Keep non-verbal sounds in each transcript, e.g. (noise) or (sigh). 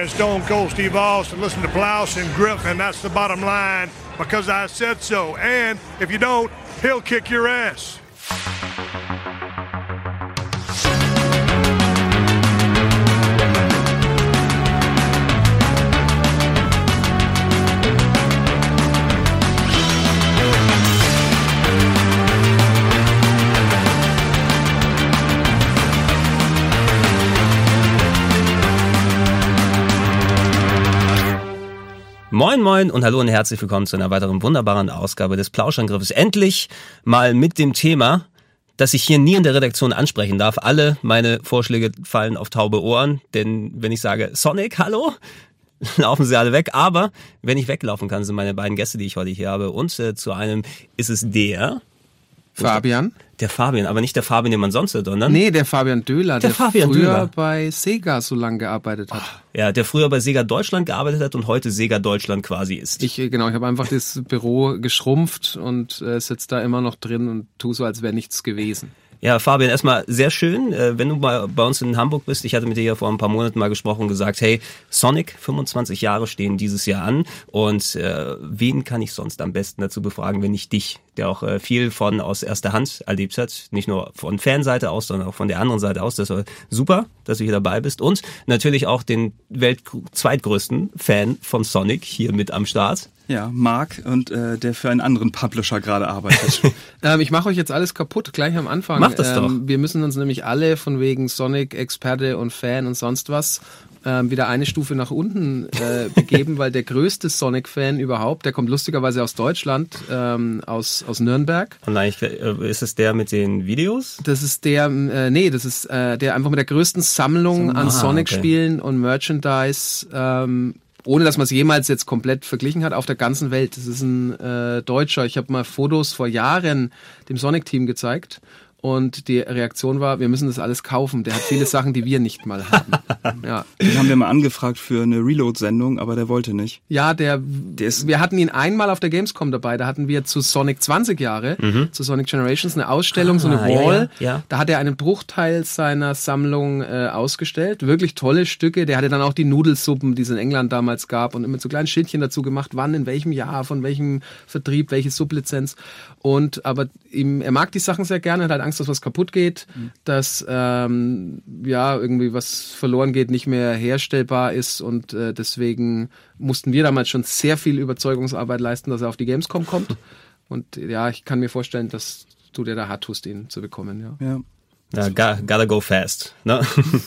and Stone Cold Steve Austin. Listen to Blouse and Griff, and that's the bottom line because I said so. And if you don't, he'll kick your ass. Moin moin und hallo und herzlich willkommen zu einer weiteren wunderbaren Ausgabe des Plauschangriffes. Endlich mal mit dem Thema, das ich hier nie in der Redaktion ansprechen darf. Alle meine Vorschläge fallen auf taube Ohren, denn wenn ich sage Sonic, hallo, (laughs) laufen sie alle weg. Aber wenn ich weglaufen kann, sind meine beiden Gäste, die ich heute hier habe. Und äh, zu einem ist es der Fabian? Der Fabian, aber nicht der Fabian, den man sonst hört, sondern? Nee, der Fabian Döhler, der, der Fabian früher Döhler. bei Sega so lange gearbeitet hat. Ja, der früher bei Sega Deutschland gearbeitet hat und heute Sega Deutschland quasi ist. Ich, äh, genau, ich habe einfach das Büro geschrumpft und äh, sitze da immer noch drin und tu so, als wäre nichts gewesen. Ja, Fabian, erstmal sehr schön, äh, wenn du mal bei uns in Hamburg bist. Ich hatte mit dir ja vor ein paar Monaten mal gesprochen und gesagt, hey, Sonic, 25 Jahre stehen dieses Jahr an und äh, wen kann ich sonst am besten dazu befragen, wenn nicht dich, der auch äh, viel von aus erster Hand erlebt hat, nicht nur von Fanseite aus, sondern auch von der anderen Seite aus. Das war super, dass du hier dabei bist und natürlich auch den welt zweitgrößten Fan von Sonic hier mit am Start. Ja, Marc und äh, der für einen anderen Publisher gerade arbeitet. (laughs) ähm, ich mache euch jetzt alles kaputt, gleich am Anfang. Mach das doch. Ähm, wir müssen uns nämlich alle von wegen Sonic, Experte und Fan und sonst was ähm, wieder eine Stufe nach unten äh, (laughs) begeben, weil der größte Sonic-Fan überhaupt, der kommt lustigerweise aus Deutschland, ähm, aus, aus Nürnberg. Und eigentlich äh, ist es der mit den Videos? Das ist der, äh, nee, das ist äh, der einfach mit der größten Sammlung So, an ah, Sonic-Spielen und Merchandise ähm, ohne dass man es jemals jetzt komplett verglichen hat auf der ganzen Welt. Das ist ein äh, Deutscher. Ich habe mal Fotos vor Jahren dem Sonic-Team gezeigt und die Reaktion war, wir müssen das alles kaufen. Der hat viele Sachen, die wir nicht mal haben. (laughs) Ja, Den haben wir mal angefragt für eine Reload-Sendung, aber der wollte nicht. ja der, Der ist- wir hatten ihn einmal auf der Gamescom dabei. Da hatten wir zu Sonic 20 Jahre, zu Sonic Generations eine Ausstellung, so eine Mhm. Ah, ja, Wall. ja, ja. Da hat er einen Bruchteil seiner Sammlung äh, ausgestellt. Wirklich tolle Stücke. Der hatte dann auch die Nudelsuppen, die es in England damals gab und immer so kleinen Schildchen dazu gemacht, wann, in welchem Jahr, von welchem Vertrieb, welche Sublizenz. Und aber ihm, er mag die Sachen sehr gerne, hat halt Angst, dass was kaputt geht, Mhm. dass ähm, ja irgendwie was verloren geht, nicht mehr herstellbar ist und äh, deswegen mussten wir damals schon sehr viel Überzeugungsarbeit leisten, dass er auf die Gamescom kommt. (laughs) Und ja, ich kann mir vorstellen, dass du dir da hart tust, ihn zu bekommen, ja. Ja. Ja, ga- gotta go fast. Ne?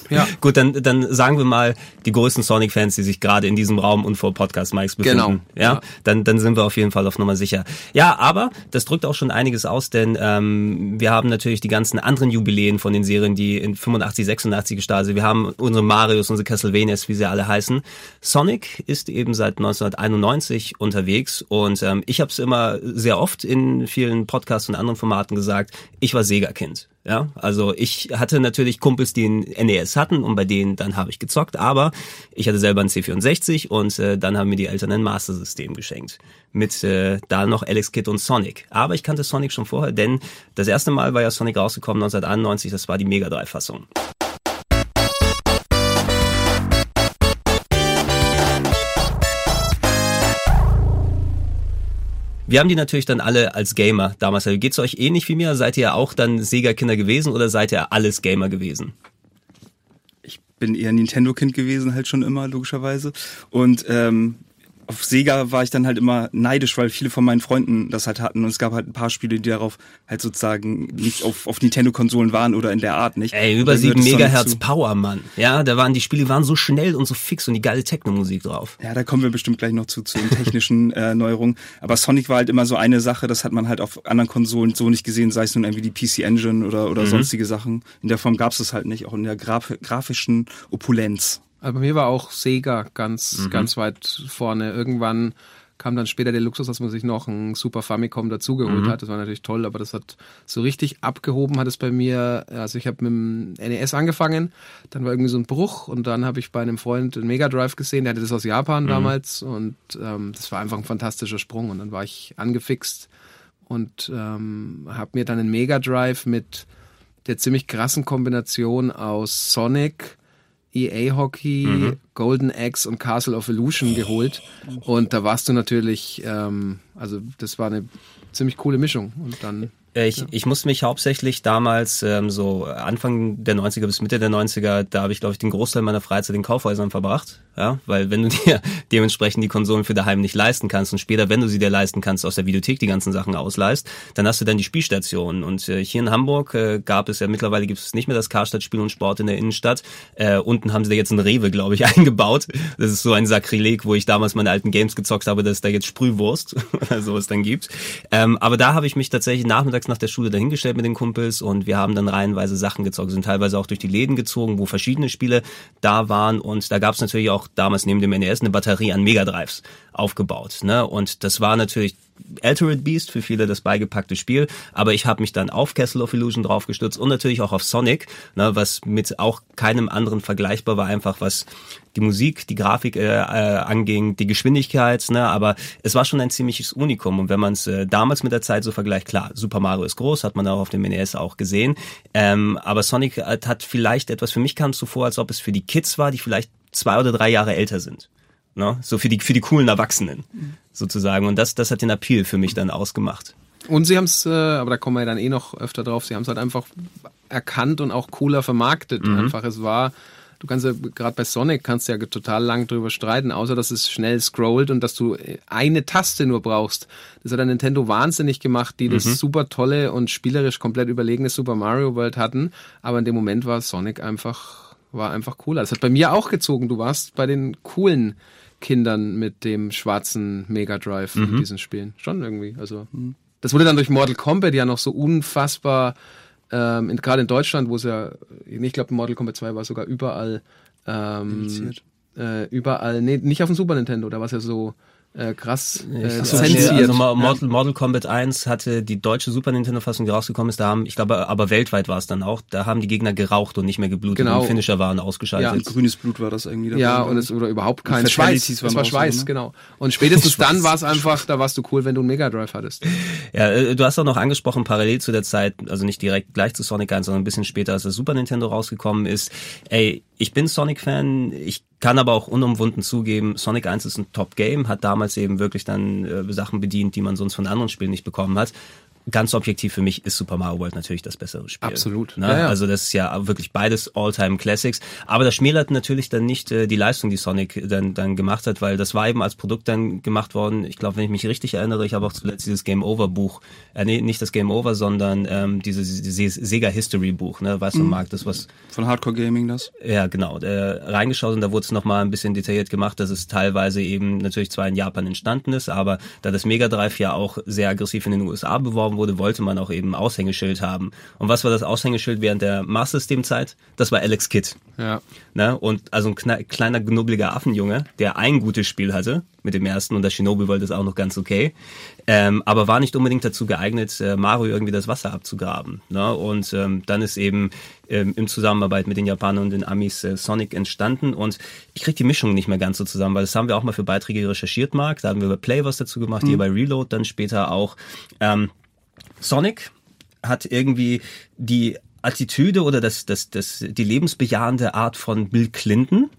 Ja. (laughs) Gut, dann, dann sagen wir mal die größten Sonic-Fans, die sich gerade in diesem Raum und vor Podcast-Mikes befinden. Genau. Ja, Ja. Dann, dann sind wir auf jeden Fall auf Nummer sicher. Ja, aber das drückt auch schon einiges aus, denn ähm, wir haben natürlich die ganzen anderen Jubiläen von den Serien, die in 85, 86 gestartet sind. Wir haben unsere Marios, unsere Castlevanias, wie sie alle heißen. Sonic ist eben seit 1991 unterwegs und ähm, ich habe es immer sehr oft in vielen Podcasts und anderen Formaten gesagt, ich war Sega-Kind. Ja, also ich hatte natürlich Kumpels, die ein NES hatten und bei denen dann habe ich gezockt, aber ich hatte selber ein C64 und äh, dann haben mir die Eltern ein Master System geschenkt mit äh, da noch Alex Kidd und Sonic. Aber ich kannte Sonic schon vorher, denn das erste Mal war ja Sonic rausgekommen 1991, das war die Mega Drive Fassung. Wir haben die natürlich dann alle als Gamer damals. Also Geht's euch ähnlich wie mir? Seid ihr auch dann Sega-Kinder gewesen oder seid ihr alles Gamer gewesen? Ich bin eher Nintendo-Kind gewesen, halt schon immer, logischerweise. Und ähm, auf Sega war ich dann halt immer neidisch, weil viele von meinen Freunden das halt hatten und es gab halt ein paar Spiele, die darauf halt sozusagen nicht auf, auf Nintendo-Konsolen waren oder in der Art nicht. Ey, über Da 7 gehört es doch nicht Megahertz. Power, Mann. Ja, da waren die Spiele waren so schnell und so fix und die geile Techno-Musik drauf. Ja, da kommen wir bestimmt gleich noch zu, zu den technischen (laughs) äh, Neuerungen. Aber Sonic war halt immer so eine Sache, das hat man halt auf anderen Konsolen so nicht gesehen, sei es nun irgendwie die PC Engine oder, Mhm. oder sonstige Sachen. In der Form gab es das halt nicht, auch in der Graf grafischen Opulenz. Aber bei mir war auch Sega ganz, Mhm. ganz weit vorne. Irgendwann kam dann später der Luxus, dass man sich noch ein Super Famicom dazugeholt Mhm. hat. Das war natürlich toll, aber das hat so richtig abgehoben, hat es bei mir, also ich habe mit dem NES angefangen, dann war irgendwie so ein Bruch und dann habe ich bei einem Freund einen Mega Drive gesehen, der hatte das aus Japan damals und ähm, das war einfach ein fantastischer Sprung und dann war ich angefixt und ähm, habe mir dann einen Mega Drive mit der ziemlich krassen Kombination aus Sonic, EA Hockey, mhm. Golden Axe und Castle of Illusion geholt. Und da warst du natürlich, ähm, also das war eine ziemlich coole Mischung. Und dann ich, ja. ich musste mich hauptsächlich damals, ähm, so Anfang der 90er bis Mitte der 90er, da habe ich, glaube ich, den Großteil meiner Freizeit in Kaufhäusern verbracht. Ja, weil wenn du (laughs) dir dementsprechend die Konsolen für daheim nicht leisten kannst und später, wenn du sie dir leisten kannst, aus der Videothek die ganzen Sachen ausleist, dann hast du dann die Spielstationen. Und äh, hier in Hamburg äh, gab es ja mittlerweile gibt es nicht mehr das Karstadt Spiel und Sport in der Innenstadt. Äh, unten haben sie da jetzt ein Rewe, glaube ich, (laughs) eingebaut. Das ist so ein Sakrileg, wo ich damals meine alten Games gezockt habe, dass es da jetzt Sprühwurst (laughs) oder sowas dann gibt. Ähm, aber da habe ich mich tatsächlich nachmittags nach der Schule dahingestellt mit den Kumpels und wir haben dann reihenweise Sachen gezockt, sind teilweise auch durch die Läden gezogen, wo verschiedene Spiele da waren und da gab es natürlich auch damals neben dem NES eine Batterie an Mega Drives aufgebaut. Ne? Und das war natürlich Altered Beast für viele das beigepackte Spiel, aber ich habe mich dann auf Castle of Illusion draufgestürzt und natürlich auch auf Sonic, ne, was mit auch keinem anderen vergleichbar war, einfach was die Musik, die Grafik äh, äh, anging, die Geschwindigkeit, ne, aber es war schon ein ziemliches Unikum. Und wenn man es äh, damals mit der Zeit so vergleicht, klar, Super Mario ist groß, hat man auch auf dem NES auch gesehen, ähm, aber Sonic hat vielleicht etwas, für mich kam es so vor, als ob es für die Kids war, die vielleicht zwei oder drei Jahre älter sind. Ne? So für die, für die coolen Erwachsenen sozusagen. Und das, das hat den Appeal für mich dann ausgemacht. Und sie haben es, äh, aber da kommen wir ja dann eh noch öfter drauf, sie haben es halt einfach erkannt und auch cooler vermarktet. Mhm. Einfach, es war, du kannst ja gerade bei Sonic kannst ja total lang drüber streiten, außer dass es schnell scrollt und dass du eine Taste nur brauchst. Das hat ein Nintendo wahnsinnig gemacht, die das mhm. super tolle und spielerisch komplett überlegene Super Mario World hatten. Aber in dem Moment war Sonic einfach, war einfach cooler. Das hat bei mir auch gezogen. Du warst bei den coolen Kindern mit dem schwarzen Mega Drive mhm. in diesen Spielen. Schon irgendwie. Also mhm. das wurde dann durch Mortal Kombat ja noch so unfassbar, ähm, gerade in Deutschland, wo es ja, ich glaube, Mortal Kombat 2 war sogar überall ähm, äh, überall, nee, nicht auf dem Super Nintendo, da war es ja so äh, krass äh, so, zensiert. Also Mortal, Mortal Kombat 1 hatte die deutsche Super Nintendo-Fassung, die rausgekommen ist, da haben, ich glaube, aber weltweit war es dann auch, da haben die Gegner geraucht und nicht mehr geblutet genau. und Finisher waren ausgeschaltet. Ja, grünes Blut war das irgendwie. Dabei, ja, und es oder überhaupt kein Schweiß. Es war Schweiß, so, ne? genau. Und spätestens (laughs) dann war es einfach, da warst du cool, wenn du einen Mega Drive hattest. Ja, äh, du hast auch noch angesprochen, parallel zu der Zeit, also nicht direkt gleich zu Sonic 1, sondern ein bisschen später, als das Super Nintendo rausgekommen ist. Ey, ich bin Sonic-Fan, ich kann aber auch unumwunden zugeben, Sonic 1 ist ein Top-Game, hat damals eben wirklich dann äh, Sachen bedient, die man sonst von anderen Spielen nicht bekommen hat ganz objektiv für mich ist Super Mario World natürlich das bessere Spiel. Absolut. Ne? Ja, ja. Also das ist ja wirklich beides All-Time Classics. Aber das schmälert natürlich dann nicht äh, die Leistung, die Sonic dann, dann gemacht hat, weil das war eben als Produkt dann gemacht worden. Ich glaube, wenn ich mich richtig erinnere, ich habe auch zuletzt dieses Game Over Buch, äh, nee, nicht das Game Over, sondern ähm, dieses, dieses Sega History Buch, ne, weißt du, mhm. Marc, das was von Hardcore Gaming das? Ja, genau. Äh, reingeschaut und da wurde es nochmal ein bisschen detailliert gemacht, dass es teilweise eben natürlich zwar in Japan entstanden ist, aber da das Mega Drive ja auch sehr aggressiv in den USA beworben wurde, wollte man auch eben Aushängeschild haben. Und was war das Aushängeschild während der Master-System-Zeit? Das war Alex Kidd. Ja. Ne? Und also ein kleiner, knubbeliger Affenjunge, der ein gutes Spiel hatte mit dem ersten und das Shinobi World ist auch noch ganz okay. Ähm, aber war nicht unbedingt dazu geeignet, äh, Mario irgendwie das Wasser abzugraben. Ne? Und ähm, dann ist eben ähm, in Zusammenarbeit mit den Japanern und den Amis äh, Sonic entstanden. Und ich kriege die Mischung nicht mehr ganz so zusammen, weil das haben wir auch mal für Beiträge recherchiert, Marc. Da haben wir bei Play was dazu gemacht, mhm. hier bei Reload dann später auch. Ähm, Sonic hat irgendwie die Attitüde oder das, das, das, die lebensbejahende Art von Bill Clinton.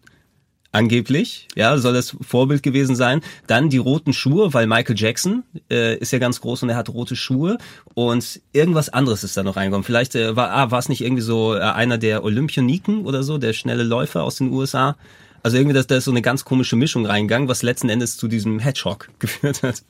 Angeblich, ja, soll das Vorbild gewesen sein. Dann die roten Schuhe, weil Michael Jackson äh, ist ja ganz groß und er hat rote Schuhe. Und irgendwas anderes ist da noch reingekommen. Vielleicht äh, war ah, war es nicht irgendwie so äh, einer der Olympioniken oder so, der schnelle Läufer aus den USA. Also irgendwie, dass da ist so eine ganz komische Mischung reingegangen, was letzten Endes zu diesem Hedgehog (laughs) geführt hat.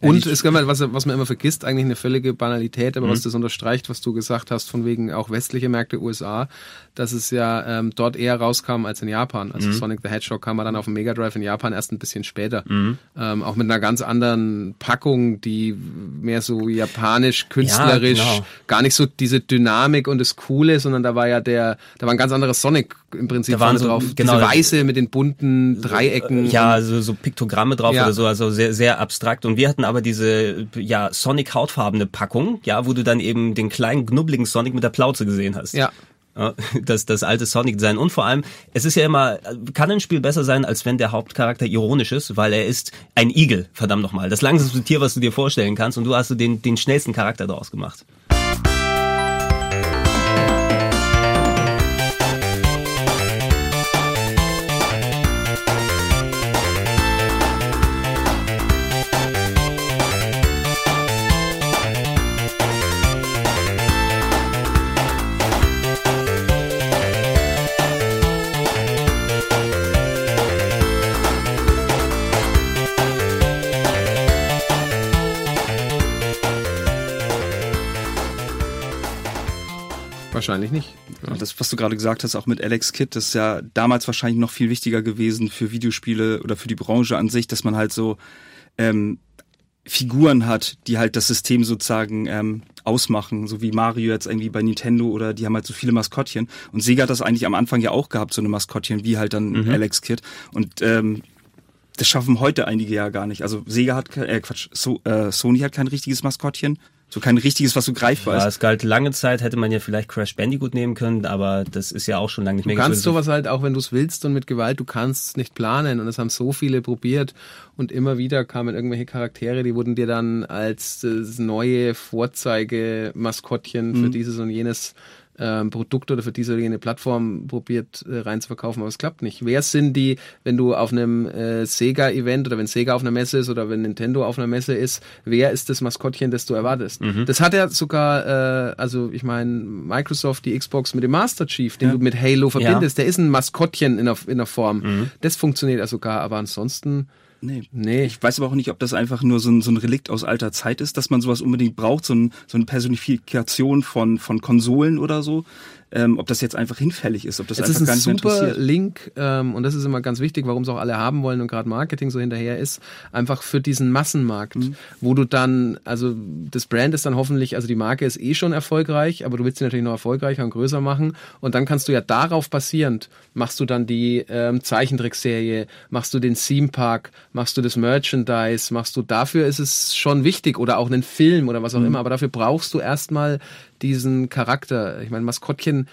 Und es kann man, was, was man immer vergisst, eigentlich eine völlige Banalität, aber mhm. was das unterstreicht, was du gesagt hast, von wegen auch westliche Märkte USA, dass es ja ähm, dort eher rauskam als in Japan. Also mhm. Sonic the Hedgehog kam dann auf dem Mega Drive in Japan erst ein bisschen später. Mhm. Ähm, auch mit einer ganz anderen Packung, die mehr so japanisch, künstlerisch, ja, genau. gar nicht so diese Dynamik und das Coole, sondern da war ja der, da war ein ganz anderes Sonic im Prinzip da waren so, drauf. Genau, diese Weiße mit den bunten Dreiecken. Ja, so, so Piktogramme drauf ja. oder so, also sehr, sehr abstrakt. Und wir hatten aber diese, ja, Sonic hautfarbene Packung, ja, wo du dann eben den kleinen, knubbeligen Sonic mit der Plauze gesehen hast. Ja. (laughs) Das, das alte Sonic-Design. Und vor allem, es ist ja immer, kann ein Spiel besser sein, als wenn der Hauptcharakter ironisch ist, weil er ist ein Igel, verdammt nochmal. Das langsamste Tier, was du dir vorstellen kannst. Und du hast den, den schnellsten Charakter daraus gemacht. Wahrscheinlich nicht. Ja. Das, was du gerade gesagt hast, auch mit Alex Kidd, das ist ja damals wahrscheinlich noch viel wichtiger gewesen für Videospiele oder für die Branche an sich, dass man halt so ähm, Figuren hat, die halt das System sozusagen ähm, ausmachen, so wie Mario jetzt irgendwie bei Nintendo oder die haben halt so viele Maskottchen. Und Sega hat das eigentlich am Anfang ja auch gehabt, so eine Maskottchen, wie halt dann mhm. Alex Kidd. Und ähm, das schaffen heute einige ja gar nicht. Also Sega hat, äh, Quatsch, so, äh, Sony hat kein richtiges Maskottchen. So kein richtiges, was so greifbar ja, ist. es galt lange Zeit, hätte man ja vielleicht Crash Bandicoot nehmen können, aber das ist ja auch schon lange nicht mehr Du kannst sowas halt, auch wenn du es willst und mit Gewalt, du kannst es nicht planen und es haben so viele probiert und immer wieder kamen irgendwelche Charaktere, die wurden dir dann als das neue Vorzeige-Maskottchen für mhm. dieses und jenes ähm, Produkt oder für diese oder jene Plattform probiert äh, reinzuverkaufen, aber es klappt nicht. Wer sind die, wenn du auf einem äh, Sega-Event oder wenn Sega auf einer Messe ist oder wenn Nintendo auf einer Messe ist, wer ist das Maskottchen, das du erwartest? Mhm. Das hat ja sogar, äh, also ich meine, Microsoft, die Xbox mit dem Master Chief, den ja. du mit Halo verbindest, ja. der ist ein Maskottchen in der, in der Form. Mhm. Das funktioniert ja sogar, aber ansonsten Nee. nee. Ich weiß aber auch nicht, ob das einfach nur so ein, so ein Relikt aus alter Zeit ist, dass man sowas unbedingt braucht, so, ein, so eine Personifikation von, von Konsolen oder so ähm, ob das jetzt einfach hinfällig ist, ob das es einfach gar nicht mehr interessiert. Es ist ein super Link ähm, und das ist immer ganz wichtig, warum es auch alle haben wollen und gerade Marketing so hinterher ist, einfach für diesen Massenmarkt, mhm. wo du dann, also das Brand ist dann hoffentlich, also die Marke ist eh schon erfolgreich, aber du willst sie natürlich noch erfolgreicher und größer machen und dann kannst du ja darauf basierend, machst du dann die ähm, Zeichentrickserie, machst du den Theme Park, machst du das Merchandise, machst du, dafür ist es schon wichtig oder auch einen Film oder was auch mhm. immer, aber dafür brauchst du erstmal diesen Charakter. Ich meine, Maskottchen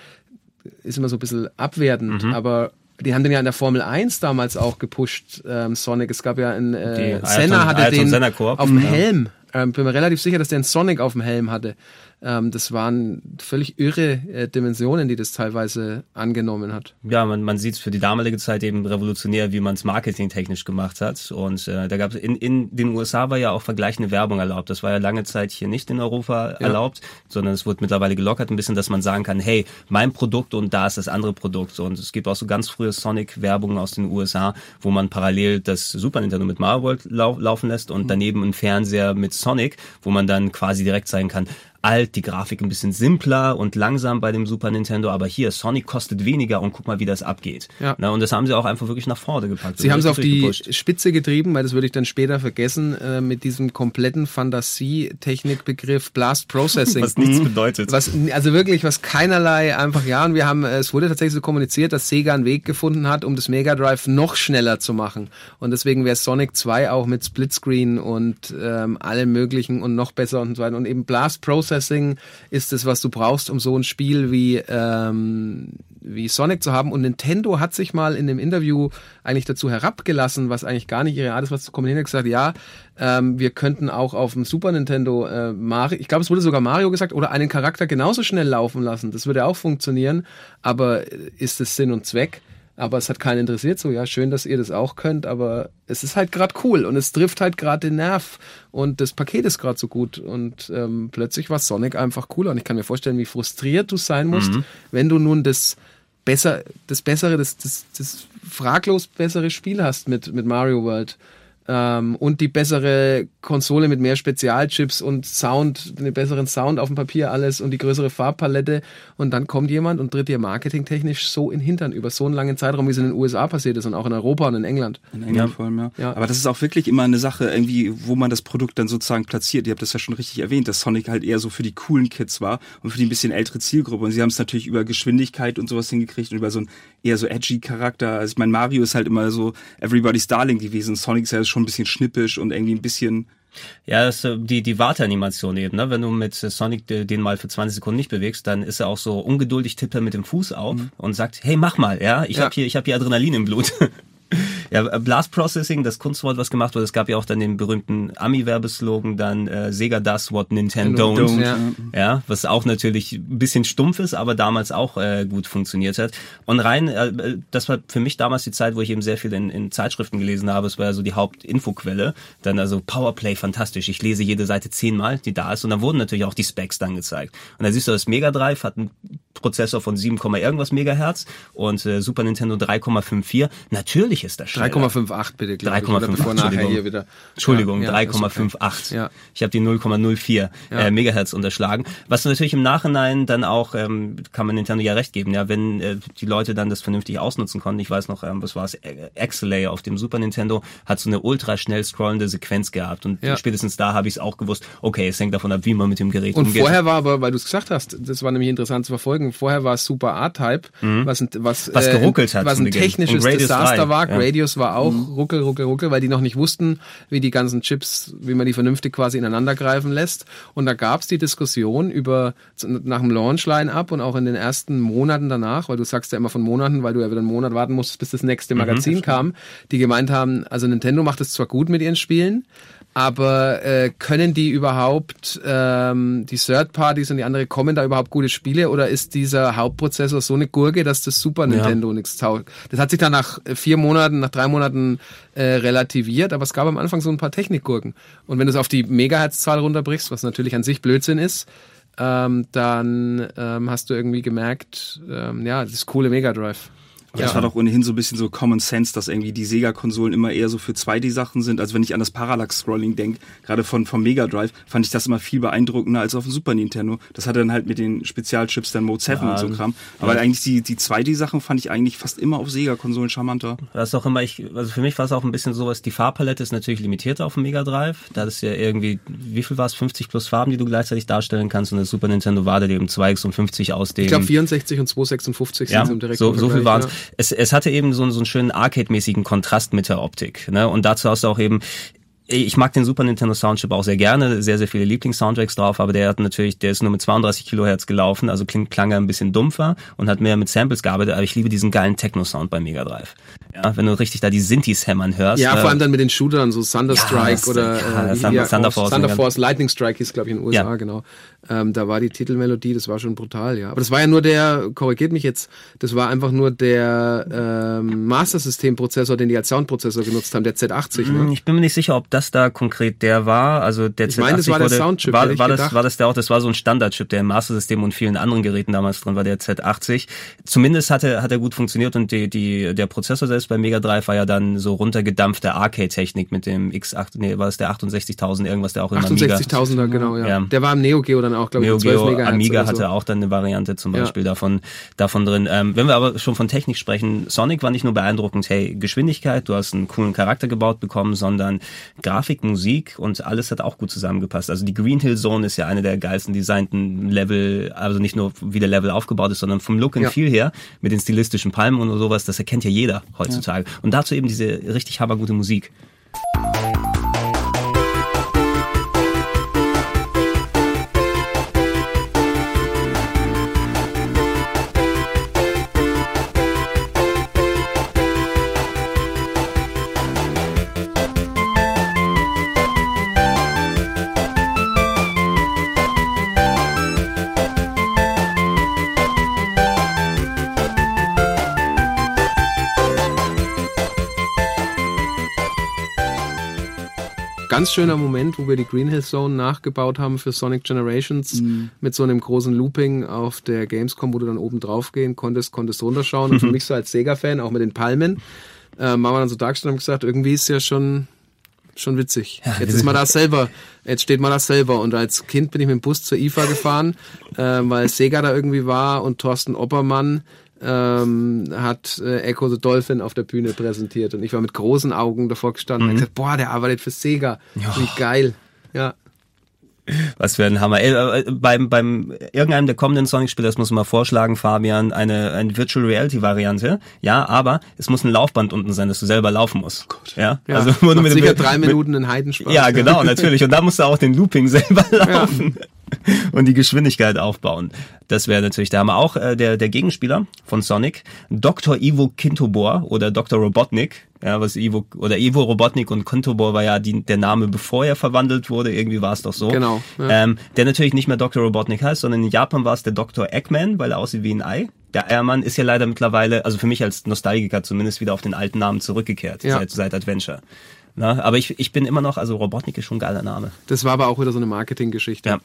ist immer so ein bisschen abwertend, mhm. aber die haben den ja in der Formel 1 damals auch gepusht, ähm, Sonic. Es gab ja einen, äh, Senna hatte Ayrton den auf dem Helm. Ähm, bin mir relativ sicher, dass der einen Sonic auf dem Helm hatte. Ähm, das waren völlig irre äh, Dimensionen, die das teilweise angenommen hat. Ja, man, man sieht es für die damalige Zeit eben revolutionär, wie man es marketingtechnisch gemacht hat. Und äh, da gab es in, in den USA war ja auch vergleichende Werbung erlaubt. Das war ja lange Zeit hier nicht in Europa ja. erlaubt, sondern es wurde mittlerweile gelockert ein bisschen, dass man sagen kann, hey, mein Produkt und da ist das andere Produkt. Und es gibt auch so ganz frühe Sonic-Werbungen aus den USA, wo man parallel das Super Nintendo mit Mario World lau laufen lässt und mhm. daneben einen Fernseher mit Sonic, wo man dann quasi direkt zeigen kann, alt, die Grafik ein bisschen simpler und langsam bei dem Super Nintendo, aber hier, Sonic kostet weniger und guck mal, wie das abgeht. Ja. Na, und das haben sie auch einfach wirklich nach vorne gepackt. Sie haben es auf die gepusht. Spitze getrieben, weil das würde ich dann später vergessen, äh, mit diesem kompletten Fantasie-Technikbegriff Blast Processing. (laughs) was nichts bedeutet. Was, also wirklich, was keinerlei einfach, ja, und wir haben, es wurde tatsächlich so kommuniziert, dass Sega einen Weg gefunden hat, um das Mega Drive noch schneller zu machen. Und deswegen wäre Sonic 2 auch mit Splitscreen und ähm, allem möglichen und noch besser und so weiter. Und eben Blast Processing Processing ist es, was du brauchst, um so ein Spiel wie, ähm, wie Sonic zu haben. Und Nintendo hat sich mal in dem Interview eigentlich dazu herabgelassen, was eigentlich gar nicht ihre Art ist, was zu kommunizieren, hat gesagt, ja, ähm, wir könnten auch auf dem Super Nintendo äh, Mario, ich glaube, es wurde sogar Mario gesagt, oder einen Charakter genauso schnell laufen lassen. Das würde auch funktionieren, aber ist es Sinn und Zweck? Aber es hat keinen interessiert. So, ja, schön, dass ihr das auch könnt, aber es ist halt gerade cool und es trifft halt gerade den Nerv und das Paket ist gerade so gut und ähm, plötzlich war Sonic einfach cooler und ich kann mir vorstellen, wie frustriert du sein musst, mhm. wenn du nun das besser, das bessere, das, das, das fraglos bessere Spiel hast mit, mit Mario World ähm, und die bessere Konsole mit mehr Spezialchips und Sound, den besseren Sound auf dem Papier alles und die größere Farbpalette und dann kommt jemand und tritt dir marketingtechnisch so in den Hintern über so einen langen Zeitraum, wie es in den USA passiert ist und auch in Europa und in England. In England ja. vor allem, ja. ja. Aber das ist auch wirklich immer eine Sache, irgendwie, wo man das Produkt dann sozusagen platziert. Ihr habt das ja schon richtig erwähnt, dass Sonic halt eher so für die coolen Kids war und für die ein bisschen ältere Zielgruppe und sie haben es natürlich über Geschwindigkeit und sowas hingekriegt und über so einen eher so edgy Charakter. Also ich meine, Mario ist halt immer so Everybody's Darling gewesen. Sonic ist ja schon ein bisschen schnippisch und irgendwie ein bisschen ja, das ist die, die Warteanimation eben, ne? Wenn du mit Sonic den mal für 20 Sekunden nicht bewegst, dann ist er auch so ungeduldig, tippt er mit dem Fuß auf mhm. und sagt, hey, mach mal, ja, ich ja. habe hier, ich habe hier Adrenalin im Blut. (laughs) (laughs) Ja, Blast Processing, das Kunstwort, was gemacht wurde, es gab ja auch dann den berühmten Ami-Werbeslogan, dann äh, Sega does what Nintendo don't. Ja. ja, was auch natürlich ein bisschen stumpf ist, aber damals auch äh, gut funktioniert hat. Und rein, äh, das war für mich damals die Zeit, wo ich eben sehr viel in, in Zeitschriften gelesen habe. Es war ja so die Hauptinfoquelle. Dann also Powerplay, fantastisch. Ich lese jede Seite zehnmal, die da ist. Und dann wurden natürlich auch die Specs dann gezeigt. Und da siehst du, das Mega Drive hat einen Prozessor von 7, irgendwas Megahertz und äh, Super Nintendo 3,54. Natürlich ist das schnell. 3,58 bitte, glaube ich. Oder 3,58, bevor nachher Entschuldigung. hier wieder. Entschuldigung, Ja, ja, ist okay. 3,58. Ja. Ich habe die 0,04 Ja. äh, Megahertz unterschlagen. Was natürlich im Nachhinein dann auch, ähm, kann man Nintendo ja recht geben, ja, wenn äh, die Leute dann das vernünftig ausnutzen konnten. Ich weiß noch, ähm, was war es, Axelay auf dem Super Nintendo hat so eine ultra schnell scrollende Sequenz gehabt und Ja. spätestens da habe ich es auch gewusst, okay, es hängt davon ab, wie man mit dem Gerät Und umgeht. vorher war aber, weil du es gesagt hast, das war nämlich interessant zu verfolgen, vorher war es Super A-Type, was, ein, was, Mhm. Was geruckelt hat was ein technisches Und Desaster 3, war. ja. Radius war auch ruckel, ruckel, ruckel, weil die noch nicht wussten, wie die ganzen Chips, wie man die vernünftig quasi ineinander greifen lässt. Und da gab es die Diskussion über nach dem Launch-Line-Up und auch in den ersten Monaten danach, weil du sagst ja immer von Monaten, weil du ja wieder einen Monat warten musstest, bis das nächste Mhm, Magazin kam, die gemeint haben, also Nintendo macht es zwar gut mit ihren Spielen, aber äh, können die überhaupt, ähm, die Third Parties und die andere, kommen da überhaupt gute Spiele oder ist dieser Hauptprozessor so eine Gurke, dass das Super Nintendo nichts taugt? Das hat sich dann nach äh, vier Monaten, nach drei Monaten äh, relativiert, aber es gab am Anfang so ein paar Technikgurken. Und wenn du es auf die Megahertzzahl runterbrichst, was natürlich an sich Blödsinn ist, ähm, dann ähm, hast du irgendwie gemerkt, ähm, ja, das coole Mega Drive. Aber das war doch ohnehin so ein bisschen so Common Sense, dass irgendwie die Sega-Konsolen immer eher so für 2D-Sachen sind. Also wenn ich an das Parallax-Scrolling denke, gerade von vom Mega Drive, fand ich das immer viel beeindruckender als auf dem Super Nintendo. Das hatte dann halt mit den Spezialchips dann Mode 7 und so Kram. Aber eigentlich die, die 2D-Sachen fand ich eigentlich fast immer auf Sega-Konsolen charmanter. Das ist auch immer, ich, also für mich war es auch ein bisschen sowas, die Farbpalette ist natürlich limitiert auf dem Mega Drive. Da ist ja irgendwie, wie viel war es? 50 plus Farben, die du gleichzeitig darstellen kannst. Und das Super Nintendo war da eben 256 aus dem. Ich glaube 64 und 256 ja, sind im direkten so, so viel waren ja. Es. Es hatte eben so, so einen schönen Arcade-mäßigen Kontrast mit der Optik. Ne? Und dazu hast du auch eben ich mag den Super Nintendo Soundchip auch sehr gerne, sehr, sehr viele Lieblings-Soundtracks drauf, aber der hat natürlich, der ist nur mit 32 Kilohertz gelaufen, also klingt, klang er ein bisschen dumpfer und hat mehr mit Samples gearbeitet, aber ich liebe diesen geilen Techno-Sound bei Mega Drive. Ja, wenn du richtig da die Synthes hämmern hörst. Ja, äh, vor allem dann mit den Shootern, so Thunderstrike das- oder ja, äh, Thunder- Thunder Force. Thunder Force, Lightning Strike hieß, glaube ich, in den USA, Ja. genau. Ähm, da war die Titelmelodie, das war schon brutal, ja. Aber das war ja nur der, korrigiert mich jetzt, das war einfach nur der ähm, Master System Prozessor, den die als Soundprozessor genutzt haben, der Z80, ne? Ich bin mir nicht sicher, ob das da konkret der war. Also der Ich meine, das war der wurde, Soundchip, War, ich war, das, war das der auch? Das war so ein Standardchip, der im Master System und vielen anderen Geräten damals drin war, der Z80. Zumindest hat er, hat er gut funktioniert und die, die, der Prozessor selbst bei Mega Drive war ja dann so runtergedampfte Arcade-Technik mit dem X8, nee, war es der 68.000 irgendwas, der auch im Amiga. 68.000er, genau, ja. Ja. Der war im Neo Geo dann auch, glaube ich, Neo mit 12 Geo Megahertz Amiga so. hatte auch dann eine Variante zum Ja. Beispiel davon, davon drin. Ähm, wenn wir aber schon von Technik sprechen, Sonic war nicht nur beeindruckend, hey, Geschwindigkeit, du hast einen coolen Charakter gebaut bekommen, sondern Grafik, Musik und alles hat auch gut zusammengepasst. Also die Green Hill Zone ist ja eine der geilsten designten Level, also nicht nur wie der Level aufgebaut ist, sondern vom Look and Ja. Feel her, mit den stilistischen Palmen und sowas, das erkennt ja jeder heutzutage. Und dazu eben diese richtig hammergute Musik. Ganz schöner Moment, wo wir die Green Hill Zone nachgebaut haben für Sonic Generations mit so einem großen Looping auf der Gamescom, wo du dann oben drauf gehen konntest, konntest runterschauen. Und für (laughs) mich so als Sega-Fan, auch mit den Palmen, äh, haben wir dann so dargestellt und haben gesagt, irgendwie ist ja schon schon witzig. jetzt ist man da selber, jetzt steht man da selber. Und als Kind bin ich mit dem Bus zur IFA gefahren, äh, weil Sega da irgendwie war und Thorsten Oppermann ähm, hat äh, Echo the Dolphin auf der Bühne präsentiert. Und ich war mit großen Augen davor gestanden und hab gesagt, boah, der arbeitet für Sega. Wie geil. Ja. Was für ein Hammer. Ey, äh, beim, beim irgendeinem der kommenden Sonic-Spiele, das muss man mal vorschlagen, Fabian, eine, eine Virtual Reality-Variante. Ja, aber es muss ein Laufband unten sein, dass du selber laufen musst. Ja, Ja, also macht mit- sicher mit- drei Minuten einen Heidenspaß. Ja, genau, natürlich. Und da musst du auch den Looping (laughs) selber laufen. (laughs) Und die Geschwindigkeit aufbauen. Das wäre natürlich der Hammer. Auch äh, der, der Gegenspieler von Sonic, Dr. Ivo Kintobor oder Dr. Robotnik. Ja, was Ivo, oder Ivo Robotnik und Kintobor war ja die, der Name, bevor er verwandelt wurde. Irgendwie war es doch so. Genau, ja. Ähm, der natürlich nicht mehr Dr. Robotnik heißt, sondern in Japan war es der Dr. Eggman, weil er aussieht wie ein Ei. Der Eiermann ist ja leider mittlerweile, also für mich als Nostalgiker zumindest, wieder auf den alten Namen zurückgekehrt, Ja. seit, seit Adventure. Na, aber ich, ich bin immer noch, also Robotnik ist schon ein geiler Name. Das war aber auch wieder so eine Marketinggeschichte. Ja.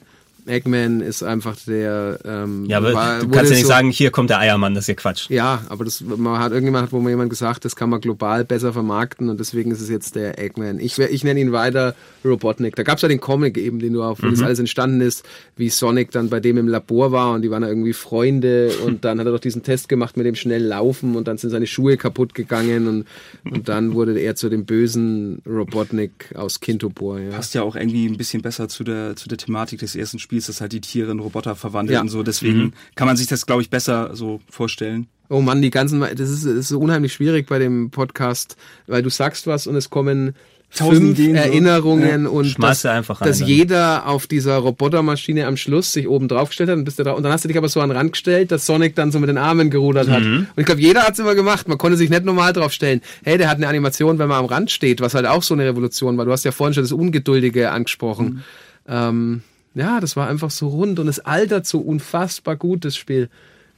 Eggman ist einfach der. Ähm, Ja, aber war- du kannst ja nicht so- sagen, hier kommt der Eiermann, das ist ja Quatsch. Ja, aber das man hat irgendjemand hat wohl mal jemand gesagt, das kann man global besser vermarkten und deswegen ist es jetzt der Eggman. Ich, ich nenne ihn weiter Robotnik. Da gab es ja den Comic eben, den du auch, wo das alles entstanden ist, wie Sonic dann bei dem im Labor war und die waren da irgendwie Freunde und dann hat er doch diesen Test gemacht mit dem schnell laufen und dann sind seine Schuhe kaputt gegangen und, und dann wurde er zu dem bösen Robotnik aus Kintobor. Ja. Passt ja auch irgendwie ein bisschen besser zu der, zu der Thematik des ersten Spiels, dass halt die Tiere in Roboter verwandeln Ja. und so. Deswegen kann man sich das, glaube ich, besser so vorstellen. Oh Mann, die ganzen, das ist, das ist so unheimlich schwierig bei dem Podcast, weil du sagst was und es kommen Tausend fünf Ideen, so. Erinnerungen und Schmeiß dass, dass jeder auf dieser Robotermaschine am Schluss sich oben drauf gestellt hat und, bist du drauf, und dann hast du dich aber so an den Rand gestellt, dass Sonic dann so mit den Armen gerudert hat. Mhm. Und ich glaube, jeder hat es immer gemacht. Man konnte sich nicht normal drauf stellen. Hey, der hat eine Animation, wenn man am Rand steht, was halt auch so eine Revolution war. Du hast ja vorhin schon das Ungeduldige angesprochen. Mhm. Ähm, ja, das war einfach so rund und es altert so unfassbar gut, das Spiel.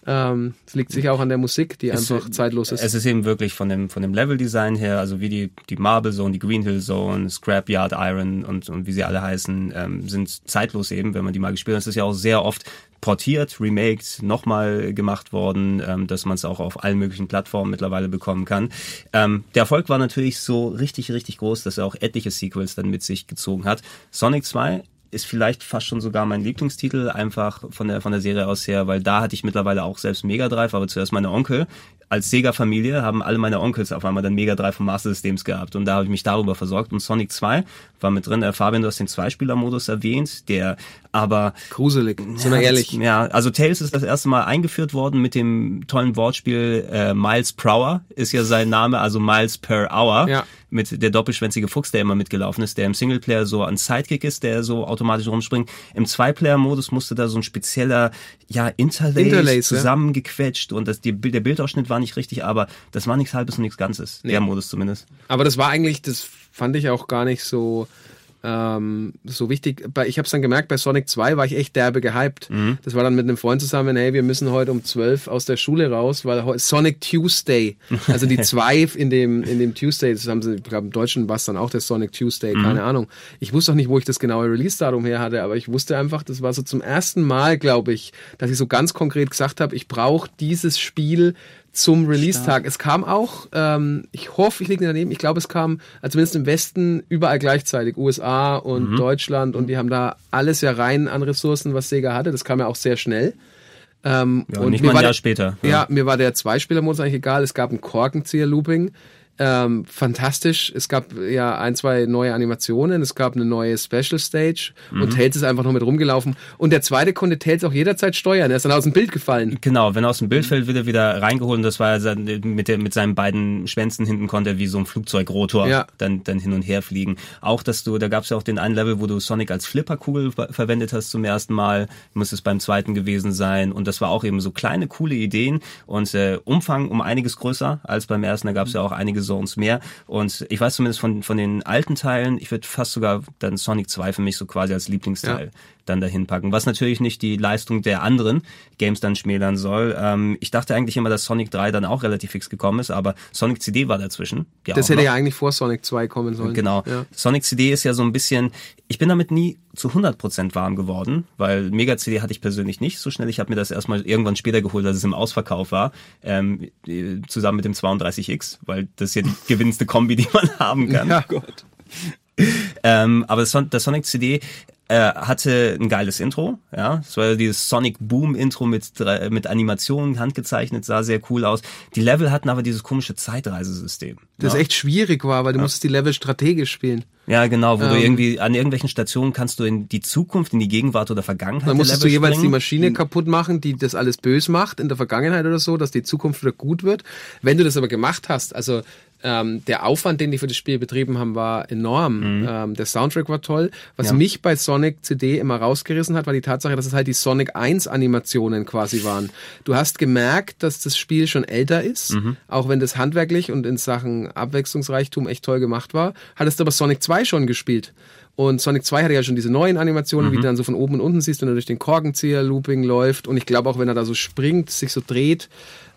Ähm, Es liegt sicher auch an der Musik, die einfach zeitlos ist. Es ist eben wirklich von dem, von dem Level-Design her, also wie die, die Marble Zone, die Green Hill Zone, Scrapyard Iron und, und wie sie alle heißen, ähm, sind zeitlos eben, wenn man die mal gespielt hat. Es ist ja auch sehr oft portiert, remaked, nochmal gemacht worden, ähm, dass man es auch auf allen möglichen Plattformen mittlerweile bekommen kann. Ähm, der Erfolg war natürlich so richtig, richtig groß, dass er auch etliche Sequels dann mit sich gezogen hat. Sonic 2 ist vielleicht fast schon sogar mein Lieblingstitel, einfach von der, von der Serie aus her, weil da hatte ich mittlerweile auch selbst Mega Drive, aber zuerst meine Onkel. Als Sega-Familie haben alle meine Onkels auf einmal dann Mega Drive und Master Systems gehabt und da habe ich mich darüber versorgt. Und Sonic 2 war mit drin. Äh, Fabian, du hast den Zweispieler-Modus erwähnt, der aber Gruselig, sind wir ja, ehrlich. Ja, also Tails ist das erste Mal eingeführt worden mit dem tollen Wortspiel äh, Miles per Hour ist ja sein Name, also Miles per Hour. Ja. Mit der doppelschwänzige Fuchs, der immer mitgelaufen ist, der im Singleplayer so ein Sidekick ist, der so automatisch rumspringt. Im Zwei-Player-Modus musste da so ein spezieller, ja, Interlace, Interlace, ja. zusammengequetscht und das, die, der Bildausschnitt war nicht richtig, aber das war nichts Halbes und nichts Ganzes. Der Modus zumindest. Aber das war eigentlich, das fand ich auch gar nicht so ähm, so wichtig. Ich habe es dann gemerkt, bei Sonic 2 war ich echt derbe gehypt. Mhm. Das war dann mit einem Freund zusammen, hey, wir müssen heute um 12 aus der Schule raus, weil Sonic Tuesday, also die (laughs) 2 in dem, in dem Tuesday, das haben sie, ich glaube im Deutschen war es dann auch der Sonic Tuesday, Mhm. keine Ahnung. Ich wusste auch nicht, wo ich das genaue Release-Datum her hatte, aber ich wusste einfach, das war so zum ersten Mal, glaube ich, dass ich so ganz konkret gesagt habe, ich brauche dieses Spiel zum Release-Tag. Es kam auch, ähm, ich hoffe, ich liege nicht daneben, ich glaube, es kam also zumindest im Westen überall gleichzeitig, USA und Mhm. Deutschland und die haben da alles ja rein an Ressourcen, was Sega hatte. Das kam ja auch sehr schnell. Ähm, Ja, und nicht mal ein war Jahr der- später. Ja, mir war der Zweispieler-Modus eigentlich egal. Es gab ein Korkenzieher-Looping. Ähm, fantastisch. Es gab ja ein, zwei neue Animationen. Es gab eine neue Special Stage. Mhm. Und Tails ist einfach nur mit rumgelaufen. Und der zweite konnte Tails auch jederzeit steuern. Er ist dann aus dem Bild gefallen. Genau, wenn er aus dem Bild fällt, wird er wieder reingeholt und das war mit, der, mit seinen beiden Schwänzen hinten konnte er wie so ein Flugzeugrotor Ja. dann, dann hin und her fliegen. Auch, dass du, da gab es ja auch den einen Level, wo du Sonic als Flipperkugel ver- verwendet hast zum ersten Mal, muss es beim zweiten gewesen sein und das war auch eben so kleine, coole Ideen und äh, Umfang um einiges größer als beim ersten, da gab es ja auch einige Zones mehr und ich weiß zumindest von, von den alten Teilen, ich würde fast sogar dann Sonic 2 für mich so quasi als Lieblingsteil. Dann dahin packen. Was natürlich nicht die Leistung der anderen Games dann schmälern soll. Ähm, ich dachte eigentlich immer, dass Sonic 3 dann auch relativ fix gekommen ist, aber Sonic CD war dazwischen. Ja, Das hätte noch. ja eigentlich vor Sonic 2 kommen sollen. Genau. Ja. Sonic CD ist ja so ein bisschen, ich bin damit nie zu 100% warm geworden, weil Mega CD hatte ich persönlich nicht so schnell. Ich habe mir das erstmal irgendwann später geholt, als es im Ausverkauf war, ähm, äh, zusammen mit dem 32X, weil das ist ja die (laughs) gewinnendste Kombi, die man haben kann. Ja. Gott. Ähm, aber das, das Sonic CD äh, hatte ein geiles Intro, ja. Es war ja dieses Sonic Boom Intro mit, mit Animationen, handgezeichnet, sah sehr cool aus. Die Level hatten aber dieses komische Zeitreisesystem. Das ja. echt schwierig war, weil du musstest die Level strategisch spielen. Ja, genau, wo du Ähm. irgendwie an irgendwelchen Stationen kannst du in die Zukunft, in die Gegenwart oder Vergangenheit Dann musstest du Level jeweils die springen. Maschine kaputt machen, die das alles bös macht in der Vergangenheit oder so, dass die Zukunft wieder gut wird. Wenn du das aber gemacht hast, also ähm, der Aufwand, den die für das Spiel betrieben haben, war enorm. Ähm, der Soundtrack war toll. Was Mhm. Ja. mich bei Sonic CD immer rausgerissen hat, war die Tatsache, dass es halt die Sonic 1 Animationen quasi waren. Du hast gemerkt, dass das Spiel schon älter ist, Mhm. auch wenn das handwerklich und in Sachen Abwechslungsreichtum echt toll gemacht war. Hattest du aber Sonic 2 schon gespielt. Und Sonic 2 hatte ja schon diese neuen Animationen, wie du dann so von oben und unten siehst, wenn er durch den Korkenzieher-Looping läuft. Und ich glaube auch, wenn er da so springt, sich so dreht.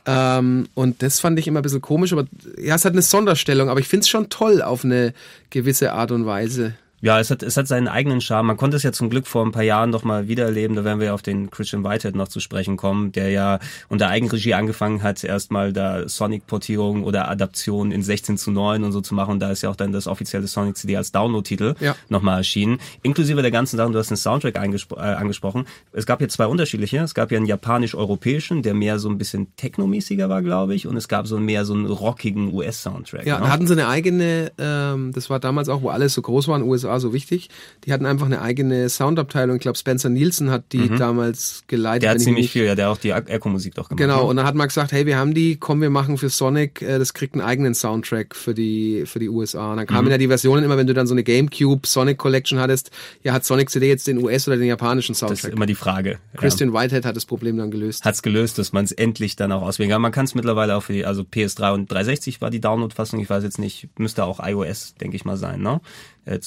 Ähm, und das fand ich immer ein bisschen komisch, aber ja, es hat eine Sonderstellung, aber ich finde es schon toll auf eine gewisse Art und Weise. Ja, es hat, es hat seinen eigenen Charme. Man konnte es ja zum Glück vor ein paar Jahren noch mal wiedererleben. Da werden wir auf den Christian Whitehead noch zu sprechen kommen, der ja unter Eigenregie angefangen hat, erstmal da Sonic-Portierung oder Adaption in 16 zu 9 und so zu machen. Da ist ja auch dann das offizielle Sonic CD als Download-Titel Ja. nochmal erschienen. Inklusive der ganzen Sachen, du hast den Soundtrack äh, angesprochen. Es gab hier zwei unterschiedliche. Es gab ja einen japanisch-europäischen, der mehr so ein bisschen technomäßiger war, glaube ich. Und es gab so mehr so einen rockigen US-Soundtrack. Ja, ne? hatten sie eine eigene, ähm, das war damals auch, wo alles so groß war in den USA, so wichtig. Die hatten einfach eine eigene Soundabteilung. Ich glaube, Spencer Nielsen hat die damals geleitet. Mhm. der hat ziemlich nicht- viel, ja, der hat auch die Echo-Musik doch gemacht. Genau, ne? und dann hat man gesagt, hey, wir haben die, komm, wir machen für Sonic, äh, das kriegt einen eigenen Soundtrack für die, für die USA. Und dann Mhm. kamen ja die Versionen immer, wenn du dann so eine Gamecube Sonic Collection hattest, ja, hat Sonic CD jetzt den US- oder den japanischen Das ist Soundtrack? immer die Frage. Ja. Christian Whitehead hat das Problem dann gelöst. hat's gelöst, dass man es endlich dann auch auswählen kann. Man kann es mittlerweile auch für die, also PS3 und 360 war die Download-Fassung, ich weiß jetzt nicht, müsste auch iOS, denke ich mal, sein, ne?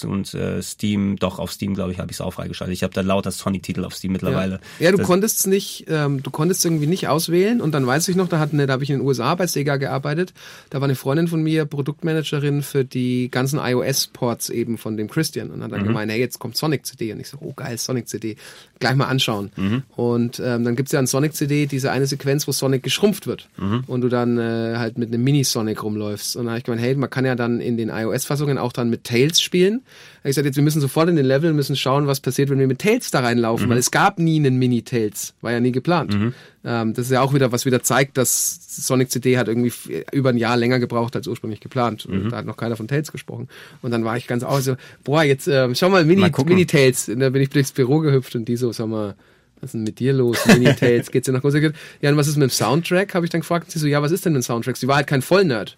Und äh, Steam, doch auf Steam, glaube ich, habe ich es auch freigeschaltet. Ich habe da lauter Sonic-Titel auf Steam mittlerweile. Ja, ja du konntest es nicht, ähm, du konntest irgendwie nicht auswählen und dann weiß ich noch, da hat eine, da habe ich in den USA bei Sega gearbeitet, da war eine Freundin von mir Produktmanagerin für die ganzen iOS-Ports eben von dem Christian und Mhm. hat dann gemeint, hey, jetzt kommt Sonic CD und ich so, oh geil, Sonic CD, gleich mal anschauen. Mhm. Und ähm, dann gibt's ja an Sonic CD diese eine Sequenz, wo Sonic geschrumpft wird Mhm. und du dann äh, halt mit einem Mini-Sonic rumläufst. Und dann habe ich gemeint, hey, man kann ja dann in den iOS-Fassungen auch dann mit Tails spielen. Da hab ich gesagt, jetzt wir müssen sofort in den Level, müssen schauen, was passiert, wenn wir mit Tails da reinlaufen, Mhm. weil es gab nie einen Mini-Tails, war ja nie geplant. Ähm, das ist ja auch wieder, was wieder zeigt, dass Sonic CD hat irgendwie über ein Jahr länger gebraucht als ursprünglich geplant. Mhm. Und Da hat noch keiner von Tails gesprochen. Und dann war ich ganz auch so, boah, jetzt ähm, schau mal, Mini. Mini-Tails. Und da bin ich durchs Büro gehüpft und die so, sag mal, was ist denn mit dir los? Mini-Tails, geht's dir nach Hause? Ja, und was ist mit dem Soundtrack? Habe ich dann gefragt. Und sie so, ja, was ist denn mit dem Soundtrack? Sie war halt kein Vollnerd.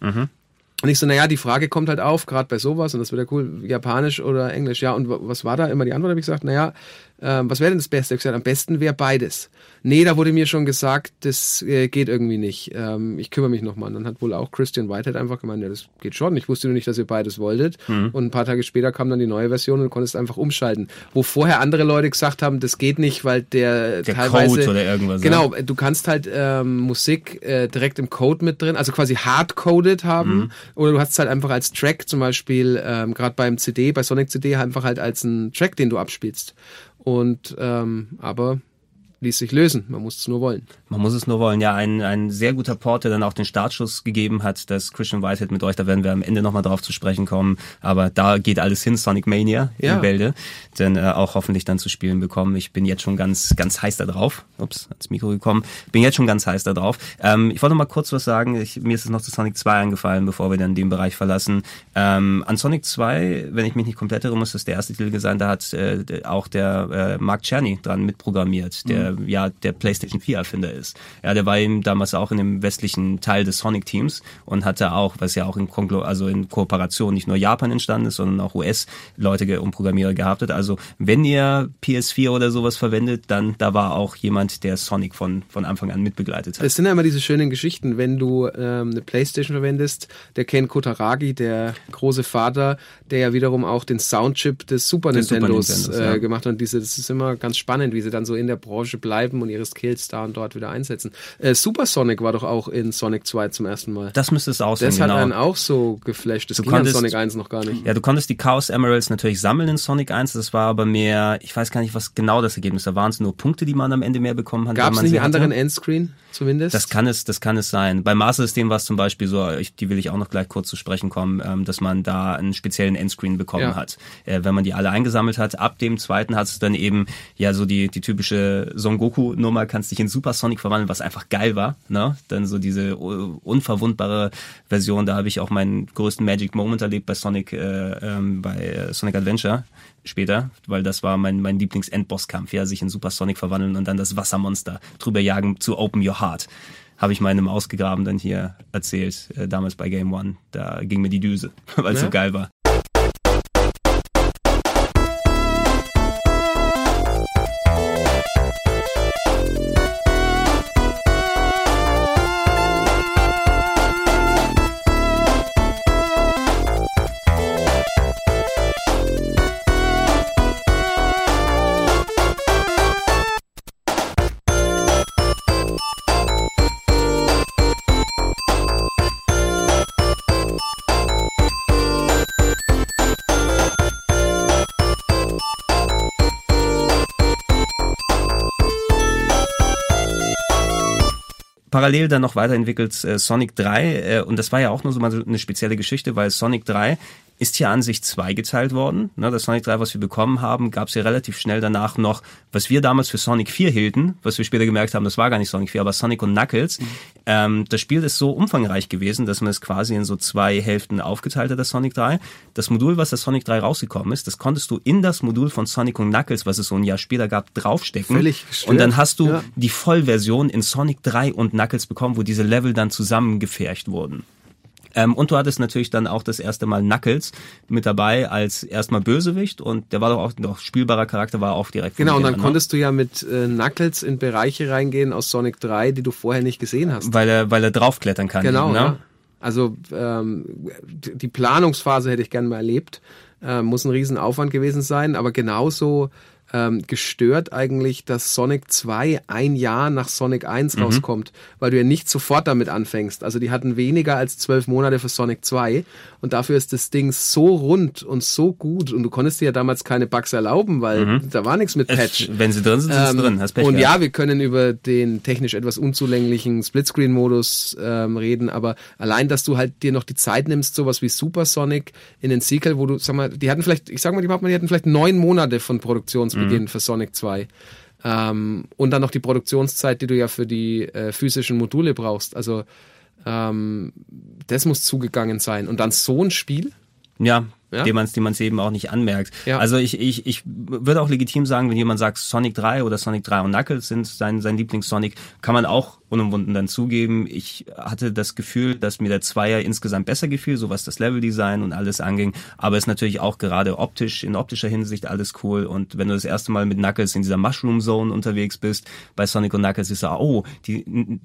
Und ich so, naja, die Frage kommt halt auf, gerade bei sowas, und das wird ja cool, Japanisch oder Englisch. Ja, und wa- was war da immer die Antwort? Habe ich gesagt, naja, ähm, was wäre denn das Beste? Ich gesagt, am besten wäre beides. Nee, da wurde mir schon gesagt, das äh, geht irgendwie nicht. Ähm, ich kümmere mich nochmal. Dann hat wohl auch Christian Whitehead einfach gemeint, ja, das geht schon. Ich wusste nur nicht, dass ihr beides wolltet. Und ein paar Tage später kam dann die neue Version und konntest einfach umschalten. Wo vorher andere Leute gesagt haben, das geht nicht, weil der, Der teilweise... Code oder irgendwas, ja. Genau, du kannst halt ähm, Musik äh, direkt im Code mit drin, also quasi hardcoded haben. Mhm. Oder du hast es halt einfach als Track, zum Beispiel ähm, gerade beim CD, bei Sonic CD, einfach halt als einen Track, den du abspielst. Und ähm, aber ließ sich lösen. Man muss es nur wollen. Man muss es nur wollen. Ja, ein, ein sehr guter Port, der dann auch den Startschuss gegeben hat, das Christian Whitehead mit euch, da werden wir am Ende nochmal drauf zu sprechen kommen. Aber da geht alles hin, Sonic Mania Ja. in Bälde. Denn äh, auch hoffentlich dann zu spielen bekommen. Ich bin jetzt schon ganz, ganz heiß da drauf. Ups, ans Mikro gekommen. Bin jetzt schon ganz heiß da drauf. Ähm, ich wollte noch mal kurz was sagen. Ich, mir ist es noch zu Sonic 2 angefallen, bevor wir dann den Bereich verlassen. Ähm, an Sonic 2, wenn ich mich nicht komplett irre, muss das der erste Titel sein, da hat äh, auch der äh, Mark Czerny dran mitprogrammiert, der ja der PlayStation 4 Erfinder ist. Ja, der war eben damals auch in dem westlichen Teil des Sonic Teams und hatte auch, was ja auch in Konglo also in Kooperation nicht nur Japan entstanden ist, sondern auch US Leute und Programmierer gehabt hat. Also wenn ihr PS4 oder sowas verwendet, dann da war auch jemand, der Sonic von von Anfang an mitbegleitet hat. Es sind ja immer diese schönen Geschichten, wenn du ähm, eine Playstation verwendest, der Ken Kotaragi, der große Vater, der ja wiederum auch den Soundchip des Super Des Super Nintendos Nintendos, äh, ja. gemacht hat. Und diese, das ist immer ganz spannend, wie sie dann so in der Branche bleiben und ihre Skills da und dort wieder einsetzen. Äh, Super Sonic war doch auch in Sonic 2 zum ersten Mal. Das müsste es auch sein, Das hat genau. einen auch so geflasht. Das Du ging konntest- Sonic 1 noch gar nicht. Ja, du konntest die Chaos Emeralds natürlich sammeln in Sonic 1. Das war aber mehr, ich weiß gar nicht, was genau das Ergebnis war. Waren es nur Punkte, die man am Ende mehr bekommen hat? Gab es nicht einen hatte? anderen Endscreen zumindest? Das kann es, das kann es sein. Beim Master System war es zum Beispiel so, ich, die will ich auch noch gleich kurz zu sprechen kommen, ähm, dass man da einen speziellen Endscreen bekommen Ja. hat. Äh, wenn man die alle eingesammelt hat, ab dem zweiten hast du dann eben ja so die, die typische Son Goku Nummer, kannst dich in Super Sonic verwandeln, was einfach geil war. Ne? Dann so diese uh, unverwundbare Version, da habe ich auch meinen größten Magic Moment erlebt bei Sonic, äh, ähm, bei äh, Sonic Adventure später, weil das war mein, mein Lieblings-Endbosskampf, ja, sich in Super Sonic verwandeln und dann das Wassermonster drüber jagen zu Open Your Heart. Habe ich meinem Ausgegraben dann hier erzählt, äh, damals bei Game One. Da ging mir die Düse, (laughs) weil es Ja. so geil war. Parallel dann noch weiterentwickelt äh, Sonic 3 äh, und das war ja auch nur so mal so eine spezielle Geschichte, weil Sonic 3 ist hier an sich zweigeteilt worden. Das Sonic 3, was wir bekommen haben, gab es ja relativ schnell danach noch, was wir damals für Sonic 4 hielten, was wir später gemerkt haben, das war gar nicht Sonic 4, aber Sonic und Knuckles. Mhm. Ähm, das Spiel ist so umfangreich gewesen, dass man es quasi in so zwei Hälften aufgeteilt hat, das Sonic 3. Das Modul, was das Sonic 3 rausgekommen ist, das konntest du in das Modul von Sonic und Knuckles, was es so ein Jahr später gab, draufstecken. Völlig und dann hast du ja. die Vollversion in Sonic 3 und Knuckles bekommen, wo diese Level dann zusammengefercht wurden. Ähm, und du hattest natürlich dann auch das erste Mal Knuckles mit dabei als erstmal Bösewicht und der war doch auch noch spielbarer Charakter, war auch direkt. Genau, und dann ne? konntest du ja mit äh, Knuckles in Bereiche reingehen aus Sonic 3, die du vorher nicht gesehen hast. Weil er, weil er draufklettern kann. Genau, ne? ja. Also ähm, die Planungsphase hätte ich gern mal erlebt. Äh, muss ein Riesenaufwand gewesen sein, aber genauso ähm, gestört eigentlich, dass Sonic 2 ein Jahr nach Sonic 1 mhm. rauskommt, weil du ja nicht sofort damit anfängst. Also die hatten weniger als zwölf Monate für Sonic 2 und dafür ist das Ding so rund und so gut und du konntest dir ja damals keine Bugs erlauben, weil mhm. da war nichts mit Patch. Wenn sie drin sind, sind ähm, sie drin. Hast Pech und gehabt. ja, wir können über den technisch etwas unzulänglichen Splitscreen-Modus ähm, reden, aber allein, dass du halt dir noch die Zeit nimmst, sowas wie Super Sonic in den Sequel, wo du, sag mal, die hatten vielleicht, ich sag mal, die, die hatten vielleicht neun Monate von Produktionsbeginn Beginn mhm. für Sonic 2. Ähm, und dann noch die Produktionszeit, die du ja für die äh, physischen Module brauchst. Also ähm, das muss zugegangen sein. Und dann so ein Spiel. Ja, ja? dem man es dem man's eben auch nicht anmerkt. Ja. Also ich, ich, ich würde auch legitim sagen, wenn jemand sagt, Sonic 3 oder Sonic 3 und Knuckles sind sein, sein Lieblings-Sonic, kann man auch unumwunden dann zugeben. Ich hatte das Gefühl, dass mir der Zweier insgesamt besser gefiel, so was das Leveldesign und alles anging. Aber es ist natürlich auch gerade optisch, in optischer Hinsicht alles cool. Und wenn du das erste Mal mit Knuckles in dieser Mushroom Zone unterwegs bist, bei Sonic und Knuckles ist ja, oh, die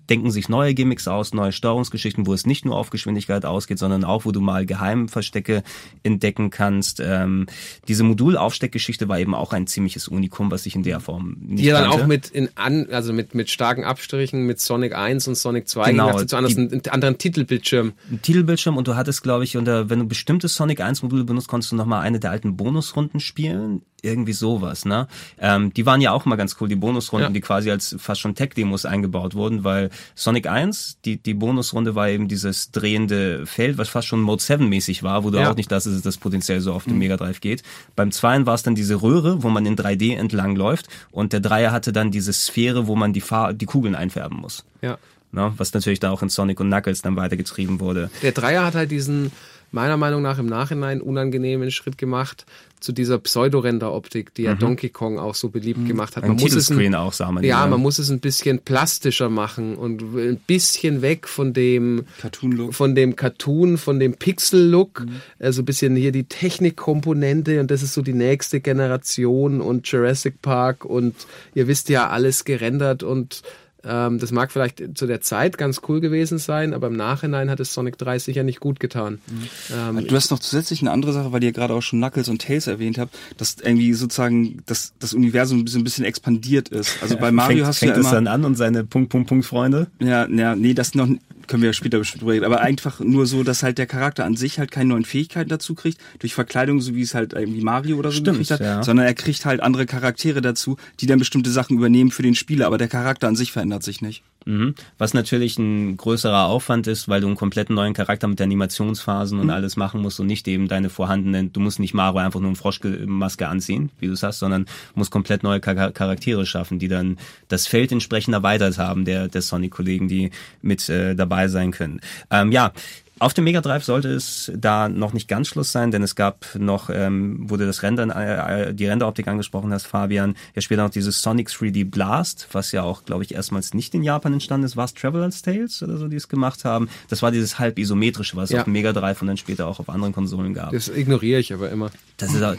denken sich neue Gimmicks aus, neue Steuerungsgeschichten, wo es nicht nur auf Geschwindigkeit ausgeht, sondern auch, wo du mal Geheimverstecke entdecken kannst. Ähm, diese Modulaufsteckgeschichte war eben auch ein ziemliches Unikum, was ich in der Form nicht Die dann auch mit in an, also mit, mit starken Abstrichen, mit Sonic Sonic 1 und Sonic 2 genau, zu anders, die, einen anderen Titelbildschirm. Titelbildschirm und du hattest, glaube ich, unter, wenn du bestimmte Sonic 1 Module benutzt, konntest du nochmal eine der alten Bonusrunden spielen. Irgendwie sowas, ne? Ähm, die waren ja auch mal ganz cool, die Bonusrunden, ja. die quasi als fast schon Tech-Demos eingebaut wurden, weil Sonic 1, die, die Bonusrunde war eben dieses drehende Feld, was fast schon Mode 7 mäßig war, wo du ja. auch nicht das ist, das potenziell so auf dem mhm. Mega Drive geht. Beim 2 war es dann diese Röhre, wo man in 3D entlang läuft und der Dreier hatte dann diese Sphäre, wo man die, Fahr die Kugeln einfärben muss. Ja. Ne, was natürlich da auch in Sonic und Knuckles dann weitergetrieben wurde. Der Dreier hat halt diesen, meiner Meinung nach im Nachhinein unangenehmen Schritt gemacht zu dieser Pseudo-Render-Optik, die ja mhm. Donkey Kong auch so beliebt mhm. gemacht hat. Man muss es ein, auch, sah man ja, ja, man muss es ein bisschen plastischer machen und ein bisschen weg von dem Cartoon-Look, von dem Cartoon, von dem Pixel-Look, mhm. also ein bisschen hier die Technikkomponente und das ist so die nächste Generation und Jurassic Park und ihr wisst ja alles gerendert und ähm, das mag vielleicht zu der Zeit ganz cool gewesen sein, aber im Nachhinein hat es Sonic 3 sicher nicht gut getan. Mhm. Ähm, du hast noch zusätzlich eine andere Sache, weil ihr gerade auch schon Knuckles und Tails erwähnt habt, dass irgendwie sozusagen das, das Universum ein bisschen, ein bisschen expandiert ist. Also (laughs) bei Mario fängt, hast fängt du ja immer, es dann an und seine Punkt, Punkt, Punkt Freunde? Ja, ja, nee, das noch, können wir ja später bestimmt reden, aber einfach nur so, dass halt der Charakter an sich halt keine neuen Fähigkeiten dazu kriegt, durch Verkleidung, so wie es halt irgendwie Mario oder so Stimmt, gekriegt hat, ja. sondern er kriegt halt andere Charaktere dazu, die dann bestimmte Sachen übernehmen für den Spieler, aber der Charakter an sich verändert sich nicht. Mhm. Was natürlich ein größerer Aufwand ist, weil du einen kompletten neuen Charakter mit Animationsphasen und mhm. alles machen musst und nicht eben deine vorhandenen, du musst nicht Mario einfach nur eine Froschmaske anziehen, wie du es hast, sondern musst komplett neue Charaktere schaffen, die dann das Feld entsprechend erweitert haben, der, der Sonic-Kollegen, die mit äh, dabei sein können. Ähm, ja, auf dem Mega Drive sollte es da noch nicht ganz Schluss sein, denn es gab noch, ähm, wurde das Rendern, äh, die Renderoptik angesprochen hast, Fabian, ja später noch dieses Sonic 3D Blast, was ja auch, glaube ich, erstmals nicht in Japan entstanden ist. War es Traveler's Tales oder so, die es gemacht haben? Das war dieses halb isometrische, was es ja. auf dem Mega Drive und dann später auch auf anderen Konsolen gab. Das ignoriere ich aber immer. Das ist auch,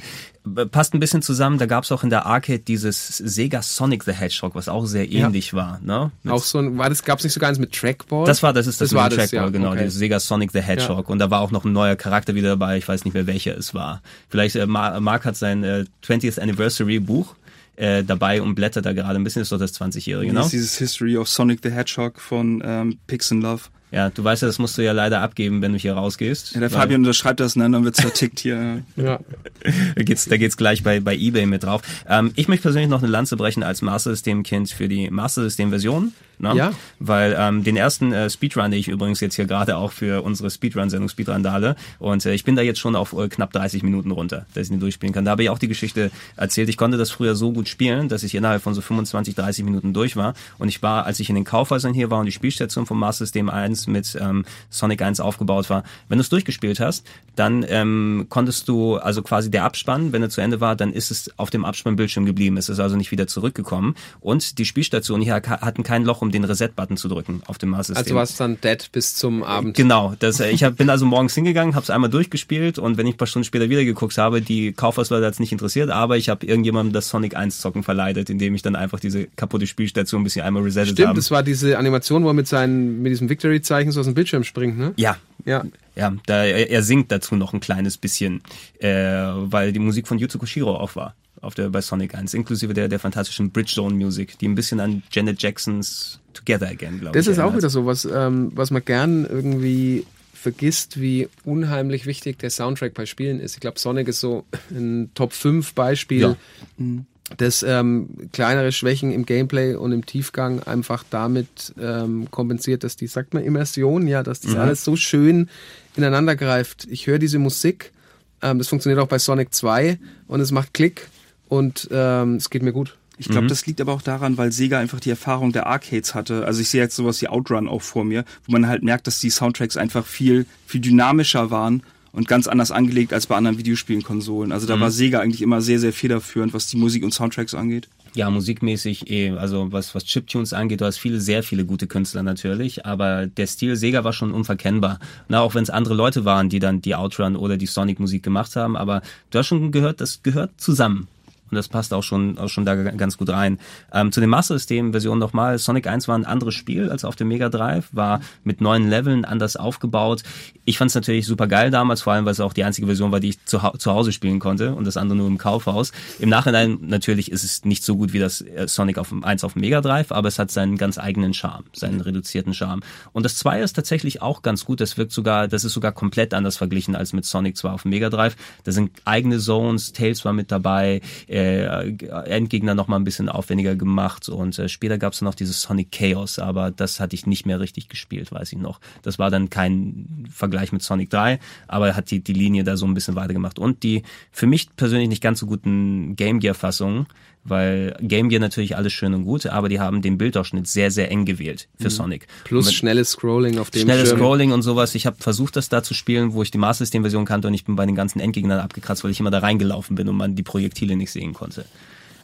passt ein bisschen zusammen. Da gab es auch in der Arcade dieses Sega Sonic the Hedgehog, was auch sehr ähnlich ja. war. Ne? Mit auch so ein, war das, gab es nicht sogar eins mit Trackball? Das war, das ist das, das war das, Trackball, ja. genau. Okay. Das Sega Sonic the Hedgehog. Ja. Und da war auch noch ein neuer Charakter wieder dabei. Ich weiß nicht mehr, welcher es war. Vielleicht, äh, Mark hat sein äh, 20th Anniversary Buch äh, dabei und blättert da gerade ein bisschen. Das ist doch das 20-Jährige, ne? Das ist dieses History of Sonic the Hedgehog von ähm, Pix and Love. Ja, du weißt ja, das musst du ja leider abgeben, wenn du hier rausgehst. Ja, der Fabian unterschreibt das, ne? dann wird's vertickt hier. (laughs) ja. da geht's, da geht's gleich bei, bei Ebay mit drauf. Ähm, ich möchte persönlich noch eine Lanze brechen als Master System Kind für die Master System Version Ne? Ja. Weil ähm, den ersten äh, Speedrun, den ich übrigens jetzt hier gerade auch für unsere Speedrun-Sendung Speedrandale und äh, ich bin da jetzt schon auf äh, knapp 30 Minuten runter, dass ich den durchspielen kann. Da habe ich auch die Geschichte erzählt. Ich konnte das früher so gut spielen, dass ich innerhalb von so 25, 30 Minuten durch war und ich war, als ich in den Kaufhäusern hier war und die Spielstation vom Master System 1 mit ähm, Sonic 1 aufgebaut war, wenn du es durchgespielt hast, dann ähm, konntest du, also quasi der Abspann, wenn er zu Ende war, dann ist es auf dem Abspannbildschirm geblieben. Es ist also nicht wieder zurückgekommen und die Spielstation hier hatten kein Loch, um den Reset-Button zu drücken auf dem Master System. Also war es dann dead bis zum Abend. Genau, das, äh, ich hab, bin also morgens hingegangen, habe es einmal durchgespielt und wenn ich ein paar Stunden später wieder geguckt habe, die Kaufhausleute hat es nicht interessiert, aber ich habe irgendjemandem das Sonic 1 Zocken verleidet, indem ich dann einfach diese kaputte Spielstation ein bisschen einmal resettet Stimmt, habe. das war diese Animation, wo er mit, seinen, mit diesem Victory-Zeichen so aus dem Bildschirm springt, ne? Ja, Ja. ja, da er, er singt dazu noch ein kleines bisschen, äh, weil die Musik von Yuzo Koshiro auch war auf der bei Sonic 1, inklusive der der fantastischen Bridgestone Musik, die ein bisschen an Janet Jacksons Together Again, glaube ich. Das ist auch erinnert. wieder so was, ähm, was man gern irgendwie vergisst, wie unheimlich wichtig der Soundtrack bei Spielen ist. Ich glaube, Sonic ist so ein Top 5 Beispiel, Ja. das ähm, kleinere Schwächen im Gameplay und im Tiefgang einfach damit ähm, kompensiert, dass die, sagt man, Immersion, ja, dass das alles so schön ineinander greift. Ich höre diese Musik, ähm, das funktioniert auch bei Sonic 2 und es macht Klick und ähm, es geht mir gut. Ich glaube, das liegt aber auch daran, weil Sega einfach die Erfahrung der Arcades hatte. Also ich sehe jetzt sowas wie Outrun auch vor mir, wo man halt merkt, dass die Soundtracks einfach viel, viel dynamischer waren und ganz anders angelegt als bei anderen Videospielen-Konsolen. Also da war Sega eigentlich immer sehr, sehr federführend, was die Musik und Soundtracks angeht. Ja, musikmäßig eh, also was, was Chiptunes angeht, du hast viele, sehr viele gute Künstler natürlich, aber der Stil Sega war schon unverkennbar. Na, auch wenn es andere Leute waren, die dann die Outrun oder die Sonic-Musik gemacht haben, aber du hast schon gehört, das gehört zusammen. Und das passt auch schon, auch schon da ganz gut rein. Ähm, zu den Master System-Versionen nochmal. Sonic 1 war ein anderes Spiel als auf dem Mega Drive, war mit neuen Leveln anders aufgebaut. Ich fand es natürlich super geil damals, vor allem, weil es auch die einzige Version war, die ich zu, zu Hause spielen konnte und das andere nur im Kaufhaus. Im Nachhinein natürlich ist es nicht so gut wie das äh, Sonic auf dem 1 auf dem Mega Drive, aber es hat seinen ganz eigenen Charme, seinen reduzierten Charme. Und das 2 ist tatsächlich auch ganz gut. Das wirkt sogar, das ist sogar komplett anders verglichen als mit Sonic 2 auf dem Mega Drive. Da sind eigene Zones, Tails war mit dabei, äh, Endgegner noch mal ein bisschen aufwendiger gemacht und äh, später gab es noch dieses Sonic Chaos, aber das hatte ich nicht mehr richtig gespielt, weiß ich noch. Das war dann kein Vergleich mit Sonic 3, aber hat die, die Linie da so ein bisschen weitergemacht. Und die für mich persönlich nicht ganz so guten Game Gear Fassungen, weil Game Gear natürlich alles schön und gut, aber die haben den Bildausschnitt sehr, sehr eng gewählt für Sonic. Plus mit- schnelles Scrolling auf dem Schnelles Schirm. Scrolling und sowas. Ich habe versucht, das da zu spielen, wo ich die Master System Version kannte und ich bin bei den ganzen Endgegnern abgekratzt, weil ich immer da reingelaufen bin und man die Projektile nicht sehen konnte.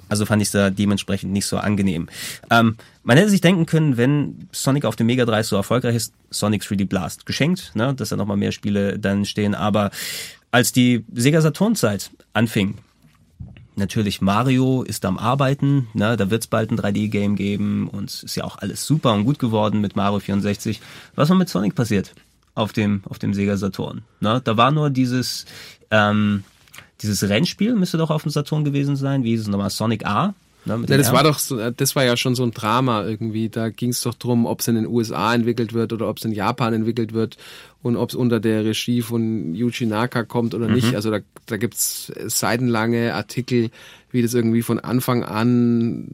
Also fand ich es da dementsprechend nicht so angenehm. Ähm, man hätte sich denken können, wenn Sonic auf dem Mega Drive so erfolgreich ist, Sonic 3D Blast geschenkt, ne, dass da nochmal mehr Spiele dann stehen. Aber als die Sega Saturn Zeit anfing, Natürlich, Mario ist am Arbeiten, ne, da wird's bald ein 3D-Game geben und ist ja auch alles super und gut geworden mit Mario 64. Was war mit Sonic passiert auf dem, auf dem Sega Saturn? Ne, da war nur dieses, ähm, dieses Rennspiel, müsste doch auf dem Saturn gewesen sein, wie hieß es nochmal, Sonic A? Ne, Ja, das R. war doch, so- das war ja schon so ein Drama irgendwie. Da ging es doch drum, ob es in den USA entwickelt wird oder ob es in Japan entwickelt wird und ob es unter der Regie von Yuji Naka kommt oder nicht. Also da, da gibt's seitenlange Artikel, wie das irgendwie von Anfang an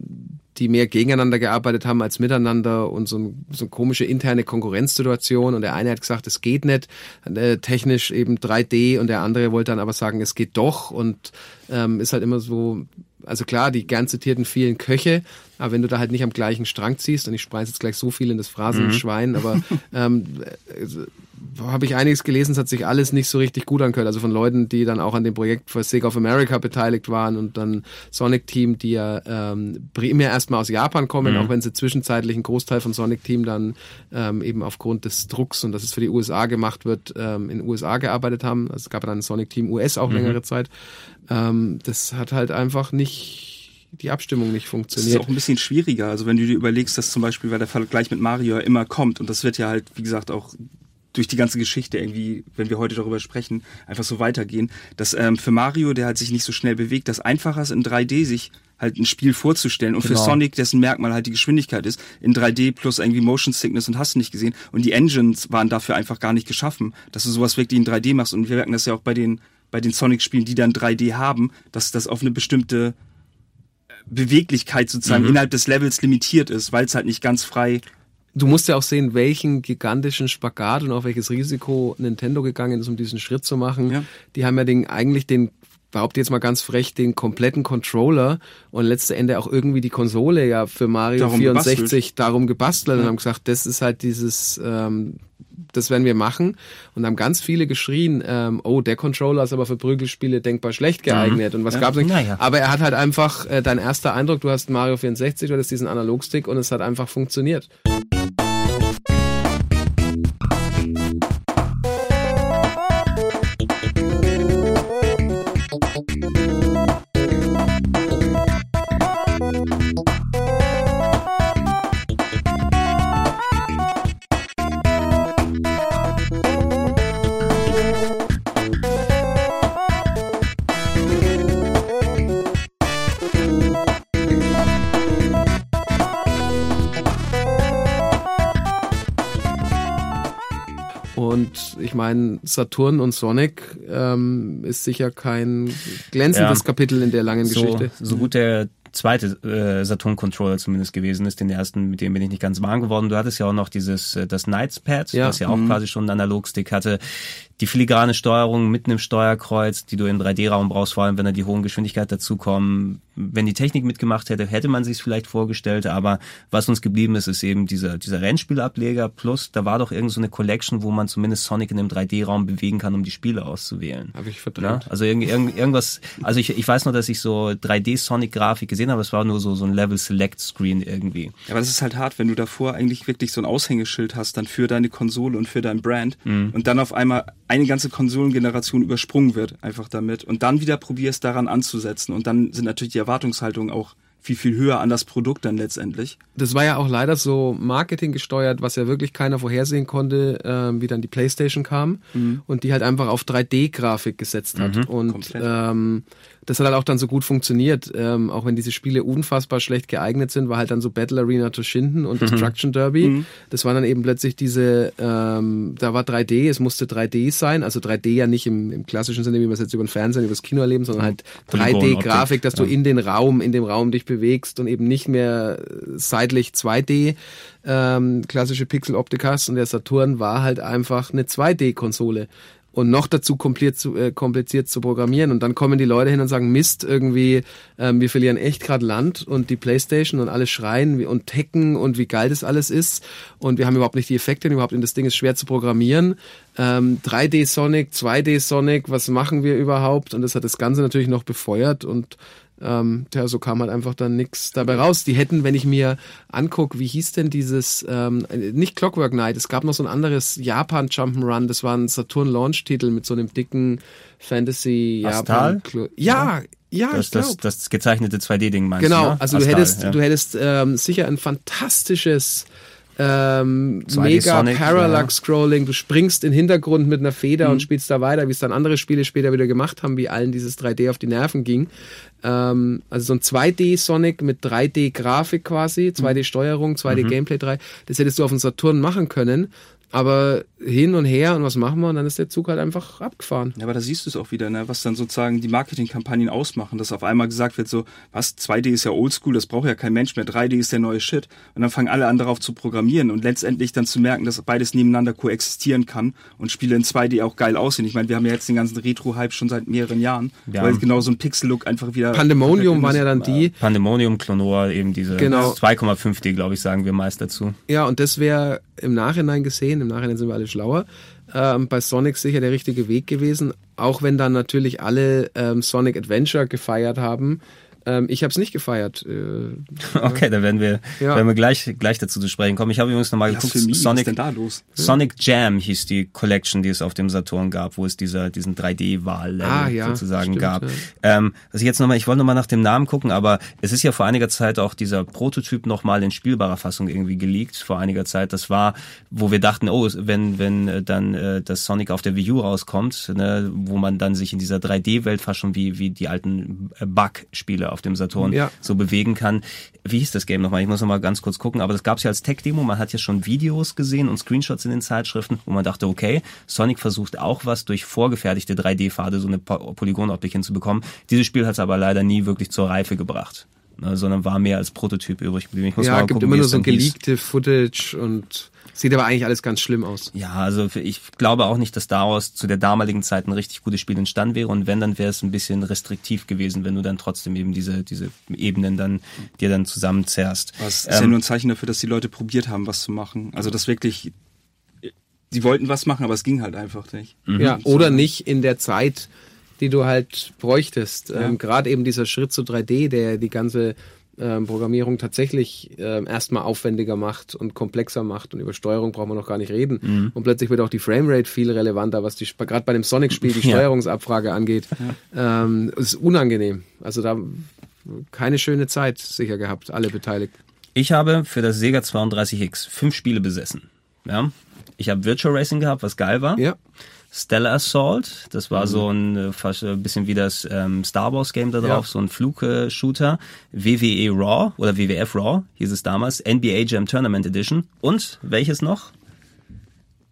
die mehr gegeneinander gearbeitet haben als miteinander und so, ein, so eine komische interne Konkurrenzsituation und der eine hat gesagt, es geht nicht, äh, technisch eben 3D und der andere wollte dann aber sagen, es geht doch und ähm, ist halt immer so, also klar, die gern zitierten vielen Köche, aber wenn du da halt nicht am gleichen Strang ziehst, und ich speise jetzt gleich so viel in das Phrasenschwein, aber ähm, äh, (laughs) habe ich einiges gelesen, es hat sich alles nicht so richtig gut angehört. Also von Leuten, die dann auch an dem Projekt für Sega of America beteiligt waren und dann Sonic Team, die ja ähm, primär erstmal aus Japan kommen, auch wenn sie zwischenzeitlich einen Großteil von Sonic Team dann ähm, eben aufgrund des Drucks und dass es für die USA gemacht wird, ähm, in den USA gearbeitet haben. Also es gab dann Sonic Team US auch längere Zeit. Ähm, das hat halt einfach nicht die Abstimmung nicht Das ist funktioniert. auch ein bisschen schwieriger. Also wenn du dir überlegst, dass zum Beispiel, weil der Vergleich mit Mario immer kommt und das wird ja halt, wie gesagt, auch durch die ganze Geschichte irgendwie, wenn wir heute darüber sprechen, einfach so weitergehen, dass ähm, für Mario, der halt sich nicht so schnell bewegt, das einfacher ist in 3D sich halt ein Spiel vorzustellen und Genau. für Sonic, dessen Merkmal halt die Geschwindigkeit ist, in 3D plus irgendwie Motion Sickness und hast du nicht gesehen und die Engines waren dafür einfach gar nicht geschaffen, dass du sowas wirklich in 3D machst und wir merken das ja auch bei den bei den Sonic Spielen, die dann 3D haben, dass das auf eine bestimmte Beweglichkeit sozusagen Mhm. innerhalb des Levels limitiert ist, weil es halt nicht ganz frei Du musst ja auch sehen, welchen gigantischen Spagat und auf welches Risiko Nintendo gegangen ist, um diesen Schritt zu machen. Ja. Die haben ja den, eigentlich den, behaupte jetzt mal ganz frech, den kompletten Controller und letzte Ende auch irgendwie die Konsole ja für Mario Darum 64 gebastelt. darum gebastelt und haben gesagt, das ist halt dieses, ähm, das werden wir machen und haben ganz viele geschrien, ähm, oh, der Controller ist aber für Prügelspiele denkbar schlecht geeignet und was gab's nicht. Naja. Aber er hat halt einfach, äh, dein erster Eindruck, du hast Mario 64, du hattest diesen Analogstick und es hat einfach funktioniert. Und ich meine, Saturn und Sonic ähm, ist sicher kein glänzendes Ja. Kapitel in der langen so, Geschichte. so gut der zweite äh, Saturn-Controller zumindest gewesen ist. Den ersten, mit dem bin ich nicht ganz warm geworden. Du hattest ja auch noch dieses, äh, das Knights Pad, Ja. das ja auch quasi schon einen Analogstick hatte. Die filigrane Steuerung mitten im Steuerkreuz, die du im 3D-Raum brauchst, vor allem wenn da die hohen Geschwindigkeit dazukommen. Wenn die Technik mitgemacht hätte, hätte man sich vielleicht vorgestellt, aber was uns geblieben ist, ist eben dieser, dieser Rennspielableger plus, da war doch irgend so eine Collection, wo man zumindest Sonic in einem 3D-Raum bewegen kann, um die Spiele auszuwählen. Habe ich Ja, verdrängt. also irgend, irgend, irgendwas, also ich, ich weiß nur, dass ich so 3D-Sonic-Grafik gesehen habe, es war nur so, so ein Level-Select-Screen irgendwie. Aber das ist halt hart, wenn du davor eigentlich wirklich so ein Aushängeschild hast, dann für deine Konsole und für dein Brand Mhm. und dann auf einmal eine ganze Konsolengeneration übersprungen wird, einfach damit und dann wieder probierst daran anzusetzen und dann sind natürlich die Erwartungshaltungen auch viel, viel höher an das Produkt dann letztendlich. Das war ja auch leider so Marketing gesteuert, was ja wirklich keiner vorhersehen konnte, ähm, wie dann die PlayStation kam und die halt einfach auf 3D-Grafik gesetzt hat. und komplett. ähm, das hat halt auch dann so gut funktioniert, ähm, auch wenn diese Spiele unfassbar schlecht geeignet sind, war halt dann so Battle Arena Toshinden und Destruction Derby. Das waren dann eben plötzlich diese, ähm, da war 3D, es musste 3D sein, also 3D ja nicht im, im klassischen Sinne, wie wir es jetzt über den Fernsehen, über das Kino erleben, sondern halt Polygonoptik. 3D-Grafik, dass du in den Raum, in dem Raum dich bewegst und eben nicht mehr äh, seitlich 2D ähm, klassische Pixeloptik hast und der Saturn war halt einfach eine 2D-Konsole und noch dazu kompliziert zu, äh, kompliziert zu programmieren. Und dann kommen die Leute hin und sagen Mist irgendwie ähm, wir verlieren echt gerade Land und die Playstation und alle schreien und tecken und wie geil das alles ist. Und wir haben überhaupt nicht die Effekte und überhaupt und das Ding ist schwer zu programmieren. Ähm, 3D Sonic 2D Sonic was machen wir überhaupt? Und das hat das Ganze natürlich noch befeuert und ähm, tja, so kam halt einfach dann nichts dabei raus. Die hätten, wenn ich mir anguck, wie hieß denn dieses, ähm, nicht Clockwork Knight, es gab noch so ein anderes Japan Jump'n'Run, das war ein Saturn Launch Titel mit so einem dicken Fantasy Astal? Japan. Klo- Ja, ja, Das, ich das, glaube. das gezeichnete 2D-Ding meinst Genau, du? ne? also du Astal, hättest, ja. du hättest ähm, sicher ein fantastisches ähm, 2D mega Sonic, Parallax Scrolling. Du springst in den Hintergrund mit einer Feder Mhm. und spielst da weiter, wie es dann andere Spiele später wieder gemacht haben, wie allen dieses 3D auf die Nerven ging. Ähm, also so ein 2D Sonic mit 3D Grafik quasi, 2D Steuerung, 2D Mhm. Gameplay 3. Das hättest du auf dem Saturn machen können. Aber hin und her und was machen wir? Und dann ist der Zug halt einfach abgefahren. Ja, aber da siehst du es auch wieder, ne? was dann sozusagen die Marketingkampagnen ausmachen, dass auf einmal gesagt wird so, was, 2D ist ja oldschool, das braucht ja kein Mensch mehr, 3D ist der neue Shit. Und dann fangen alle an darauf zu programmieren und letztendlich dann zu merken, dass beides nebeneinander koexistieren kann und Spiele in 2D auch geil aussehen. Ich meine, wir haben ja jetzt den ganzen Retro-Hype schon seit mehreren Jahren, Ja. weil genau so ein Pixel-Look einfach wieder... Pandemonium waren ja dann die, Pandemonium, Clonor, eben diese Genau. 2,5D, glaube ich, sagen wir meist dazu. Ja, und das wäre im Nachhinein gesehen, im Nachhinein sind wir alle schlauer, ähm, bei Sonic sicher der richtige Weg gewesen, auch wenn dann natürlich alle ähm, Sonic Adventure gefeiert haben. Ähm, ich habe es nicht gefeiert. Äh, (laughs) Okay, da werden wir, Ja. werden wir gleich, gleich dazu zu sprechen kommen. Ich habe übrigens nochmal geguckt, Blasphemie, was ist Sonic, denn da los? Sonic Jam hieß die Collection, die es auf dem Saturn gab, wo es dieser, diesen 3D-Wahl Ah, ja, sozusagen stimmt, gab. ja. Ähm, ich jetzt nochmal, ich wollte nochmal nach dem Namen gucken, aber es ist ja vor einiger Zeit auch dieser Prototyp nochmal in spielbarer Fassung irgendwie geleakt, vor einiger Zeit. Das war, wo wir dachten, oh, wenn, wenn äh, dann äh, das Sonic auf der Wii U rauskommt, ne, wo man dann sich in dieser 3D-Welt fast schon wie, wie die alten äh, Auf dem Saturn Ja. so bewegen kann. Wie hieß das Game nochmal? Ich muss nochmal ganz kurz gucken, aber das gab es ja als Tech-Demo. Man hat ja schon Videos gesehen und Screenshots in den Zeitschriften, wo man dachte, okay, Sonic versucht auch was durch vorgefertigte 3D-Pfade, so eine Po- Polygonoptik hinzubekommen. Dieses Spiel hat es aber leider nie wirklich zur Reife gebracht. Ne, sondern war mehr als Prototyp übrig geblieben. Ich muss ja, mal gibt gucken, immer nur so hieß. geleakte Footage und sieht aber eigentlich alles ganz schlimm aus. Ja, also ich glaube auch nicht, dass daraus zu der damaligen Zeit ein richtig gutes Spiel entstanden wäre. Und wenn, dann wäre es ein bisschen restriktiv gewesen, wenn du dann trotzdem eben diese, diese Ebenen dann dir dann zusammenzerrst. Aber es ist ja Ähm, nur ein Zeichen dafür, dass die Leute probiert haben, was zu machen. Also das wirklich, die wollten was machen, aber es ging halt einfach nicht. Ja, oder nicht in der Zeit, die du halt bräuchtest. Ähm, Gerade eben dieser Schritt zu 3D, der die ganze ähm, Programmierung tatsächlich ähm, erstmal aufwendiger macht und komplexer macht und über Steuerung brauchen wir noch gar nicht reden. Und plötzlich wird auch die Framerate viel relevanter, was die gerade bei dem Sonic-Spiel die (laughs) Ja. Steuerungsabfrage angeht. Ähm, es ist unangenehm. Also da keine schöne Zeit sicher gehabt, alle Beteiligten. Ich habe für das Sega 32X fünf Spiele besessen. Ja. Ich habe Virtual Racing gehabt, was geil war. Ja. Stellar Assault, das war so ein äh, fast ein bisschen wie das ähm, Star Wars Game da drauf, Ja. so ein Flug-Shooter. WWE Raw oder WWF Raw hieß es damals, NBA Jam Tournament Edition und welches noch?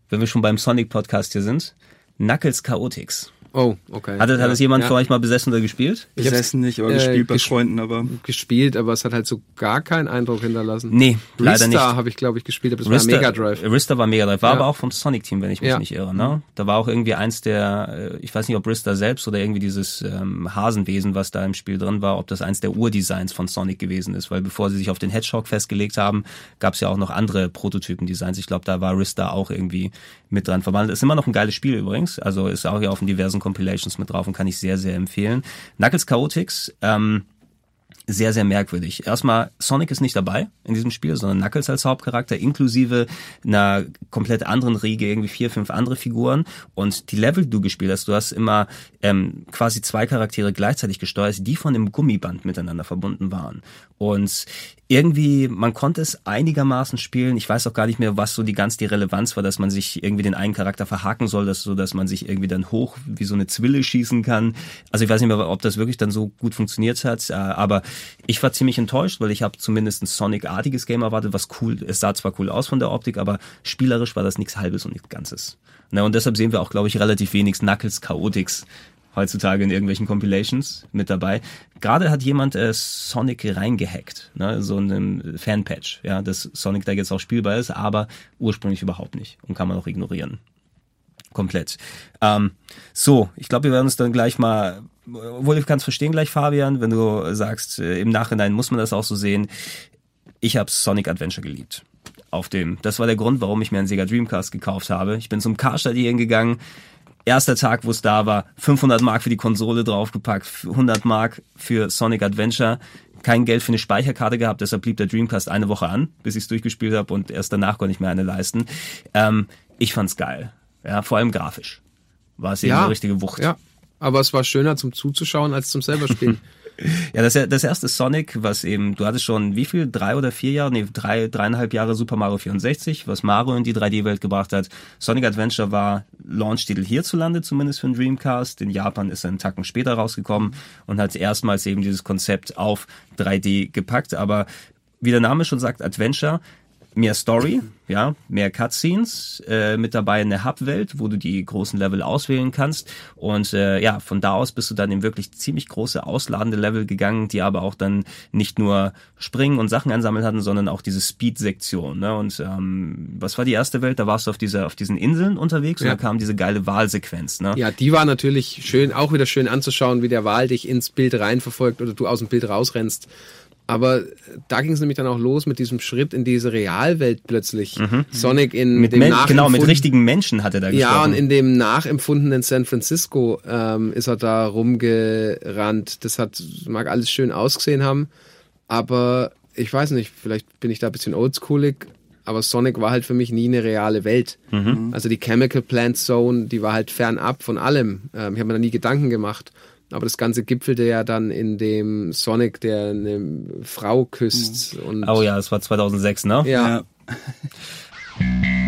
Wenn wir schon beim Sonic Podcast hier sind, Knuckles Chaotix. Oh, okay. Hat, es- hat ja. es jemand ja. von euch mal besessen oder gespielt? Besessen nicht, aber äh, gespielt bei ges- Freunden, aber gespielt, aber es hat halt so gar keinen Eindruck hinterlassen. Nee, leider nicht. Ristar habe ich, glaube ich, gespielt, aber das war Mega Drive. Rista war Mega Drive, war Ja. aber auch vom Sonic-Team, wenn ich mich Ja. nicht irre. Ne? Da war auch irgendwie eins der, äh, ich weiß nicht, ob Rista selbst oder irgendwie dieses ähm, Hasenwesen, was da im Spiel drin war, ob das eins der Urdesigns von Sonic gewesen ist. Weil bevor sie sich auf den Hedgehog festgelegt haben, gab es ja auch noch andere Prototypen-Designs. Ich glaube, da war Rista auch irgendwie mit dran verwandelt. Ist immer noch ein geiles Spiel übrigens. Also ist auch ja auf den diversen Compilations mit drauf und kann ich sehr, sehr empfehlen. Knuckles Chaotix, ähm, sehr, sehr merkwürdig. Erstmal, Sonic ist nicht dabei in diesem Spiel, sondern Knuckles als Hauptcharakter, inklusive einer komplett anderen Riege, irgendwie vier, fünf andere Figuren. Und die Level, die du gespielt hast, du hast immer ähm, quasi zwei Charaktere gleichzeitig gesteuert, die von einem Gummiband miteinander verbunden waren. Und irgendwie, man konnte es einigermaßen spielen. Ich weiß auch gar nicht mehr, was so die ganz die Relevanz war, dass man sich irgendwie den einen Charakter verhaken soll, dass, so dass man sich irgendwie dann hoch wie so eine Zwille schießen kann. Also ich weiß nicht mehr, ob das wirklich dann so gut funktioniert hat, äh, aber ich war ziemlich enttäuscht, weil ich habe zumindest ein Sonic-artiges Game erwartet, was cool, es sah zwar cool aus von der Optik, aber spielerisch war das nichts Halbes und nichts Ganzes. Na, und deshalb sehen wir auch, glaube ich, relativ wenig Knuckles Chaotix heutzutage in irgendwelchen Compilations mit dabei. Gerade hat jemand äh, Sonic reingehackt, ne, so einem Fanpatch, ja, dass Sonic da jetzt auch spielbar ist, aber ursprünglich überhaupt nicht und kann man auch ignorieren. Komplett. Ähm, so, ich glaube, wir werden uns dann gleich mal, obwohl ich kann es verstehen gleich, Fabian, wenn du sagst, äh, im Nachhinein muss man das auch so sehen. Ich habe Sonic Adventure geliebt. Auf dem. Das war der Grund, warum ich mir einen Sega Dreamcast gekauft habe. Ich bin zum Karstadt gegangen. Erster Tag, wo es da war, 500 Mark für die Konsole draufgepackt, 100 Mark für Sonic Adventure. Kein Geld für eine Speicherkarte gehabt, deshalb blieb der Dreamcast eine Woche an, bis ich es durchgespielt habe und erst danach konnte ich mir eine leisten. Ähm, ich fand's geil. Ja, vor allem grafisch. War es eben eine richtige Wucht. Ja, aber es war schöner zum Zuzuschauen als zum selber spielen. (laughs) Ja, das, das erste Sonic, was eben, du hattest schon wie viel, drei oder vier Jahre, nee, drei, dreieinhalb Jahre Super Mario 64, was Mario in die 3D-Welt gebracht hat. Sonic Adventure war Launch-Titel hierzulande, zumindest für den Dreamcast. In Japan ist er einen Tacken später rausgekommen und hat erstmals eben dieses Konzept auf 3D gepackt. Aber wie der Name schon sagt, Adventure, mehr Story, ja, mehr Cutscenes, äh, mit dabei eine Hub-Welt, wo du die großen Level auswählen kannst. Und äh, ja, von da aus bist du dann in wirklich ziemlich große ausladende Level gegangen, die aber auch dann nicht nur springen und Sachen einsammeln hatten, sondern auch diese Speed-Sektion. Ne? Und ähm, was war die erste Welt? Da warst du auf dieser, auf diesen Inseln unterwegs Ja. und da kam diese geile Wahlsequenz. Ne? Ja, die war natürlich schön, auch wieder schön anzuschauen, wie der Wal dich ins Bild reinverfolgt oder du aus dem Bild rausrennst. Aber da ging es nämlich dann auch los mit diesem Schritt in diese Realwelt plötzlich. Sonic in Mhm. Mit dem Men genau, mit richtigen Menschen hat er da Ja, gesprochen. und in dem nachempfundenen San Francisco ähm, ist er da rumgerannt. Das hat, mag alles schön ausgesehen haben, aber ich weiß nicht, vielleicht bin ich da ein bisschen oldschoolig, aber Sonic war halt für mich nie eine reale Welt. Also die Chemical Plant Zone, die war halt fernab von allem. Ähm, ich habe mir da nie Gedanken gemacht. Aber das Ganze gipfelte ja dann in dem Sonic, der eine Frau küsst. Und oh ja, das war 2006, ne? ja, Rolling (laughs)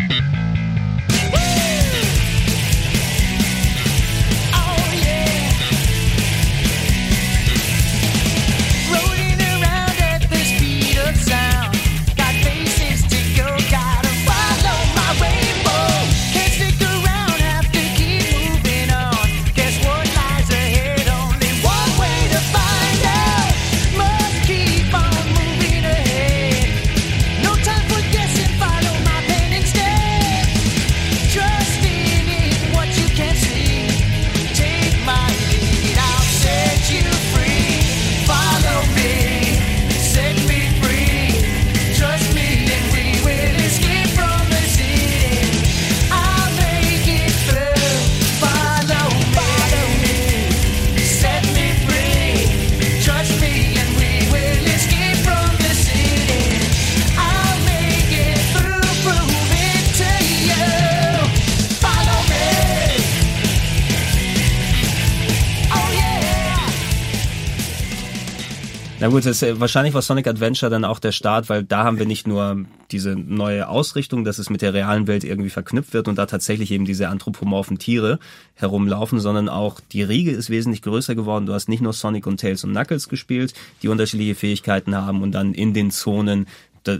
gut, das, äh, wahrscheinlich war Sonic Adventure dann auch der Start, weil da haben wir nicht nur diese neue Ausrichtung, dass es mit der realen Welt irgendwie verknüpft wird und da tatsächlich eben diese anthropomorphen Tiere herumlaufen, sondern auch die Riege ist wesentlich größer geworden. Du hast nicht nur Sonic und Tails und Knuckles gespielt, die unterschiedliche Fähigkeiten haben und dann in den Zonen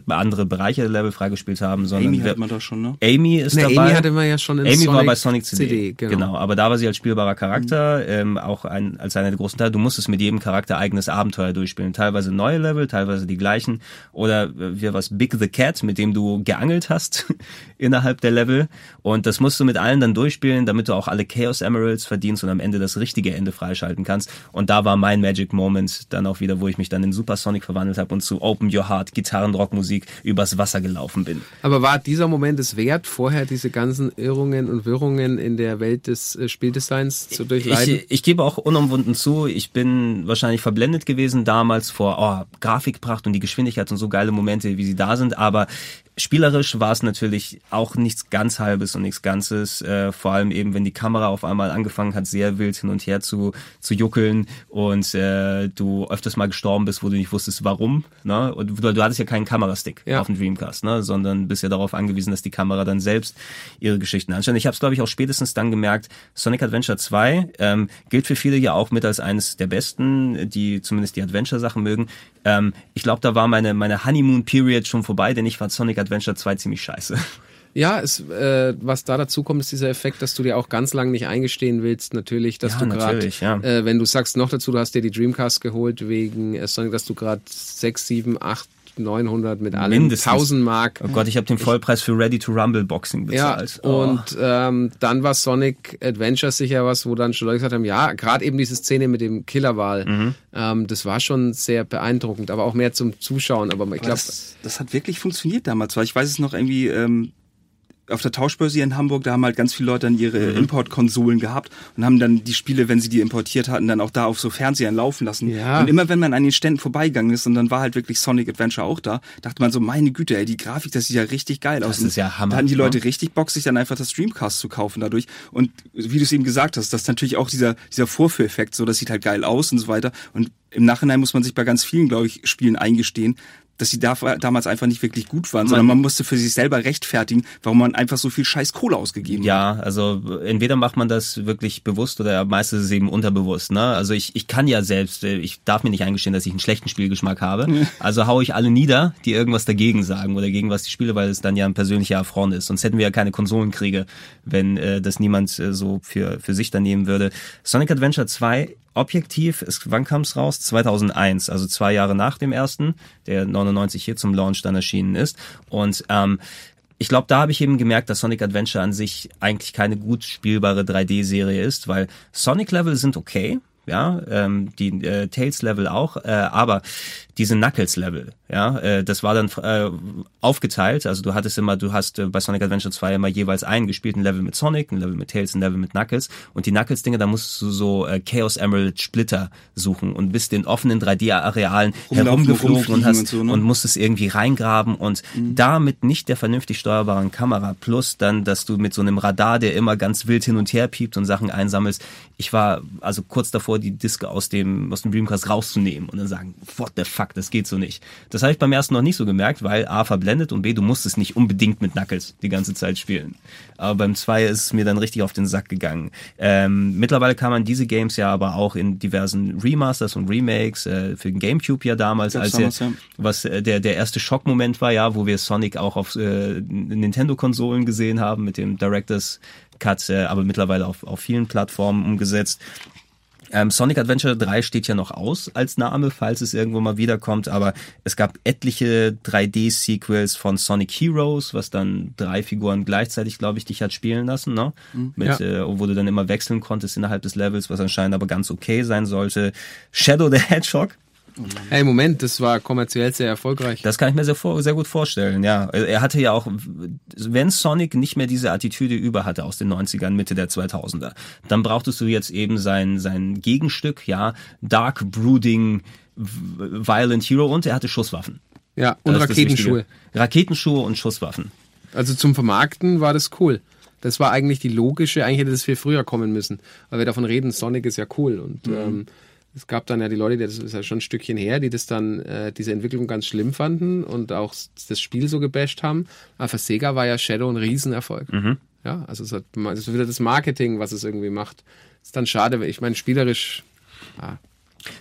andere Bereiche der Level freigespielt haben, sondern Amy hat man da schon, ne? Amy ist Ne, dabei. Amy hatte man ja schon in Amy war Sonic bei Sonic CD. CD, genau. aber da war sie als spielbarer Charakter, ähm, auch ein, als einer der großen Teile. Du musstest mit jedem Charakter eigenes Abenteuer durchspielen. Teilweise neue Level, teilweise die gleichen. Oder äh, wie was Big the Cat, mit dem du geangelt hast (laughs) innerhalb der Level. Und das musst du mit allen dann durchspielen, damit du auch alle Chaos Emeralds verdienst und am Ende das richtige Ende freischalten kannst. Und da war mein Magic Moment dann auch wieder, wo ich mich dann in Super Sonic verwandelt habe und zu Open Your Heart, Gitarrenrockmusik übers Wasser gelaufen bin. Aber war dieser Moment es wert, vorher diese ganzen Irrungen und Wirrungen in der Welt des äh, Spieldesigns zu durchleiden? Ich, ich gebe auch unumwunden zu, ich bin wahrscheinlich verblendet gewesen damals vor oh, Grafikpracht und die Geschwindigkeit und so geile Momente, wie sie da sind, aber spielerisch war es natürlich auch nichts ganz Halbes und nichts Ganzes, äh, vor allem eben, wenn die Kamera auf einmal angefangen hat, sehr wild hin und her zu, zu juckeln und äh, du öfters mal gestorben bist, wo du nicht wusstest, warum. Ne? Und du, du hattest ja keinen Kamerastick Ja. auf dem Dreamcast, ne? sondern bist ja darauf angewiesen, dass die Kamera dann selbst ihre Geschichten anstellt. Ich habe es, glaube ich, auch spätestens dann gemerkt, Sonic Adventure 2 ähm, gilt für viele ja auch mit als eines der besten, die zumindest die Adventure-Sachen mögen. Ähm, ich glaube, da war meine, meine Honeymoon-Period schon vorbei, denn ich fand Sonic Adventure 2 ziemlich scheiße. Ja, es, äh, was da dazu kommt, ist dieser Effekt, dass du dir auch ganz lang nicht eingestehen willst, natürlich, dass Ja, du gerade, ja. äh, wenn du sagst noch dazu, du hast dir die Dreamcast geholt wegen äh, Sonic, dass du gerade 6, 7, 8, 900 mit allem Mindestens. 1000 Mark. Oh Gott, ich habe den Vollpreis für Ready to Rumble Boxing Ja, bezahlt. Oh. und ähm, dann war Sonic Adventure sicher was, wo dann schon Leute gesagt haben, ja, gerade eben diese Szene mit dem Killerwal, Mhm. ähm, das war schon sehr beeindruckend, aber auch mehr zum Zuschauen. Aber ich glaube, das, das hat wirklich funktioniert damals, weil ich weiß es noch irgendwie, ähm, auf der Tauschbörse hier in Hamburg, da haben halt ganz viele Leute dann ihre Mhm. Importkonsolen gehabt und haben dann die Spiele, wenn sie die importiert hatten, dann auch da auf so Fernsehern laufen lassen. Ja. Und immer wenn man an den Ständen vorbeigegangen ist und dann war halt wirklich Sonic Adventure auch da, dachte man so, meine Güte, ey, die Grafik, das sieht ja richtig geil aus. Das ist ja Hammer, Da hatten die Leute ne? richtig Bock, sich dann einfach das Dreamcast zu kaufen dadurch. Und wie du es eben gesagt hast, das ist natürlich auch dieser, dieser Vorführeffekt, so, das sieht halt geil aus und so weiter. Und im Nachhinein muss man sich bei ganz vielen, glaube ich, Spielen eingestehen, dass sie da, damals einfach nicht wirklich gut waren, sondern man musste für sich selber rechtfertigen, warum man einfach so viel scheiß Kohle ausgegeben hat. Ja, also entweder macht man das wirklich bewusst oder meistens ist es eben unterbewusst. Ne? Also ich, ich kann ja selbst, äh, ich darf mir nicht eingestehen, dass ich einen schlechten Spielgeschmack habe. Also hau ich alle nieder, die irgendwas dagegen sagen oder gegen was ich spiele, weil es dann ja ein persönlicher Affront ist. Sonst hätten wir ja keine Konsolenkriege, wenn äh, das niemand äh, so für, für sich dann nehmen würde. Sonic Adventure 2 objektiv, ist, wann kam es raus? 2001, also zwei Jahre nach dem ersten, der 99 hier zum Launch dann erschienen ist. Und ähm, ich glaube, da habe ich eben gemerkt, dass Sonic Adventure an sich eigentlich keine gut spielbare 3D-Serie ist, weil Sonic-Level sind okay, ja, ähm, die äh, Tails-Level auch, äh, aber diese Knuckles-Level, ja, äh, das war dann äh, aufgeteilt, also du hattest immer, du hast äh, bei Sonic Adventure 2 immer jeweils einen gespielten Level mit Sonic, ein Level mit Tails, ein Level mit Knuckles und die Knuckles-Dinge, da musst du so äh, Chaos Emerald Splitter suchen und bist in offenen 3D-Arealen Rumlaufen, herumgeflogen und hast und so, ne? und musstest irgendwie reingraben und da mit nicht der vernünftig steuerbaren Kamera plus dann, dass du mit so einem Radar, der immer ganz wild hin und her piept und Sachen einsammelst. Ich war also kurz davor, die Diske aus dem, aus dem Dreamcast rauszunehmen und dann sagen, what the fuck, das geht so nicht. Das habe ich beim ersten noch nicht so gemerkt, weil A verblendet und B, du musstest nicht unbedingt mit Knuckles die ganze Zeit spielen. Aber beim 2 ist es mir dann richtig auf den Sack gegangen. Ähm, mittlerweile kann man diese Games ja aber auch in diversen Remasters und Remakes, äh, für den Gamecube ja damals, als damals, der, ja. was äh, der der erste Schockmoment war ja, wo wir Sonic auch auf äh, Nintendo-Konsolen gesehen haben mit dem Directors Cut, äh, aber mittlerweile auf, auf vielen Plattformen umgesetzt. Ähm, Sonic Adventure 3 steht ja noch aus als Name, falls es irgendwo mal wiederkommt, aber es gab etliche 3D-Sequels von Sonic Heroes, was dann drei Figuren gleichzeitig, glaube ich, dich hat spielen lassen, ne? Mit, Ja. äh, wo du dann immer wechseln konntest innerhalb des Levels, was anscheinend aber ganz okay sein sollte. Shadow the Hedgehog, hey, Moment, das war kommerziell sehr erfolgreich. das kann ich mir sehr, sehr gut vorstellen, ja. Er hatte ja auch, wenn Sonic nicht mehr diese Attitüde über hatte aus den 90ern, Mitte der 2000er, dann brauchtest du jetzt eben sein, sein Gegenstück, ja, Dark Brooding Violent Hero und er hatte Schusswaffen. ja, und Das Raketenschuhe. Raketenschuhe und Schusswaffen. Also zum Vermarkten war das cool. Das war eigentlich die logische, eigentlich hätte das viel früher kommen müssen. Weil wir davon reden, Sonic ist ja cool. Und Mhm. ähm, Es gab dann ja die Leute, das ist ja schon ein Stückchen her, die das dann, äh, diese Entwicklung ganz schlimm fanden und auch das Spiel so gebasht haben. Aber für Sega war ja Shadow ein Riesenerfolg. Ja, also es hat, das ist wieder das Marketing, was es irgendwie macht. Ist dann schade, ich meine, spielerisch, ja,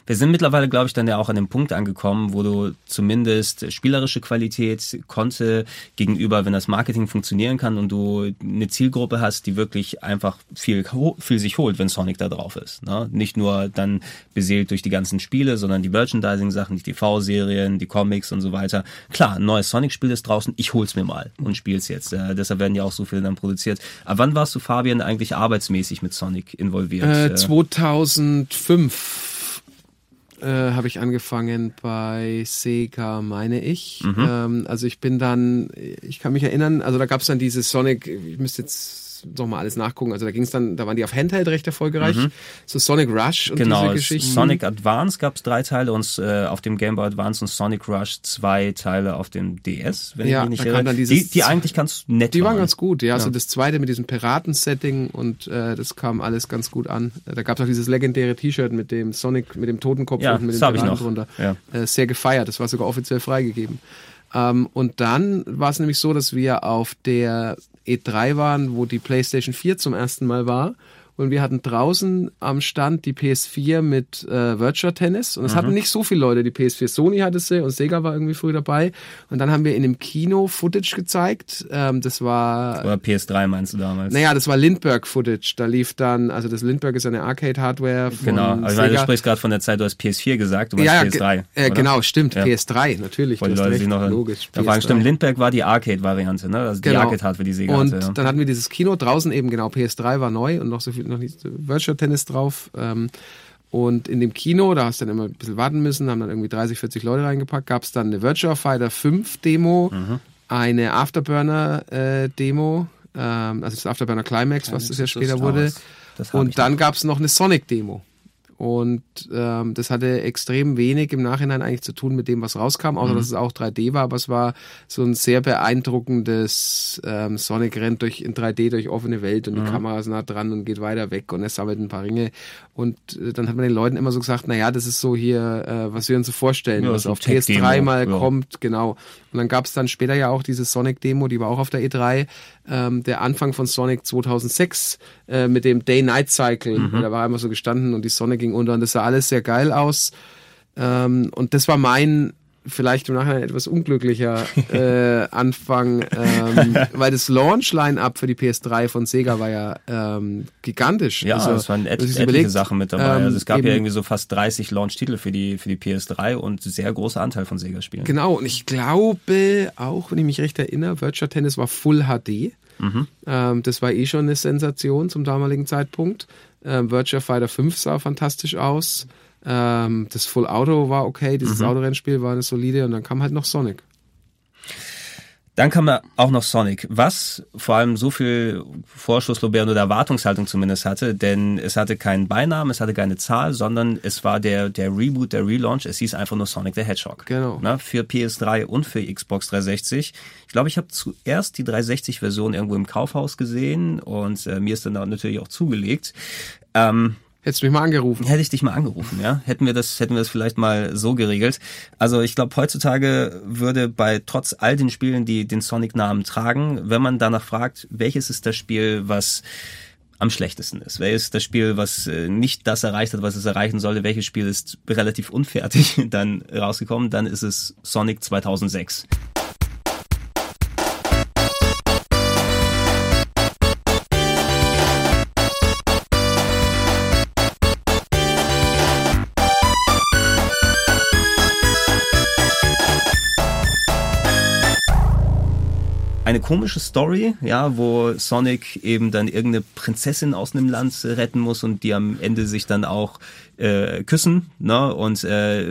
Wir sind mittlerweile, glaube ich, dann ja auch an dem Punkt angekommen, wo du zumindest spielerische Qualität konnte gegenüber, wenn das Marketing funktionieren kann und du eine Zielgruppe hast, die wirklich einfach viel, viel sich holt, wenn Sonic da drauf ist. Ne? Nicht nur dann beseelt durch die ganzen Spiele, sondern die Merchandising-Sachen, die TV-Serien, die Comics und so weiter. Klar, ein neues Sonic-Spiel ist draußen, ich hol's mir mal und spiel's jetzt. Äh, deshalb werden ja auch so viele dann produziert. Aber wann warst du, Fabian, eigentlich arbeitsmäßig mit Sonic involviert? Äh, Äh, 2005 äh, habe ich angefangen bei Sega, meine ich. Mhm. Ähm, also ich bin dann, ich kann mich erinnern, also da gab es dann diese Sonic, ich müsste jetzt noch mal alles nachgucken. Also da ging es dann, da waren die auf Handheld recht erfolgreich. So Sonic Rush und Mhm. Genau, diese Geschichten. Sonic Advance gab es drei Teile und äh, auf dem Game Boy Advance und Sonic Rush zwei Teile auf dem DS, wenn Ja, ich mich nicht irre. dann dieses- die, die eigentlich ganz nett Die waren waren. ganz gut, ja. Also das zweite mit diesem Piraten-Setting und äh, das kam alles ganz gut an. Da gab es auch dieses legendäre T-Shirt mit dem Sonic, mit dem Totenkopf Ja, und mit dem Piraten noch. drunter. Ja. Äh, sehr gefeiert. Das war sogar offiziell freigegeben. Ähm, und dann war es nämlich so, dass wir auf der E3 waren, wo die PlayStation 4 zum ersten Mal war. Und wir hatten draußen am Stand die PS4 mit äh, Virtua Tennis. Und es Mhm. hatten nicht so viele Leute. Die PS4 Sony hatte sie und Sega war irgendwie früh dabei. Und dann haben wir in einem Kino Footage gezeigt. Ähm, das war Oder PS3 meinst du damals? naja, das war Lindbergh-Footage. Da lief dann, also das Lindbergh ist eine Arcade-Hardware von Genau, ich meine, du Sega. sprichst gerade von der Zeit, du hast PS4 gesagt, du meinst ja, ja, PS3. ge- äh, genau, stimmt. Ja. PS3, natürlich. Hast Leute noch logisch. da PS3. stimmt, Lindbergh war die Arcade-Variante, ne? Also die Genau. Arcade-Hardware, die Sega Und hatte. Ja. dann hatten wir dieses Kino draußen eben, genau, PS3 war neu und noch so viel, noch nicht so Virtual Tennis drauf. Ähm, und in dem Kino, da hast du dann immer ein bisschen warten müssen, haben dann irgendwie 30, 40 Leute reingepackt, gab es dann eine Virtua Fighter 5 Demo, Mhm. eine Afterburner äh, Demo, ähm, also das Afterburner Climax, was das ja später wurde. Das Und dann gab es noch eine Sonic-Demo. Und ähm, das hatte extrem wenig im Nachhinein eigentlich zu tun mit dem, was rauskam, Mhm. außer dass es auch 3D war, aber es war so ein sehr beeindruckendes ähm, Sonic rennt durch in 3D durch offene Welt und die Mhm. Kamera ist nah dran und geht weiter weg und er sammelt ein paar Ringe. Und äh, dann hat man den Leuten immer so gesagt, naja, das ist so hier, äh, was wir uns so vorstellen, Ja, was auf Tech-Demo, PS3 mal ja. kommt, genau. Und dann gab es dann später ja auch diese Sonic-Demo, die war auch auf der E3, ähm, der Anfang von Sonic 2006 äh, mit dem Day-Night-Cycle. Mhm. Da war einmal so gestanden und die Sonne ging unter und das sah alles sehr geil aus. Ähm, und das war mein vielleicht im Nachhinein etwas unglücklicher (laughs) äh, Anfang, ähm, (laughs) weil das Launch-Line-Up für die PS3 von Sega war ja ähm, gigantisch. Ja, Also, es waren et etliche überlegt, Sachen mit dabei. ähm, also es gab eben- ja irgendwie so fast 30 Launch-Titel für die, für die PS3 und sehr großer Anteil von Sega-Spielen. Genau, und ich glaube auch, wenn ich mich recht erinnere, Virtua Tennis war Full HD. Ähm, das war eh schon eine Sensation zum damaligen Zeitpunkt. Ähm, Virtua Fighter 5 sah fantastisch aus. Ähm, das Full Auto war okay, dieses Autorennspiel war eine solide und dann kam halt noch Sonic. Dann kam ja auch noch Sonic, was vor allem so viel Vorschusslorbeeren oder Erwartungshaltung zumindest hatte, denn es hatte keinen Beinamen, es hatte keine Zahl, sondern es war der, der Reboot, der Relaunch, es hieß einfach nur Sonic the Hedgehog. Genau. Na, für PS3 und für Xbox 360. Ich glaube, ich habe zuerst die 360-Version irgendwo im Kaufhaus gesehen und äh, mir ist dann natürlich auch zugelegt. Ähm, Hättest du mich mal angerufen. Hätte ich dich mal angerufen, ja? Hätten wir das, hätten wir das vielleicht mal so geregelt. Also ich glaube, heutzutage würde bei trotz all den Spielen, die den Sonic-Namen tragen, wenn man danach fragt, welches ist das Spiel, was am schlechtesten ist? Welches ist das Spiel, was äh, nicht das erreicht hat, was es erreichen sollte? Welches Spiel ist relativ unfertig (laughs) dann rausgekommen? Dann ist es Sonic 2006. eine komische Story, ja, wo Sonic eben dann irgendeine Prinzessin aus einem Land retten muss und die am Ende sich dann auch äh, küssen, ne? Und äh,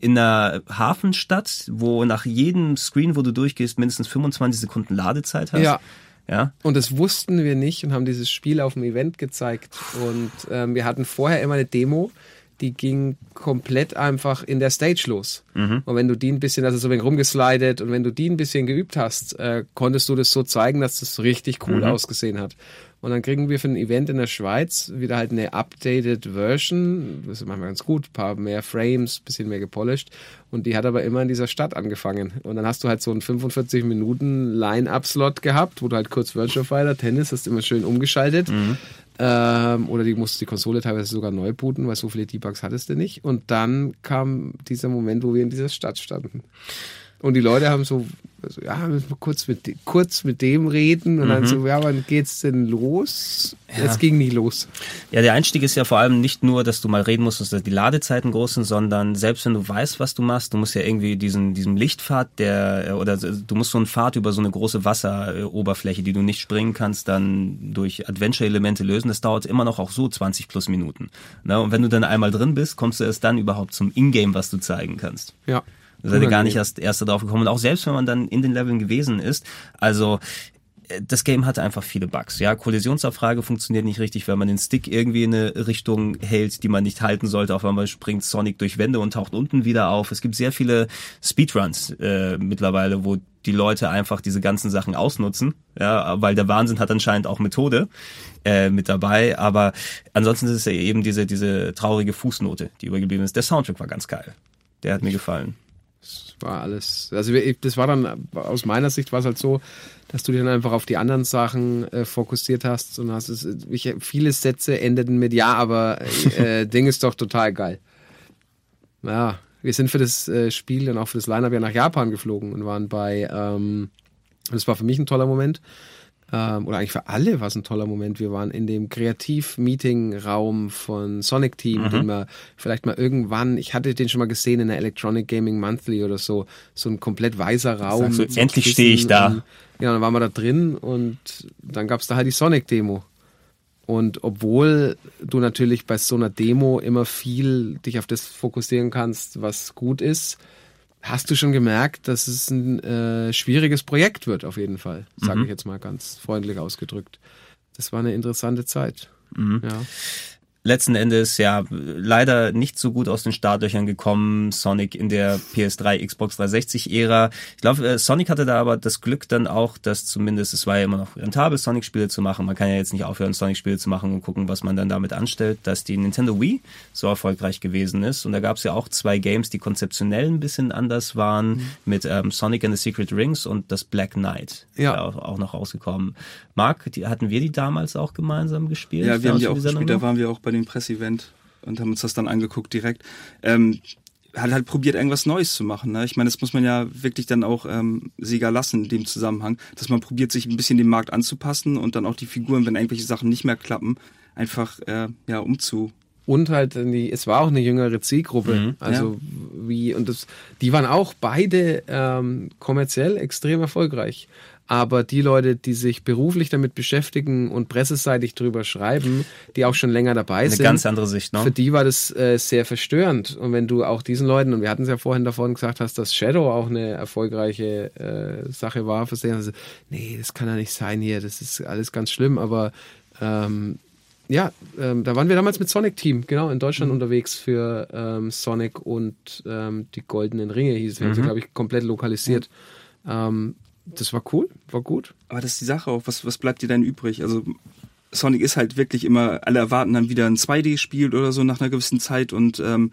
in einer Hafenstadt, wo nach jedem Screen, wo du durchgehst, mindestens 25 Sekunden Ladezeit hast. Ja. Ja. Und das wussten wir nicht und haben dieses Spiel auf dem Event gezeigt. Und ähm, wir hatten vorher immer eine Demo, die ging komplett einfach in der Stage los. Mhm. Und wenn du die ein bisschen, also so ein wenig rumgeslidet und wenn du die ein bisschen geübt hast, äh, konntest du das so zeigen, dass das richtig Mhm. cool ausgesehen hat. Und dann kriegen wir für ein Event in der Schweiz wieder halt eine updated Version. Das ist manchmal ganz gut, paar mehr Frames, bisschen mehr gepolished. Und die hat aber immer in dieser Stadt angefangen. Und dann hast du halt so einen 45 Minuten Line-Up-Slot gehabt, wo du halt kurz Virtual Fighter, Tennis, hast immer schön umgeschaltet. Ähm, oder die musste die Konsole teilweise sogar neu booten, weil so viele Debugs hattest du nicht. Und dann kam dieser Moment, wo wir in dieser Stadt standen. Und die Leute haben so, also, ja, müssen wir kurz mit, kurz mit dem reden. Und dann so, ja, wann geht's denn los? Es ging nie los. Ja, der Einstieg ist ja vor allem nicht nur, dass du mal reden musst, dass die Ladezeiten groß sind, sondern selbst wenn du weißt, was du machst, du musst ja irgendwie diesen, diesen Lichtpfad, der, oder du musst so einen Pfad über so eine große Wasseroberfläche, die du nicht springen kannst, dann durch Adventure-Elemente lösen. Das dauert immer noch auch so 20 plus Minuten. Ne? Und wenn du dann einmal drin bist, kommst du erst dann überhaupt zum Ingame, was du zeigen kannst. Ja. Seid ihr gar nicht erst, erst darauf gekommen. Und auch selbst wenn man dann in den Leveln gewesen ist, also äh, das Game hatte einfach viele Bugs. Ja, Kollisionsabfrage funktioniert nicht richtig, wenn man den Stick irgendwie in eine Richtung hält, die man nicht halten sollte. Auf einmal springt Sonic durch Wände und taucht unten wieder auf. Es gibt sehr viele Speedruns äh, mittlerweile, wo die Leute einfach diese ganzen Sachen ausnutzen, ja, weil der Wahnsinn hat anscheinend auch Methode äh, mit dabei. Aber ansonsten ist es ja eben diese diese traurige Fußnote, die übergeblieben ist. Der Soundtrack war ganz geil. Der hat mir gefallen. War alles. Also das war dann aus meiner Sicht war es halt so, dass du dich dann einfach auf die anderen Sachen äh, fokussiert hast und hast es. Ich, viele Sätze endeten mit ja, aber äh, (laughs) Ding ist doch total geil. Ja, wir sind für das äh, Spiel und auch für das Line-Up ja nach Japan geflogen und waren bei. Ähm, das war für mich ein toller Moment. Ähm, oder eigentlich für alle war es ein toller Moment. Wir waren in dem Kreativ-Meeting-Raum von Sonic Team, den wir vielleicht mal irgendwann, ich hatte den schon mal gesehen in der Electronic Gaming Monthly oder so, so ein komplett weißer Raum. Mit endlich stehe ich da. Und, ja, dann waren wir da drin und dann gab es da halt die Sonic-Demo. Und obwohl du natürlich bei so einer Demo immer viel dich auf das fokussieren kannst, was gut ist, hast du schon gemerkt, dass es ein äh, schwieriges Projekt wird, auf jeden Fall. Sage ich jetzt mal ganz freundlich ausgedrückt. Das war eine interessante Zeit. Ja. Letzten Endes ja leider nicht so gut aus den Startlöchern gekommen. Sonic in der PS3, Xbox 360 Ära. Ich glaube, äh, Sonic hatte da aber das Glück dann auch, dass zumindest es war ja immer noch rentabel, Sonic-Spiele zu machen. Man kann ja jetzt nicht aufhören, Sonic-Spiele zu machen und gucken, was man dann damit anstellt, dass die Nintendo Wii so erfolgreich gewesen ist. Und da gab es ja auch zwei Games, die konzeptionell ein bisschen anders waren, Mhm. mit ähm, Sonic and the Secret Rings und das Black Knight. Ja. Auch, auch noch rausgekommen. Marc, die, hatten wir die damals auch gemeinsam gespielt? Ja, wir haben die auch gespielt, da waren wir auch bei dem Pressevent und haben uns das dann angeguckt direkt. Ähm, hat halt probiert, irgendwas Neues zu machen. Ne? Ich meine, das muss man ja wirklich dann auch ähm, Sega lassen in dem Zusammenhang, dass man probiert, sich ein bisschen dem Markt anzupassen und dann auch die Figuren, wenn irgendwelche Sachen nicht mehr klappen, einfach äh, ja umzu. Und halt, die, es war auch eine jüngere Zielgruppe. Also wie, und das, die waren auch beide ähm, kommerziell extrem erfolgreich. Aber die Leute, die sich beruflich damit beschäftigen und presseseitig drüber schreiben, die auch schon länger dabei Eine sind, ganz andere Sicht, ne? für die war das äh, sehr verstörend. Und wenn du auch diesen Leuten, und wir hatten es ja vorhin davon gesagt hast, dass Shadow auch eine erfolgreiche äh, Sache war, für sie, also, nee, das kann ja nicht sein hier, das ist alles ganz schlimm, aber ähm, ja, ähm, da waren wir damals mit Sonic Team, genau, in Deutschland unterwegs für ähm, Sonic und ähm, die Goldenen Ringe hieß es. Wir haben sie, glaube ich, komplett lokalisiert. Ähm, das war cool, war gut. Aber das ist die Sache auch, was, was bleibt dir denn übrig? Also Sonic ist halt wirklich immer, alle erwarten dann wieder ein 2D-Spiel oder so nach einer gewissen Zeit und ähm,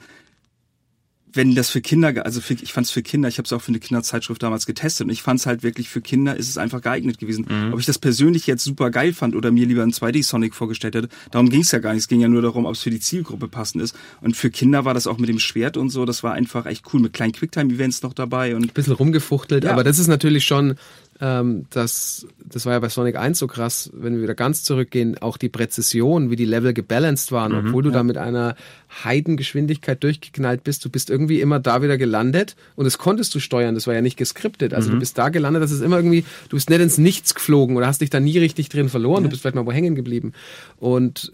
wenn das für Kinder, also für, ich fand es für Kinder, ich habe es auch für eine Kinderzeitschrift damals getestet und ich fand es halt wirklich für Kinder ist es einfach geeignet gewesen. Ob ich das persönlich jetzt super geil fand oder mir lieber ein 2D-Sonic vorgestellt hätte, darum ging es ja gar nicht. Es ging ja nur darum, ob es für die Zielgruppe passend ist. Und für Kinder war das auch mit dem Schwert und so, das war einfach echt cool, mit kleinen Quicktime-Events noch dabei und bisschen rumgefuchtelt, Ja. aber das ist natürlich schon, ähm, das, das war ja bei Sonic 1 so krass, wenn wir wieder ganz zurückgehen, auch die Präzision, wie die Level gebalanced waren, obwohl du da mit einer Heidengeschwindigkeit durchgeknallt bist, du bist irgendwie immer da wieder gelandet und das konntest du steuern, das war ja nicht geskriptet, also du bist da gelandet, das ist immer irgendwie, du bist nicht ins Nichts geflogen oder hast dich da nie richtig drin verloren, du bist vielleicht mal wo hängen geblieben. Und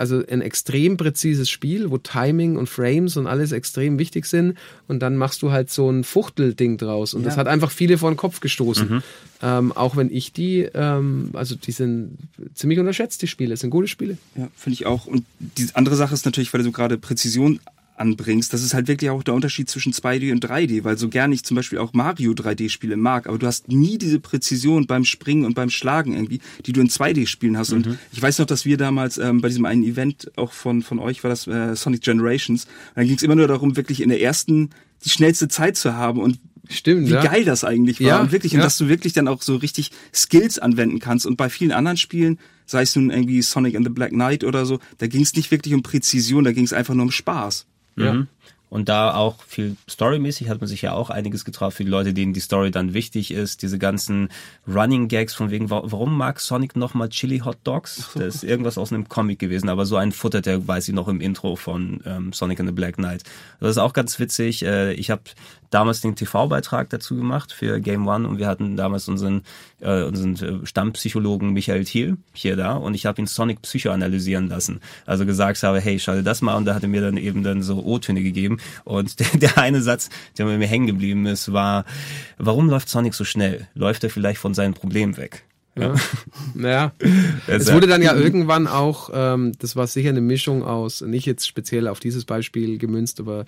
also ein extrem präzises Spiel, wo Timing und Frames und alles extrem wichtig sind. Und dann machst du halt so ein Fuchtelding draus. Und das hat einfach viele vor den Kopf gestoßen. Ähm, auch wenn ich die, ähm, also die sind ziemlich unterschätzt, die Spiele. Das sind gute Spiele. Ja, finde ich auch. Und die andere Sache ist natürlich, weil du gerade Präzision anbringst, das ist halt wirklich auch der Unterschied zwischen 2D und 3D, weil so gern ich zum Beispiel auch Mario 3D-Spiele mag, aber du hast nie diese Präzision beim Springen und beim Schlagen irgendwie, die du in 2D-Spielen hast. Und ich weiß noch, dass wir damals ähm, bei diesem einen Event auch von, von euch war das äh, Sonic Generations, dann ging es immer nur darum, wirklich in der ersten die schnellste Zeit zu haben und Stimmt, wie ja. geil das eigentlich war. Ja, und wirklich, ja. und dass du wirklich dann auch so richtig Skills anwenden kannst. Und bei vielen anderen Spielen, sei es nun irgendwie Sonic and the Black Knight oder so, da ging es nicht wirklich um Präzision, da ging es einfach nur um Spaß. Ja. Und da auch viel storymäßig hat man sich ja auch einiges getraut für die Leute, denen die Story dann wichtig ist. Diese ganzen Running Gags von wegen, wa- warum mag Sonic nochmal Chili Hot Dogs? Das ist irgendwas aus einem Comic gewesen, aber so ein Futter, der weiß ich noch im Intro von ähm, Sonic and the Black Knight. Das ist auch ganz witzig. Äh, ich habe damals den TV-Beitrag dazu gemacht für Game One und wir hatten damals unseren, äh, unseren äh, Stammpsychologen Michael Thiel hier da und ich habe ihn Sonic psychoanalysieren lassen. Also gesagt habe, hey, schau dir das mal und da hat er mir dann eben dann so O-Töne gegeben und der, der eine Satz, der mir hängen geblieben ist, war, warum läuft Sonic so schnell? Läuft er vielleicht von seinen Problemen weg? Ja. Naja. (laughs) Es Also- wurde dann ja irgendwann auch, ähm, das war sicher eine Mischung aus, nicht jetzt speziell auf dieses Beispiel gemünzt, aber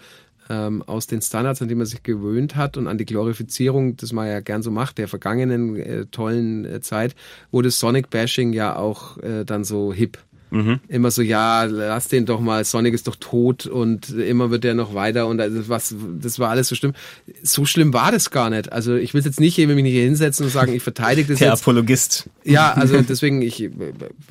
ähm, aus den Standards, an die man sich gewöhnt hat und an die Glorifizierung, das man ja gern so macht, der vergangenen äh, tollen äh, Zeit, wurde Sonic-Bashing ja auch äh, dann so hip. Immer so, ja, lass den doch mal, Sonic ist doch tot und immer wird der noch weiter und also was, das war alles so schlimm. So schlimm war das gar nicht. Also ich will jetzt nicht hier mich nicht hier hinsetzen und sagen, ich verteidige das Der jetzt. Apologist. Ja, also deswegen, ich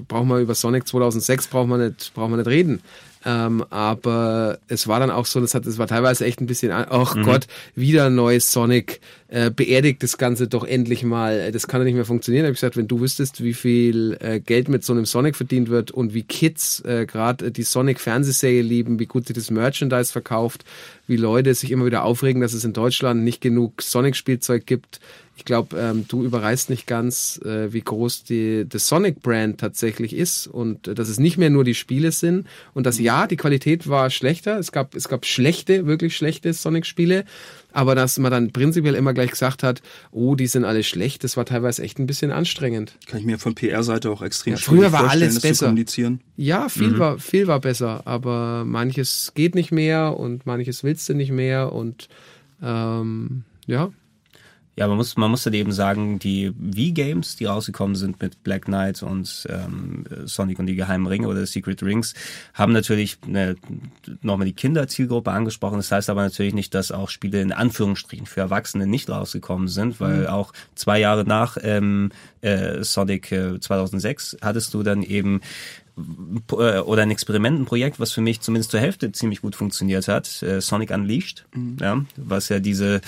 brauche mal über Sonic 2006 braucht man nicht, braucht man nicht reden. Ähm, aber es war dann auch so, das hat, es war teilweise echt ein bisschen, ach Gott, wieder ein neues Sonic, äh, beerdigt das Ganze doch endlich mal. Äh, Das kann ja nicht mehr funktionieren. Da habe ich gesagt, wenn du wüsstest, wie viel äh, Geld mit so einem Sonic verdient wird und wie Kids äh, gerade die Sonic-Fernsehserie lieben, wie gut sich das Merchandise verkauft, wie Leute sich immer wieder aufregen, dass es in Deutschland nicht genug Sonic-Spielzeug gibt. Ich glaube, ähm, du überreißt nicht ganz, äh, wie groß die das Sonic-Brand tatsächlich ist und äh, dass es nicht mehr nur die Spiele sind und dass ja, die Qualität war schlechter. Es gab, es gab schlechte, wirklich schlechte Sonic-Spiele, aber dass man dann prinzipiell immer gleich gesagt hat, oh, die sind alle schlecht, das war teilweise echt ein bisschen anstrengend. Kann ich mir von PR-Seite auch extrem Ja, früher war vorstellen, alles das besser. zu kommunizieren. Ja, viel war viel war besser, aber manches geht nicht mehr und manches willst du nicht mehr und ähm, ja. Ja, man muss, man muss dann eben sagen, die Wii-Games, die rausgekommen sind mit Black Knight und ähm, Sonic und die geheimen Ringe oder Secret Rings, haben natürlich eine, nochmal die Kinderzielgruppe angesprochen. Das heißt aber natürlich nicht, dass auch Spiele in Anführungsstrichen für Erwachsene nicht rausgekommen sind, weil auch zwei Jahre nach ähm, äh, Sonic äh, 2006 hattest du dann eben äh, oder ein Experimentenprojekt, was für mich zumindest zur Hälfte ziemlich gut funktioniert hat, äh, Sonic Unleashed, ja, was ja diese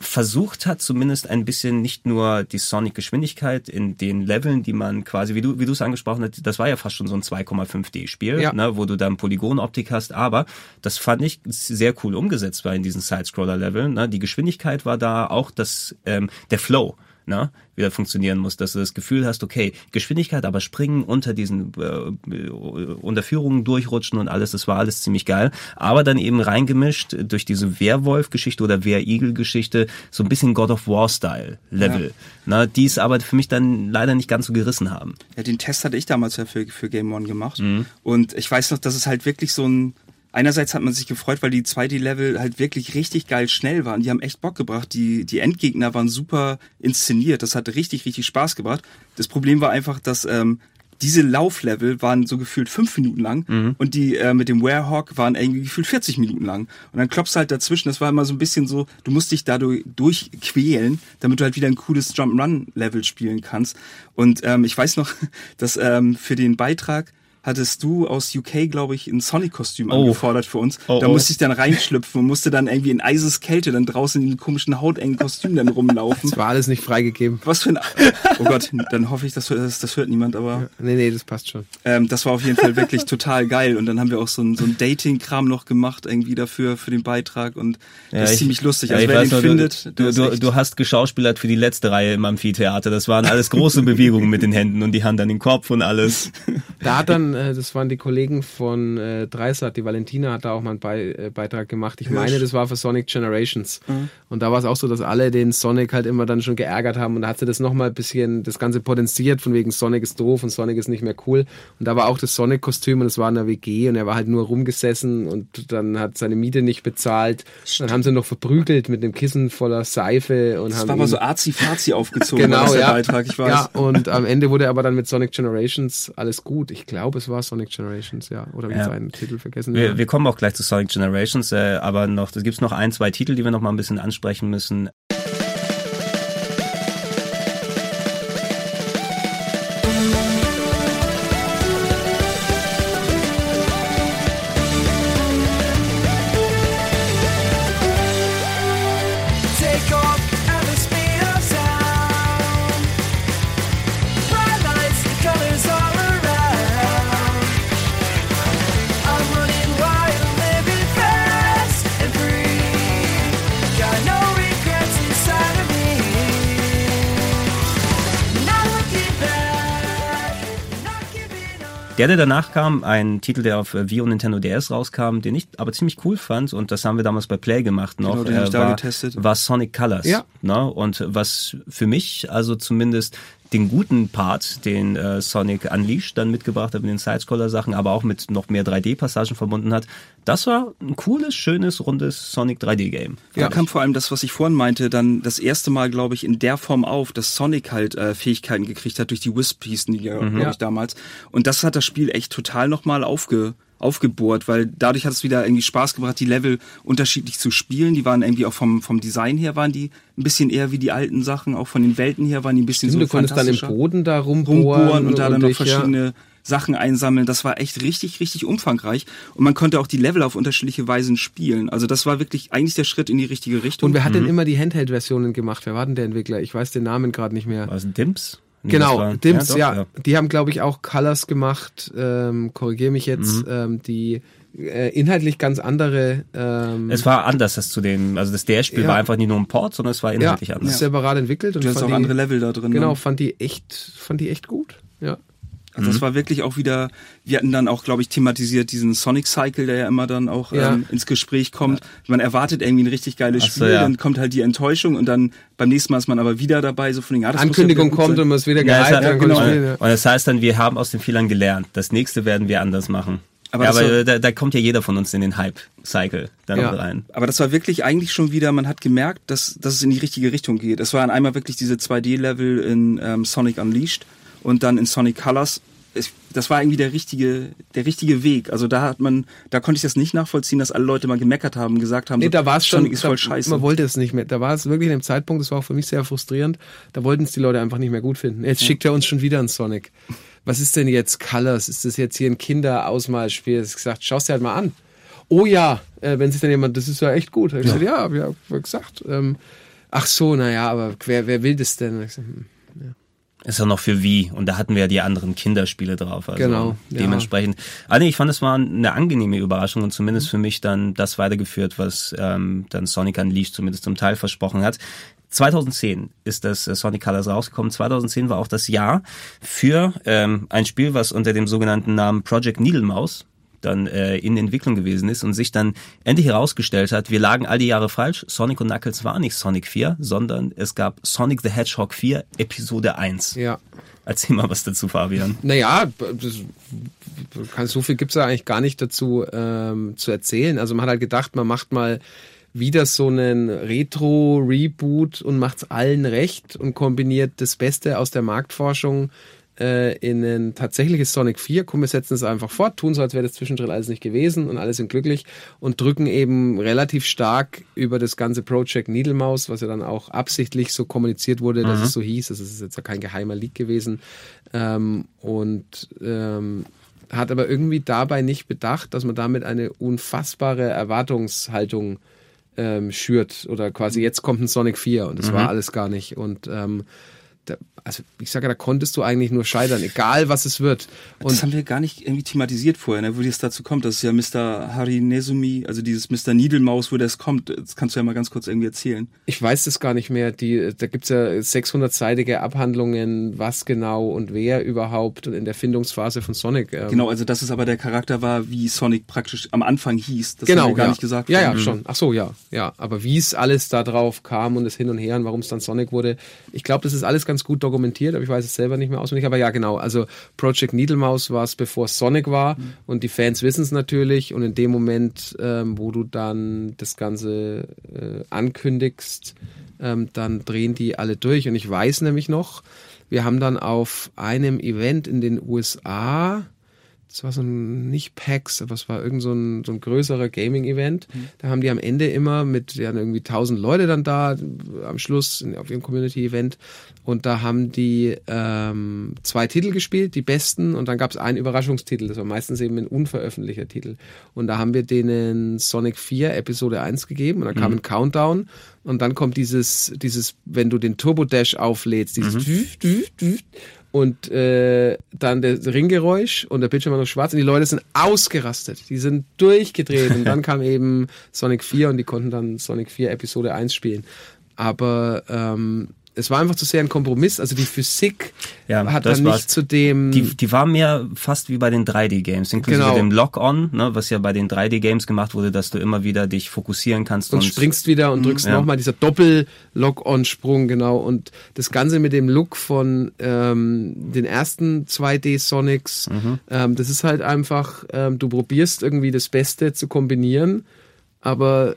versucht hat, zumindest ein bisschen nicht nur die Sonic-Geschwindigkeit in den Leveln, die man quasi, wie du, wie du es angesprochen hast, das war ja fast schon so ein 2,5D-Spiel, Ja. ne, wo du dann Polygonoptik hast, aber das fand ich sehr cool umgesetzt war in diesen Side-Scroller-Leveln. Ne? Die Geschwindigkeit war da, auch das, ähm, der Flow, ne, wieder funktionieren muss, dass du das Gefühl hast, okay, Geschwindigkeit, aber springen unter diesen äh, Unterführungen durchrutschen und alles, das war alles ziemlich geil. Aber dann eben reingemischt durch diese Werwolf-Geschichte oder Werigel-Geschichte so ein bisschen God of War-Style-Level, ne, die es aber für mich dann leider nicht ganz so gerissen haben. Ja, den Test hatte ich damals ja für, für Game One gemacht. Mhm. Und ich weiß noch, dass es halt wirklich so ein. Einerseits hat man sich gefreut, weil die 2D-Level halt wirklich richtig geil schnell waren. Die haben echt Bock gebracht. Die, die Endgegner waren super inszeniert. Das hat richtig, richtig Spaß gebracht. Das Problem war einfach, dass ähm, diese Lauflevel waren so gefühlt fünf Minuten lang und die äh, mit dem Warehawk waren irgendwie gefühlt 40 Minuten lang. Und dann klopfst du halt dazwischen. Das war immer so ein bisschen so, du musst dich dadurch durchquälen, damit du halt wieder ein cooles Jump'n'Run-Level spielen kannst. Und ähm, ich weiß noch, (laughs) dass ähm, für den Beitrag hattest du aus UK, glaube ich, ein Sonic-Kostüm Oh. angefordert für uns. Oh, da oh. musste ich dann reinschlüpfen und musste dann irgendwie in Eiseskälte dann draußen in den komischen hautengen Kostüm dann rumlaufen. Das war alles nicht freigegeben. Was für ein... Oh Gott, dann hoffe ich, das, das, das hört niemand, aber... Nee, nee, das passt schon. Ähm, das war auf jeden Fall wirklich total geil. Und dann haben wir auch so ein, so ein Dating-Kram noch gemacht, irgendwie dafür, für den Beitrag. Und das ist ich- ziemlich lustig. ja, Also wer weiß den noch, findet, du, du, ist du hast geschauspielert für die letzte Reihe im Amphitheater. Das waren alles große (laughs) Bewegungen mit den Händen und die Hand an den Kopf und alles. Da hat dann waren, äh, das waren die Kollegen von äh, Dreisat, die Valentina hat da auch mal einen Be äh, Beitrag gemacht. Ich meine, das war für Sonic Generations. Und da war es auch so, dass alle den Sonic halt immer dann schon geärgert haben und da hat sie das nochmal ein bisschen, das Ganze potenziert, von wegen Sonic ist doof und Sonic ist nicht mehr cool. Und da war auch das Sonic-Kostüm und es war in der WG und er war halt nur rumgesessen und dann hat seine Miete nicht bezahlt. Dann haben sie noch verprügelt mit einem Kissen voller Seife und Das haben war aber ihn- so arzi-fazi aufgezogen, Genau, war das der ja. Beitrag, ich weiß. Ja, und am Ende wurde aber dann mit Sonic Generations alles gut. Ich glaube, es war Sonic Generations, ja. Oder habe ich Ja. jetzt einen Titel vergessen? Wir, ja. wir kommen auch gleich zu Sonic Generations, äh, aber noch, es gibt noch ein, zwei Titel, die wir noch mal ein bisschen ansprechen müssen. Der, der danach kam, ein Titel, der auf äh, Wii und Nintendo DS rauskam, den ich aber ziemlich cool fand und das haben wir damals bei Play gemacht noch, Genau, den hab ich da war, getestet. war Sonic Colors. Ja. Ne? Und was für mich, also zumindest den guten Part, den äh, Sonic Unleashed dann mitgebracht hat mit den Sidescroller-Sachen, aber auch mit noch mehr 3D-Passagen verbunden hat, das war ein cooles, schönes, rundes Sonic 3D-Game. Da kam vor allem das, was ich vorhin meinte, dann das erste Mal, glaube ich, in der Form auf, dass Sonic halt äh, Fähigkeiten gekriegt hat durch die Wisp hießen die, ja, glaube Ja. ich, damals. Und das hat das Spiel echt total nochmal aufge, aufgebohrt, weil dadurch hat es wieder irgendwie Spaß gebracht, die Level unterschiedlich zu spielen. Die waren irgendwie auch vom, vom Design her waren die ein bisschen eher wie die alten Sachen, auch von den Welten her waren die ein bisschen Stimmt, so du konntest dann im. Boden da rumbohren, rumbohren und da dann noch dich, ja. verschiedene Sachen einsammeln. Das war echt richtig, richtig umfangreich. Und man konnte auch die Level auf unterschiedliche Weisen spielen. Also das war wirklich eigentlich der Schritt in die richtige Richtung. Und wer hat denn immer die Handheld-Versionen gemacht? Wer war denn der Entwickler? Ich weiß den Namen gerade nicht mehr. War es ein Dimps? Genau, Dims, doch, ja, Die haben, glaube ich, auch Colors gemacht. Ähm, Korrigiere mich jetzt. Ähm, die äh, inhaltlich ganz andere. Ähm, Es war anders als zu dem, also das DS-Spiel Ja. war einfach nicht nur ein Port, sondern es war ja, inhaltlich anders. separat entwickelt und Du hast auch die, andere Level da drin. Genau, ne? fand die echt, fand die echt gut. Ja. Also das war wirklich auch wieder, wir hatten dann auch, glaube ich, thematisiert diesen Sonic Cycle, der ja immer dann auch Ja. ähm, ins Gespräch kommt. Man erwartet irgendwie ein richtig geiles Ach so, Spiel, ja. dann kommt halt die Enttäuschung und dann beim nächsten Mal ist man aber wieder dabei, so von den, ja, das muss Ankündigung ja gut kommt sein. und man ist wieder Ja, gehypt, dann kommt genau. Spiel. Ja. Und das heißt dann, wir haben aus den Fehlern gelernt. Das nächste werden wir anders machen. Aber ja, aber war- da, da kommt ja jeder von uns in den Hype-Cycle dann Ja. noch rein. Aber das war wirklich eigentlich schon wieder, man hat gemerkt, dass, dass es in die richtige Richtung geht. Es waren einmal wirklich diese 2D-Level in ähm, Sonic Unleashed und dann in Sonic Colors. Es, das war irgendwie der richtige, der richtige Weg. Also da hat man, da konnte ich das nicht nachvollziehen, dass alle Leute mal gemeckert haben, gesagt haben, Nee, so, da war es schon, Sonic ist voll scheiße. man wollte es nicht mehr. Da war es wirklich in dem Zeitpunkt, das war auch für mich sehr frustrierend, da wollten es die Leute einfach nicht mehr gut finden. Jetzt schickt er uns schon wieder einen Sonic. Was ist denn jetzt Colors? Ist das jetzt hier ein Kinderausmalspiel? Das ist gesagt, schau's dir halt mal an. Oh ja, äh, wenn sich dann jemand, das ist ja echt gut. Ich gesagt, ja, hab ja hab ich gesagt. Ähm, ach so, naja, aber wer, wer will das denn? Ich gesagt, hm. Ist ja noch für Wii und da hatten wir ja die anderen Kinderspiele drauf. Also Genau, ja. Dementsprechend. Ah, nee, ich fand, es war eine angenehme Überraschung und zumindest für mich dann das weitergeführt, was ähm, dann Sonic Unleashed zumindest zum Teil versprochen hat. 2010 ist das äh, Sonic Colors rausgekommen. 2010 war auch das Jahr für ähm, ein Spiel, was unter dem sogenannten Namen Project Needle Mouse dann äh, in Entwicklung gewesen ist und sich dann endlich herausgestellt hat, wir lagen all die Jahre falsch. Sonic und Knuckles war nicht Sonic 4, sondern es gab Sonic the Hedgehog 4 Episode 1. ja. Erzähl mal was dazu, Fabian. Naja, das, so viel gibt's da eigentlich gar nicht dazu ähm, zu erzählen. Also man hat halt gedacht, man macht mal wieder so einen Retro-Reboot und macht's allen recht und kombiniert das Beste aus der Marktforschung äh, in ein tatsächliches Sonic 4. Komm, wir setzen es einfach fort, tun so, als wäre das zwischendrin alles nicht gewesen und alle sind glücklich und drücken eben relativ stark über das ganze Project Needle Mouse, was ja dann auch absichtlich so kommuniziert wurde, dass es so hieß. Das ist jetzt ja kein geheimer Leak gewesen. Ähm, und ähm, hat aber irgendwie dabei nicht bedacht, dass man damit eine unfassbare Erwartungshaltung ähm, schürt oder quasi jetzt kommt ein Sonic 4 und das war alles gar nicht und ähm, da, also ich sage, da konntest du eigentlich nur scheitern, egal was es wird. das Und haben wir gar nicht irgendwie thematisiert vorher, ne, wo es dazu kommt. Das ist ja Mr. Harinezumi, also dieses Mr. Niedelmaus, wo das kommt. Das kannst du ja mal ganz kurz irgendwie erzählen. ich weiß das gar nicht mehr. Die, da gibt's ja 600-seitige Abhandlungen, was genau und wer überhaupt und in der Findungsphase von Sonic. Ähm, Genau, also dass es aber der Charakter war, wie Sonic praktisch am Anfang hieß. Das genau, haben wir gar ja. nicht gesagt. Ja, ja, Mhm. schon. Ach so, ja, ja. Aber wie es alles da drauf kam und es hin und her und warum es dann Sonic wurde, ich glaube, das ist alles ganz gut dokumentiert, aber ich weiß es selber nicht mehr auswendig. Aber ja, genau. Also Project Needlemaus war es, bevor Sonic war Mhm. und die Fans wissen es natürlich. Und in dem Moment, ähm, wo du dann das Ganze äh, ankündigst, ähm, dann drehen die alle durch. Und ich weiß nämlich noch, wir haben dann auf einem Event in den USA das war so ein, nicht PAX, aber es war irgend so ein, so ein größerer Gaming-Event. Da haben die am Ende immer mit, die hatten irgendwie tausend Leute dann da am Schluss auf ihrem Community-Event. Und da haben die ähm, zwei Titel gespielt, die besten. Und dann gab es einen Überraschungstitel, das war meistens eben ein unveröffentlichter Titel. Und da haben wir denen Sonic 4 Episode 1 gegeben. Und dann kam ein Countdown. Und dann kommt dieses, dieses, wenn du den Turbo Dash auflädst, dieses düf, düf, düf, und äh, dann das Ringgeräusch und der Bildschirm war noch schwarz und die Leute sind ausgerastet. Die sind durchgedreht und dann (laughs) kam eben Sonic 4 und die konnten dann Sonic 4 Episode 1 spielen. Aber ähm, es war einfach zu sehr ein Kompromiss. Also die Physik Ja, hat dann nicht zu dem... Die, die war mehr fast wie bei den 3D-Games, inklusive Genau. dem Lock-On, ne, was ja bei den 3D-Games gemacht wurde, dass du immer wieder dich fokussieren kannst. und springst wieder und drückst ja. nochmal dieser Doppel-Lock-on-Sprung, genau. Und das Ganze mit dem Look von ähm, den ersten 2D-Sonics, ähm, das ist halt einfach, ähm, du probierst irgendwie das Beste zu kombinieren, aber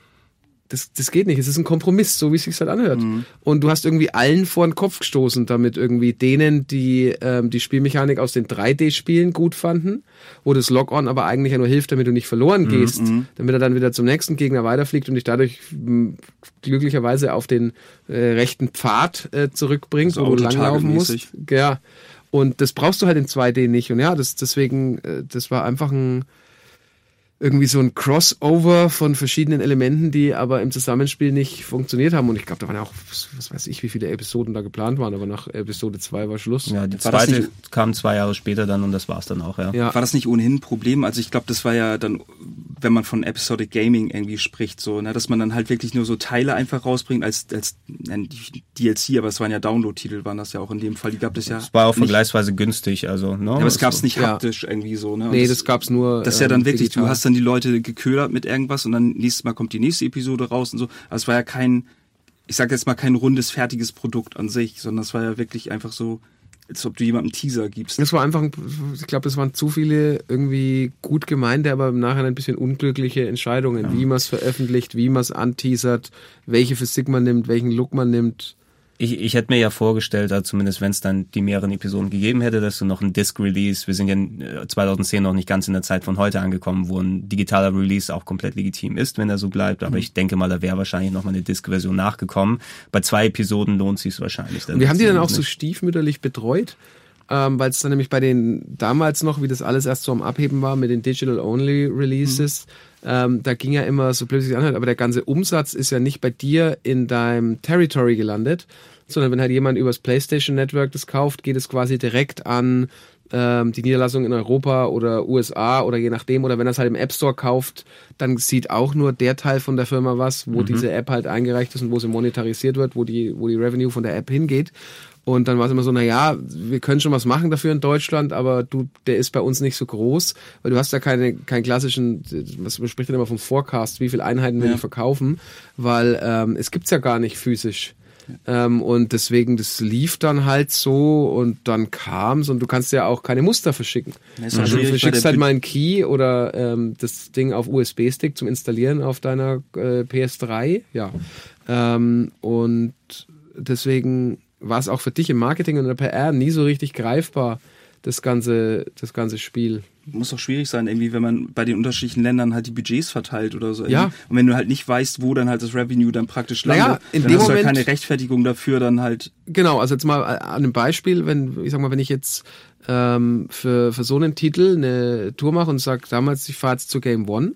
das, das geht nicht. Es ist ein Kompromiss, so wie es sich halt anhört. Und du hast irgendwie allen vor den Kopf gestoßen, damit irgendwie denen, die ähm, die Spielmechanik aus den 3D-Spielen gut fanden, wo das Lock-on aber eigentlich ja nur hilft, damit du nicht verloren gehst, damit er dann wieder zum nächsten Gegner weiterfliegt und dich dadurch m, glücklicherweise auf den äh, rechten Pfad äh, zurückbringt, wo du langlaufen musst. Ja. Und das brauchst du halt in 2D nicht. Und ja, das, deswegen, äh, das war einfach ein, irgendwie so ein Crossover von verschiedenen Elementen, die aber im Zusammenspiel nicht funktioniert haben. Und ich glaube, da waren ja auch, was weiß ich, wie viele Episoden da geplant waren, aber nach Episode 2 war Schluss. Ja, die War das zweite nicht- kam zwei Jahre später dann und das war's dann auch, ja. Ja. War das nicht ohnehin ein Problem? Also ich glaube, das war ja dann, wenn man von Episodic Gaming irgendwie spricht, so, ne, dass man dann halt wirklich nur so Teile einfach rausbringt als, als DLC, aber es waren ja Download-Titel, waren das ja auch in dem Fall. Die gab es ja. Es war auch nicht, vergleichsweise günstig, also, ne? ja, aber es gab es nicht Ja. haptisch irgendwie so, ne? Und Nee, das gab's nur. Das ist ja dann ähm, wirklich, digital. du hast dann die Leute geködert mit irgendwas und dann nächstes Mal kommt die nächste Episode raus und so. Also es war ja kein, ich sag jetzt mal kein rundes, fertiges Produkt an sich, sondern es war ja wirklich einfach so, als ob du jemandem Teaser gibst. Es war einfach, ein- ich glaube, es waren zu viele irgendwie gut gemeinte, aber im Nachhinein ein bisschen unglückliche Entscheidungen, wie man es veröffentlicht, wie man es anteasert, welche Physik man nimmt, welchen Look man nimmt. Ich, ich hätte mir ja vorgestellt, also zumindest wenn es dann die mehreren Episoden gegeben hätte, dass du noch ein Disc-Release, wir sind ja äh, 2010 noch nicht ganz in der Zeit von heute angekommen, wo ein digitaler Release auch komplett legitim ist, wenn er so bleibt. Mhm. Aber ich denke mal, da wäre wahrscheinlich noch mal eine Disc-Version nachgekommen. Bei zwei Episoden lohnt sich wahrscheinlich. Und wir haben die dann auch nicht. so stiefmütterlich betreut, ähm, weil es dann nämlich bei den damals noch, wie das alles erst so am Abheben war mit den Digital-Only Releases, ähm, da ging ja immer, so blöd es sich anhört, aber der ganze Umsatz ist ja nicht bei dir in deinem Territory gelandet, sondern wenn halt jemand übers PlayStation Network das kauft, geht es quasi direkt an ähm, die Niederlassung in Europa oder USA oder je nachdem, oder wenn er es halt im App Store kauft, dann sieht auch nur der Teil von der Firma was, wo diese App halt eingereicht ist und wo sie monetarisiert wird, wo die, wo die Revenue von der App hingeht. Und dann war es immer so, na ja, wir können schon was machen dafür in Deutschland, aber du, der ist bei uns nicht so groß, weil du hast ja keine, keinen klassischen, was man spricht dann immer vom Forecast, wie viele Einheiten wir Ja. die verkaufen, weil ähm, es gibt's ja gar nicht physisch. Ähm, und deswegen, das lief dann halt so und dann kam's und du kannst ja auch keine Muster verschicken. Ja, ja Also du verschickst halt mal einen Key oder ähm, das Ding auf USB-Stick zum Installieren auf deiner äh, PS3. Ja. Ähm, und deswegen war es auch für dich im Marketing und in der PR nie so richtig greifbar, das ganze, das ganze Spiel. muss doch schwierig sein, irgendwie, wenn man bei den unterschiedlichen Ländern halt die Budgets verteilt oder so. Ja. irgendwie. Und wenn du halt nicht weißt, wo dann halt das Revenue dann praktisch Naja, landet, in dann dem hast du ja Moment- keine Rechtfertigung dafür, dann halt. Genau, also jetzt mal an einem Beispiel, wenn, ich sag mal, wenn ich jetzt ähm, für, für so einen Titel eine Tour mache und sage, damals, ich fahre jetzt zu Game One,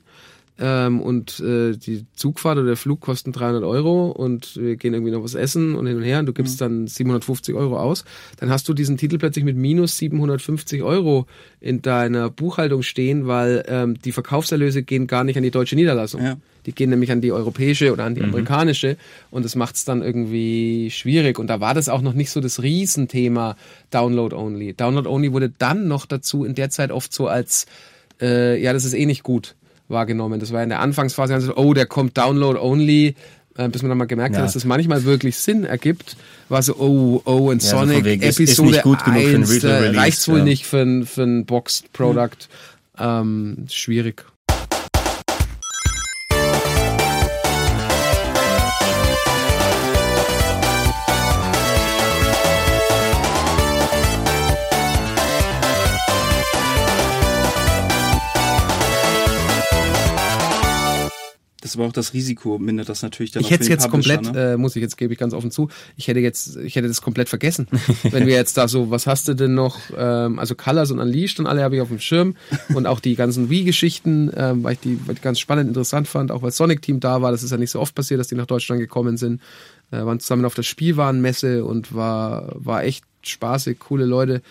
ähm, und äh, die Zugfahrt oder der Flug kosten 300 Euro und wir gehen irgendwie noch was essen und hin und her und du gibst dann 750 Euro aus, dann hast du diesen Titel plötzlich mit minus 750 Euro in deiner Buchhaltung stehen, weil ähm, die Verkaufserlöse gehen gar nicht an die deutsche Niederlassung. Ja. Die gehen nämlich an die europäische oder an die amerikanische und das macht es dann irgendwie schwierig. Und da war das auch noch nicht so das Riesenthema Download Only. Download Only wurde dann noch dazu in der Zeit oft so als, äh, ja, das ist eh nicht gut wahrgenommen. Das war in der Anfangsphase, also, oh, der kommt Download Only. Äh, bis man dann mal gemerkt Ja. hat, dass das manchmal wirklich Sinn ergibt, war so, oh, oh, und Ja, Sonic ist- ist Episode nicht gut genug für ein 1, Retail äh, reicht's wohl ja. nicht für ein, für ein Boxed Product. Ähm, schwierig. War auch das Risiko, mindert das natürlich dann Ich hätte es jetzt Publisher, komplett, ne? äh, muss ich jetzt, gebe ich ganz offen zu, ich hätte jetzt, ich hätte das komplett vergessen. (laughs) Wenn wir jetzt da so, was hast du denn noch, ähm, also Colors und Unleashed und alle habe ich auf dem Schirm und auch die ganzen Wii-Geschichten, ähm, weil, ich die, weil ich ganz spannend interessant fand, auch weil Sonic Team da war, das ist ja nicht so oft passiert, dass die nach Deutschland gekommen sind, äh, waren zusammen auf der Spielwarenmesse und war, war echt spaßig, coole Leute,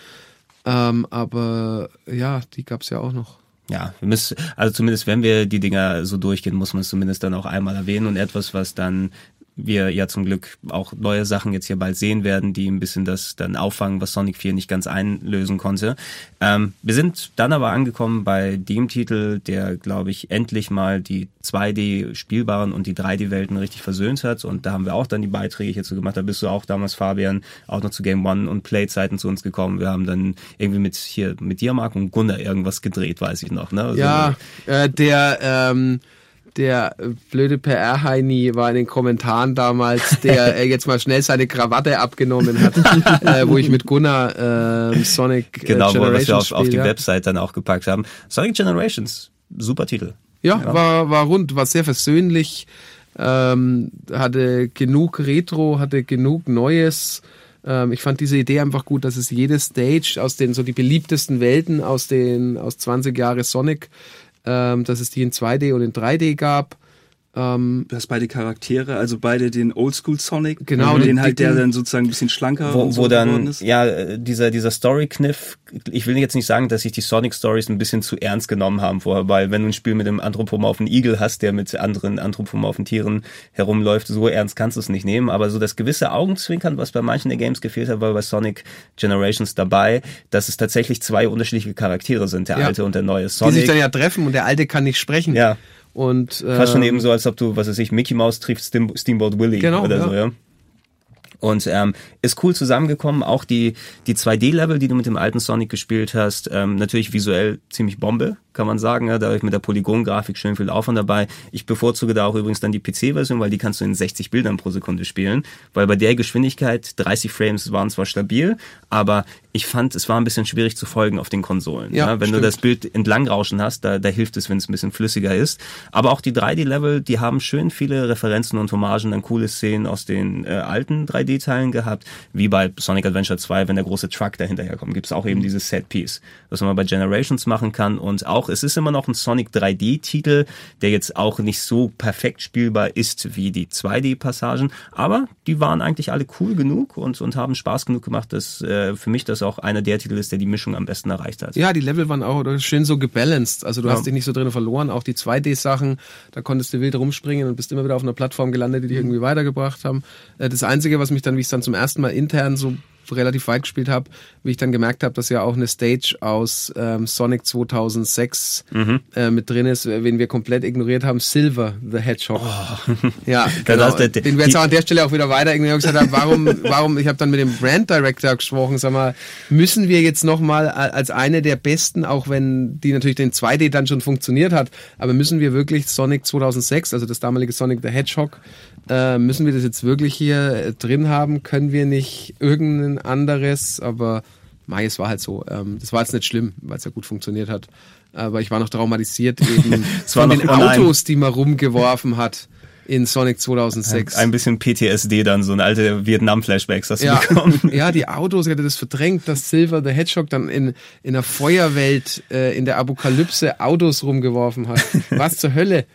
ähm, aber ja, die gab's ja auch noch. Ja, wir müssen, also zumindest wenn wir die Dinger so durchgehen, muss man es zumindest dann auch einmal erwähnen und etwas, was dann wir ja zum Glück auch neue Sachen jetzt hier bald sehen werden, die ein bisschen das dann auffangen, was Sonic 4 nicht ganz einlösen konnte. Ähm, wir sind dann aber angekommen bei dem Titel, der, glaube ich, endlich mal die 2D-spielbaren und die 3D-Welten richtig versöhnt hat. Und da haben wir auch dann die Beiträge hierzu gemacht. Da bist du auch damals, Fabian, auch noch zu Game One und Play-Zeiten zu uns gekommen. Wir haben dann irgendwie mit hier mit dir, Marc und Gunnar irgendwas gedreht, weiß ich noch. Ne? Also, Ja, äh, der, ähm, der äh, blöde PR-Heini war in den Kommentaren damals, der (laughs) äh, jetzt mal schnell seine Krawatte abgenommen hat, (laughs) äh, wo ich mit Gunnar äh, Sonic äh, Genau, wo wir Generations auf, auf die spiel, ja. Website dann auch gepackt haben. Sonic Generations, super Titel. Ja, War, war rund, war sehr versöhnlich, ähm, hatte genug Retro, hatte genug Neues. Ähm, ich fand diese Idee einfach gut, dass es jede Stage aus den so die beliebtesten Welten aus den aus 20 Jahre Sonic, ähm, dass es die in 2D und in 3D gab. Ähm, Du hast beide Charaktere, also beide den Oldschool Sonic, Genau, und den den halt, der dann sozusagen ein bisschen schlanker Wo, und so wo geworden dann, ist. ja, äh, dieser, dieser Story-Kniff, ich will jetzt nicht sagen, dass sich die Sonic-Stories ein bisschen zu ernst genommen haben vorher, weil wenn du ein Spiel mit einem anthropomorphen Igel hast, der mit anderen anthropomorphen Tieren herumläuft, so ernst kannst du es nicht nehmen, aber so das gewisse Augenzwinkern, was bei manchen der Games gefehlt hat, war bei Sonic Generations dabei, dass es tatsächlich zwei unterschiedliche Charaktere sind, der Ja. alte und der neue die sich Sonic. dann ja treffen und der Alte kann nicht sprechen. Ja. Und äh, Fast schon eben so, als ob du, was weiß ich, Mickey Mouse trifft Steam, Steamboat Willie Genau, oder ja. so, ja. Und ähm, ist cool zusammengekommen. Auch die, die 2D-Level, die du mit dem alten Sonic gespielt hast, ähm, natürlich visuell ziemlich Bombe, kann man sagen. Ja, da mit der Polygon-Grafik schön viel Aufwand dabei. Ich bevorzuge da auch übrigens dann die PC-Version, weil die kannst du in 60 Bildern pro Sekunde spielen. Weil bei der Geschwindigkeit 30 Frames waren zwar stabil, aber ich fand, es war ein bisschen schwierig zu folgen auf den Konsolen. Ja, wenn du stimmt. das Bild entlangrauschen hast, da, da hilft es, wenn es ein bisschen flüssiger ist. Aber auch die 3D-Level, die haben schön viele Referenzen und Hommagen an coole Szenen aus den äh, alten 3D-Teilen gehabt, wie bei Sonic Adventure 2, wenn der große Truck dahinterher kommt, gibt es auch eben dieses Set-Piece, was man bei Generations machen kann. Und auch, es ist immer noch ein Sonic 3D-Titel, der jetzt auch nicht so perfekt spielbar ist wie die 2D-Passagen, aber die waren eigentlich alle cool genug und, und haben Spaß genug gemacht, dass äh, für mich das auch einer der Titel ist, der die Mischung am besten erreicht hat. Ja, die Level waren auch schön so gebalanced. Also du Ja. hast dich nicht so drin verloren. Auch die 2D-Sachen, da konntest du wild rumspringen und bist immer wieder auf einer Plattform gelandet, die dich irgendwie weitergebracht haben. Äh, Das Einzige, was mich dann, wie ich es dann zum ersten Mal intern so relativ weit gespielt habe, wie ich dann gemerkt habe, dass ja auch eine Stage aus ähm, Sonic 2006 Mhm. äh, mit drin ist, äh, wen wir komplett ignoriert haben, Silver the Hedgehog. Ja, (laughs) Oh. Da genau. hast du- den wir jetzt auch an der Stelle auch wieder weiter ignoriert gesagt haben, warum, (laughs) warum, ich habe dann mit dem Brand Director gesprochen, sag mal, müssen wir jetzt nochmal als eine der besten, auch wenn die natürlich den 2D dann schon funktioniert hat, aber müssen wir wirklich Sonic 2006, also das damalige Sonic the Hedgehog, äh, müssen wir das jetzt wirklich hier äh, drin haben? Können wir nicht irgendein anderes, aber Mai, es war halt so. Ähm, das war jetzt nicht schlimm, weil es ja gut funktioniert hat. Aber ich war noch traumatisiert (laughs) eben von den. Autos, die man rumgeworfen hat in Sonic 2006. Ein bisschen PTSD dann, so eine alte Vietnam-Flashbacks hast du ja, bekommen. (laughs) ja, die Autos, ich hatte das verdrängt, dass Silver the Hedgehog dann in, in der Feuerwelt, äh, in der Apokalypse Autos rumgeworfen hat. (laughs) Was zur Hölle?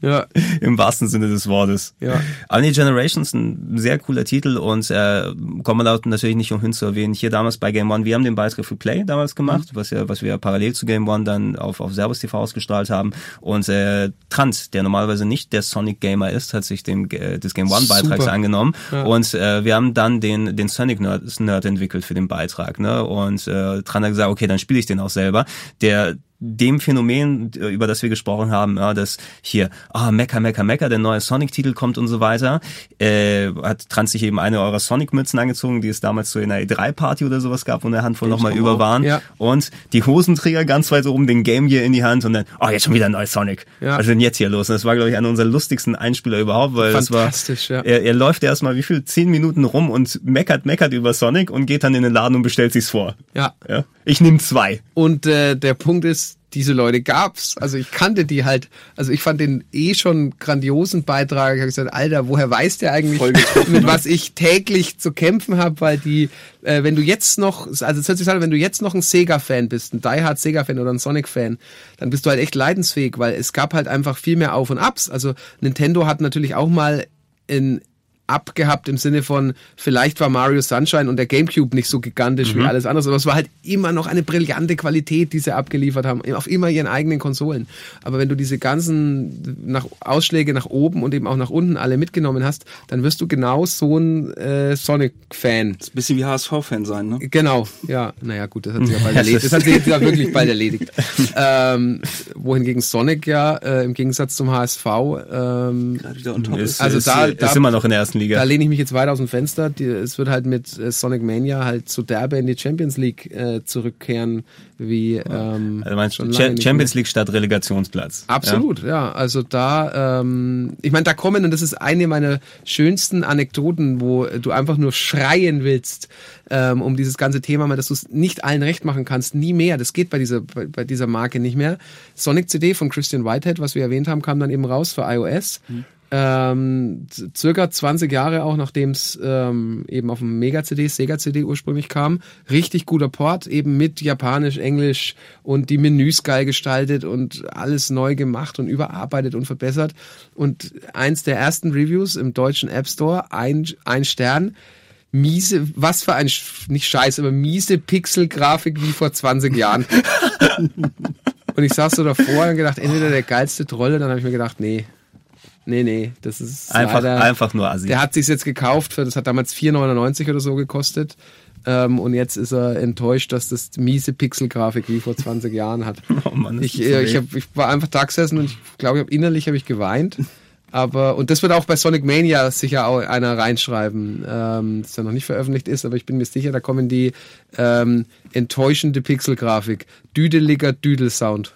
Ja. (laughs) Im wahrsten Sinne des Wortes. Ja. Nee, Generations ein sehr cooler Titel und äh, kommt man da natürlich nicht umhin zu erwähnen. Hier damals bei Game One, wir haben den Beitrag für Play damals gemacht, was ja, was wir parallel zu Game One dann auf, auf Servus TV ausgestrahlt haben. Und äh, Trant, der normalerweise nicht der Sonic Gamer ist, hat sich dem äh, des Game One Beitrags Super. angenommen. Ja. Und äh, wir haben dann den, den Sonic Nerd, Nerd entwickelt für den Beitrag. Ne? Und äh, Trant hat gesagt, okay, dann spiele ich den auch selber. Der dem Phänomen, äh, über das wir gesprochen haben, ja, dass hier, ah, Mecha, Mecha, Mecha, der neue Sonic-Titel kommt und so weiter, äh, hat Trans sich eben eine eurer Sonic-Mützen angezogen, die es damals so in einer E3-Party oder sowas gab, wo eine Handvoll nochmal über waren. Ja. Und die Hosenträger ganz weit oben, den Game Gear in die Hand und dann, oh, jetzt schon wieder ein neues Sonic. Ja. Was ist denn jetzt hier los? Und das war, glaube ich, einer unserer lustigsten Einspieler überhaupt, weil das war, ja. er, er läuft erstmal wie viel, zehn Minuten rum und meckert, meckert über Sonic und geht dann in den Laden und bestellt sich's vor. Ja. Ja. Ich nehme zwei. Und äh, der Punkt ist, diese Leute gab's. Also ich kannte die halt. Also ich fand den eh schon grandiosen Beitrag. Ich habe gesagt, Alter, woher weiß der eigentlich, mit was ich täglich zu kämpfen habe? Weil die, äh, wenn du jetzt noch, also es hört sich an, wenn du jetzt noch ein Sega-Fan bist, ein Die Hard Sega-Fan oder ein Sonic-Fan, dann bist du halt echt leidensfähig, weil es gab halt einfach viel mehr Auf und Abs. Also Nintendo hat natürlich auch mal in abgehabt im Sinne von, vielleicht war Mario Sunshine und der Gamecube nicht so gigantisch wie alles andere, aber es war halt immer noch eine brillante Qualität, die sie abgeliefert haben, auf immer ihren eigenen Konsolen. Aber wenn du diese ganzen nach Ausschläge nach oben und eben auch nach unten alle mitgenommen hast, dann wirst du genau so ein äh, Sonic-Fan. Ist ein bisschen wie HSV-Fan sein, ne? Genau, ja, naja gut, das hat sich ja bald (laughs) erledigt. Das hat sich jetzt ja (laughs) wirklich bald erledigt. Ähm, wohingegen Sonic ja äh, im Gegensatz zum HSV ähm. Also ist, da- ist da- immer noch in der ersten Liga. da lehne ich mich jetzt weit aus dem Fenster. Die, es wird halt mit äh, Sonic Mania halt so derbe in die Champions League äh, zurückkehren, wie ähm, Also meinst du Champions. League statt Relegationsplatz? Absolut, ja. Also da, ähm, ich meine, da kommen, und das ist eine meiner schönsten Anekdoten, wo du einfach nur schreien willst, ähm, um dieses ganze Thema, mal, dass du es nicht allen recht machen kannst, nie mehr. Das geht bei dieser, bei, bei dieser Marke nicht mehr. Sonic CD von Christian Whitehead, was wir erwähnt haben, kam dann eben raus für iOS. Ähm, circa 20 Jahre auch, nachdem es ähm, eben auf dem Mega-CD, Sega-CD ursprünglich kam. Richtig guter Port, eben mit Japanisch, Englisch und die Menüs geil gestaltet und alles neu gemacht und überarbeitet und verbessert. Und eins der ersten Reviews im deutschen App Store, ein, ein Stern, miese, was für ein, nicht scheiße, aber miese Pixel-Grafik wie vor 20 Jahren. (laughs) und ich saß so davor und gedacht, entweder der geilste Trolle, dann habe ich mir gedacht, nee, nee, nee, das ist Einfach, leider, einfach nur Assi. der hat sich's jetzt gekauft, für, das hat damals 4,99 oder so gekostet. Ähm, und jetzt ist er enttäuscht, dass das miese Pixel-Grafik wie vor 20 Jahren hat. (laughs) Oh Mann, das ich, äh, ich, hab, ich war einfach da gesessen und ich glaube, ich hab, innerlich habe ich geweint. Aber, und das wird auch bei Sonic Mania sicher auch einer reinschreiben, ähm, das ja noch nicht veröffentlicht ist, aber ich bin mir sicher, da kommen die ähm, enttäuschende Pixel-Grafik. Düdeliger Düdelsound.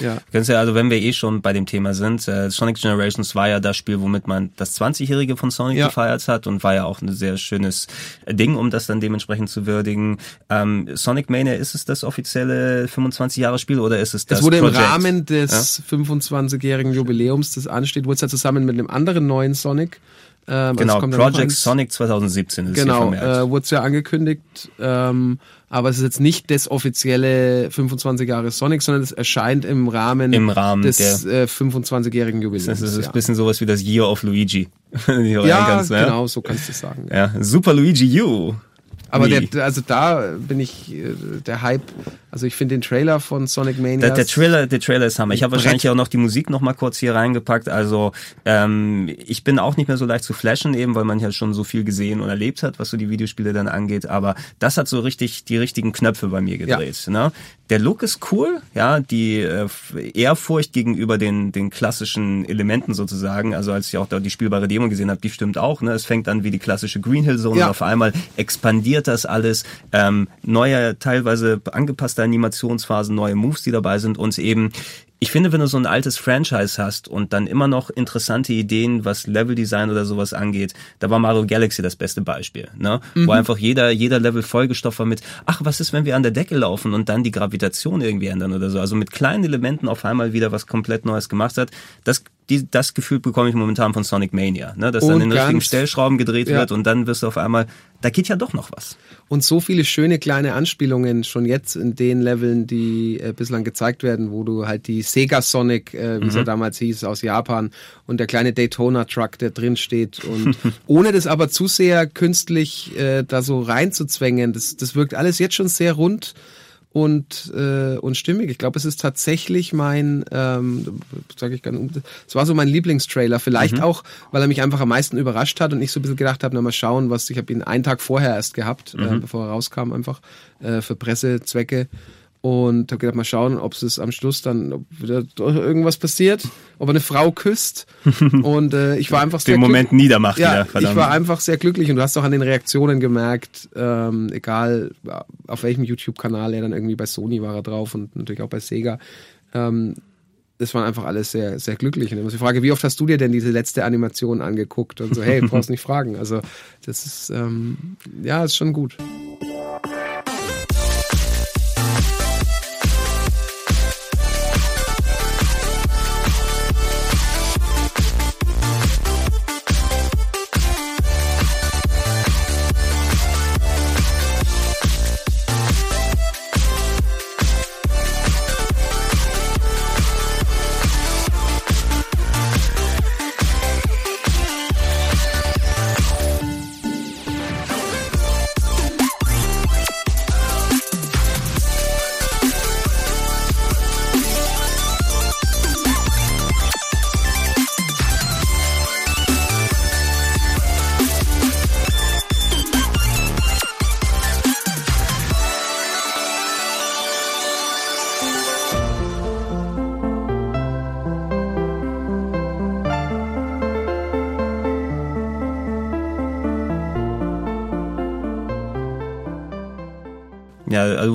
Ja. Kennst ja, also wenn wir eh schon bei dem Thema sind, äh, Sonic Generations war ja das Spiel, womit man das 20-Jährige von Sonic Ja. gefeiert hat und war ja auch ein sehr schönes Ding, um das dann dementsprechend zu würdigen. Ähm, Sonic Mania, ist es das offizielle 25-Jahre-Spiel oder ist es das Das wurde Project? im Rahmen des 25-jährigen Jubiläums, das ansteht, wurde es ja zusammen mit einem anderen neuen Sonic. Ähm, also Genau, es Project. Sonic 2017 ist hier Genau, vermerkt. äh, wurde es ja angekündigt, ähm, aber es ist jetzt nicht das offizielle 25 Jahre Sonic, sondern es erscheint im Rahmen, Im Rahmen des äh, 25-jährigen Jubiläums. das ist ja. ein bisschen sowas wie das Year of Luigi. (laughs) ja, kannst, ne? genau, so kannst du es sagen. Ja. Ja, Super Luigi U. Aber der, also da bin ich äh, der Hype. Also ich finde den Trailer von Sonic Mania. Der, der Trailer, der Trailer ist Hammer. Ich habe wahrscheinlich auch noch die Musik noch mal kurz hier reingepackt. Also ähm, ich bin auch nicht mehr so leicht zu flashen, eben weil man ja schon so viel gesehen und erlebt hat, was so die Videospiele dann angeht. Aber das hat so richtig die richtigen Knöpfe bei mir gedreht. Ne? Der Look ist cool, ja, die äh, Ehrfurcht gegenüber den den klassischen Elementen sozusagen. Also als ich auch da die spielbare Demo gesehen habe, die stimmt auch. Ne? Es fängt an wie die klassische Green Hill Zone Ja. und auf einmal expandiert das alles. Ähm, neue, teilweise angepasste Animationsphasen, neue Moves, die dabei sind und eben ich finde, wenn du so ein altes Franchise hast und dann immer noch interessante Ideen, was Leveldesign oder sowas angeht, da war Mario Galaxy das beste Beispiel, ne? Wo einfach jeder, jeder Level vollgestopft war mit, ach, was ist, wenn wir an der Decke laufen und dann die Gravitation irgendwie ändern oder so. Also mit kleinen Elementen auf einmal wieder was komplett Neues gemacht hat. Das, die, das Gefühl bekomme ich momentan von Sonic Mania, ne? Dass dann Und in den richtigen Stellschrauben gedreht Ja. wird und dann wirst du auf einmal da geht ja doch noch was. Und so viele schöne kleine Anspielungen schon jetzt in den Leveln, die äh, bislang gezeigt werden, wo du halt die Sega Sonic, äh, wie es ja damals hieß, aus Japan und der kleine Daytona Truck, der drin steht. Und (laughs) ohne das aber zu sehr künstlich äh, da so reinzuzwängen, das, das wirkt alles jetzt schon sehr rund und äh, und stimmig. Ich glaube, es ist tatsächlich mein, ähm, sage ich gerne, es war so mein Lieblingstrailer. Vielleicht auch, weil er mich einfach am meisten überrascht hat und ich so ein bisschen gedacht habe, na mal schauen, was ich habe ihn einen Tag vorher erst gehabt, äh, bevor er rauskam, einfach äh, für Pressezwecke. Und habe gedacht, mal schauen, ob es am Schluss dann irgendwas passiert, ob er eine Frau küsst. (laughs) Und äh, ich war einfach sehr Den Moment niedermacht ja, wieder, verdammt. ich war einfach sehr glücklich und du hast auch an den Reaktionen gemerkt, ähm, egal auf welchem YouTube-Kanal er dann irgendwie bei Sony war er drauf und natürlich auch bei Sega. Ähm, das waren einfach alles sehr, sehr glücklich. Und dann muss ich frage, wie oft hast du dir denn diese letzte Animation angeguckt? Und so, hey, brauchst nicht fragen. Also, das ist, ähm, ja, ist schon gut.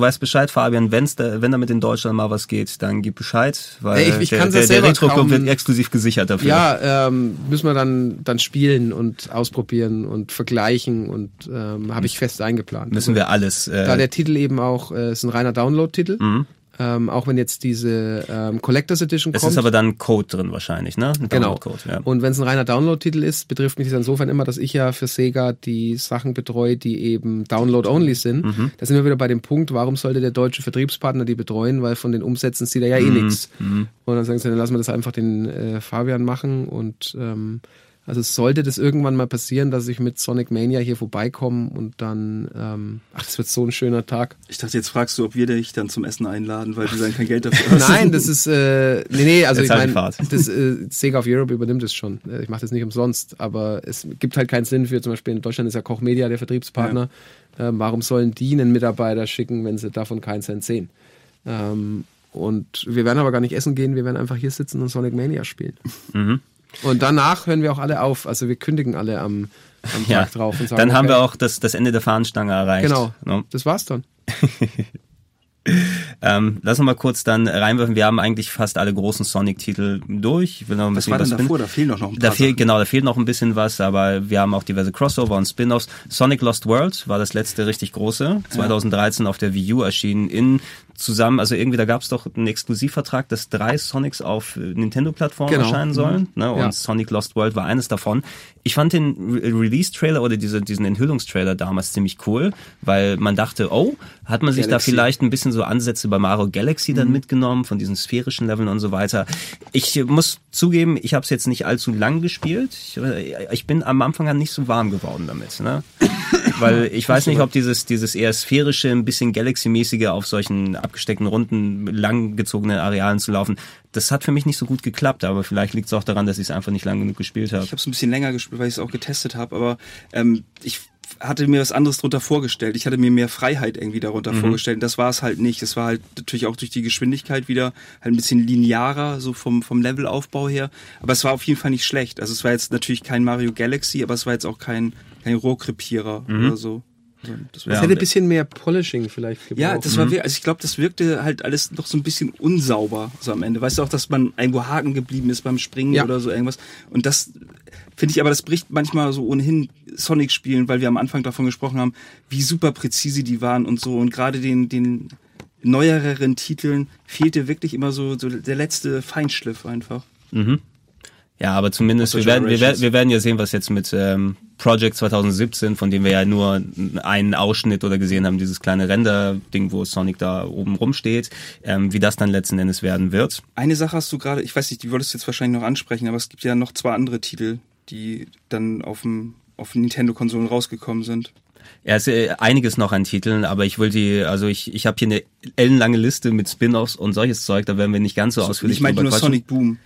Du weißt Bescheid, Fabian, wenn's da, wenn damit in Deutschland mal was geht, dann gib Bescheid, weil Ich- ich der, der, der Retro-Club wird exklusiv gesichert dafür. Ja, ähm, müssen wir dann, dann spielen und ausprobieren und vergleichen und ähm, habe ich fest eingeplant. Müssen wir alles. Äh, Da der Titel eben auch äh, ist ein reiner Download-Titel, ähm, auch wenn jetzt diese ähm, Collectors Edition es kommt. ist aber dann Code drin wahrscheinlich, ne? Ein Genau. Ja. Und wenn es ein reiner Download-Titel ist, betrifft mich das insofern immer, dass ich ja für Sega die Sachen betreue, die eben Download-only sind. Mhm. Da sind wir wieder bei dem Punkt, warum sollte der deutsche Vertriebspartner die betreuen, weil von den Umsätzen sieht er ja eh Mhm. nichts. Und dann sagen sie, dann lassen wir das einfach den äh, Fabian machen und ähm, also sollte das irgendwann mal passieren, dass ich mit Sonic Mania hier vorbeikomme und dann, ähm, ach, das wird so ein schöner Tag. Ich dachte, jetzt fragst du, ob wir dich dann zum Essen einladen, weil du dann kein Geld dafür (laughs) hast. Nein, das ist äh, nee, nee, also Jetzt ich halt meine, das äh, Sega of Europe übernimmt es schon. Äh, Ich mache das nicht umsonst, aber es gibt halt keinen Sinn für zum Beispiel in Deutschland ist ja Koch Media der Vertriebspartner. Ähm, warum sollen die einen Mitarbeiter schicken, wenn sie davon keinen Cent sehen? Ähm, und wir werden aber gar nicht essen gehen, wir werden einfach hier sitzen und Sonic Mania spielen. Mhm. Und danach hören wir auch alle auf. Also wir kündigen alle am, am ja. Tag drauf und sagen, Dann haben okay, wir auch das, das Ende der Fahnenstange erreicht. Genau. Ne? Das war's dann. (laughs) Ähm, lass uns mal kurz dann reinwerfen. Wir haben eigentlich fast alle großen Sonic-Titel durch. Ich will noch ein Was bisschen war denn was davor? Da fehlen noch noch ein Da paar fehlt, Sachen. genau, da fehlt noch ein bisschen was, aber wir haben auch diverse Crossover und Spin-offs. Sonic Lost World war das letzte richtig große, 2013 auf der Wii U erschienen in zusammen, also irgendwie, da gab es doch einen Exklusivvertrag, dass drei Sonics auf äh, Nintendo-Plattformen Genau. erscheinen sollen. Ne? Und Ja. Sonic Lost World war eines davon. Ich fand den Re Release-Trailer oder diese, diesen Enthüllungstrailer damals ziemlich cool, weil man dachte, oh, hat man sich da Galaxy. vielleicht ein bisschen so Ansätze bei Mario Galaxy dann mitgenommen, von diesen sphärischen Leveln und so weiter. Ich äh, muss zugeben, ich habe es jetzt nicht allzu lang gespielt. Ich, äh, ich bin am Anfang an nicht so warm geworden damit. Ne? Weil ich weiß nicht, ob dieses, dieses eher sphärische, ein bisschen Galaxy-mäßige auf solchen abgesteckten Runden, langgezogenen Arealen zu laufen, das hat für mich nicht so gut geklappt, aber vielleicht liegt es auch daran, dass ich es einfach nicht lang genug gespielt habe. Ich habe es ein bisschen länger gespielt, weil ich es auch getestet habe, aber ähm, ich hatte mir was anderes drunter vorgestellt. Ich hatte mir mehr Freiheit irgendwie darunter vorgestellt. Und das war es halt nicht. Es war halt natürlich auch durch die Geschwindigkeit wieder halt ein bisschen linearer, so vom, vom Levelaufbau her. Aber es war auf jeden Fall nicht schlecht. Also es war jetzt natürlich kein Mario Galaxy, aber es war jetzt auch kein, kein Rohrkrepierer oder so. Also das war Ja, hätte ein bisschen mehr Polishing vielleicht gebraucht. ja, das war wir- also ich glaube, das wirkte halt alles noch so ein bisschen unsauber so am Ende. Weißt du auch, dass man irgendwo haken geblieben ist beim Springen Ja. oder so irgendwas. Und das finde ich aber, das bricht manchmal so ohnehin Sonic spielen, weil wir am Anfang davon gesprochen haben, wie super präzise die waren und so. Und gerade den, den neuereren Titeln fehlte wirklich immer so, so der letzte Feinschliff einfach. Ja, aber zumindest, wir werden, wir, werden, wir werden ja sehen, was jetzt mit ähm, Project 2017, von dem wir ja nur einen Ausschnitt oder gesehen haben, dieses kleine Render-Ding, wo Sonic da oben rumsteht, ähm, wie das dann letzten Endes werden wird. Eine Sache hast du gerade, ich weiß nicht, die wolltest du jetzt wahrscheinlich noch ansprechen, aber es gibt ja noch zwei andere Titel, die dann auf dem auf Nintendo-Konsolen rausgekommen sind. Ja, es ist äh, einiges noch an Titeln, aber ich will die, also ich, ich habe hier eine ellenlange Liste mit Spin-offs und solches Zeug, da werden wir nicht ganz so ausführlich ich drüber nur quatschen. Sonic Boom.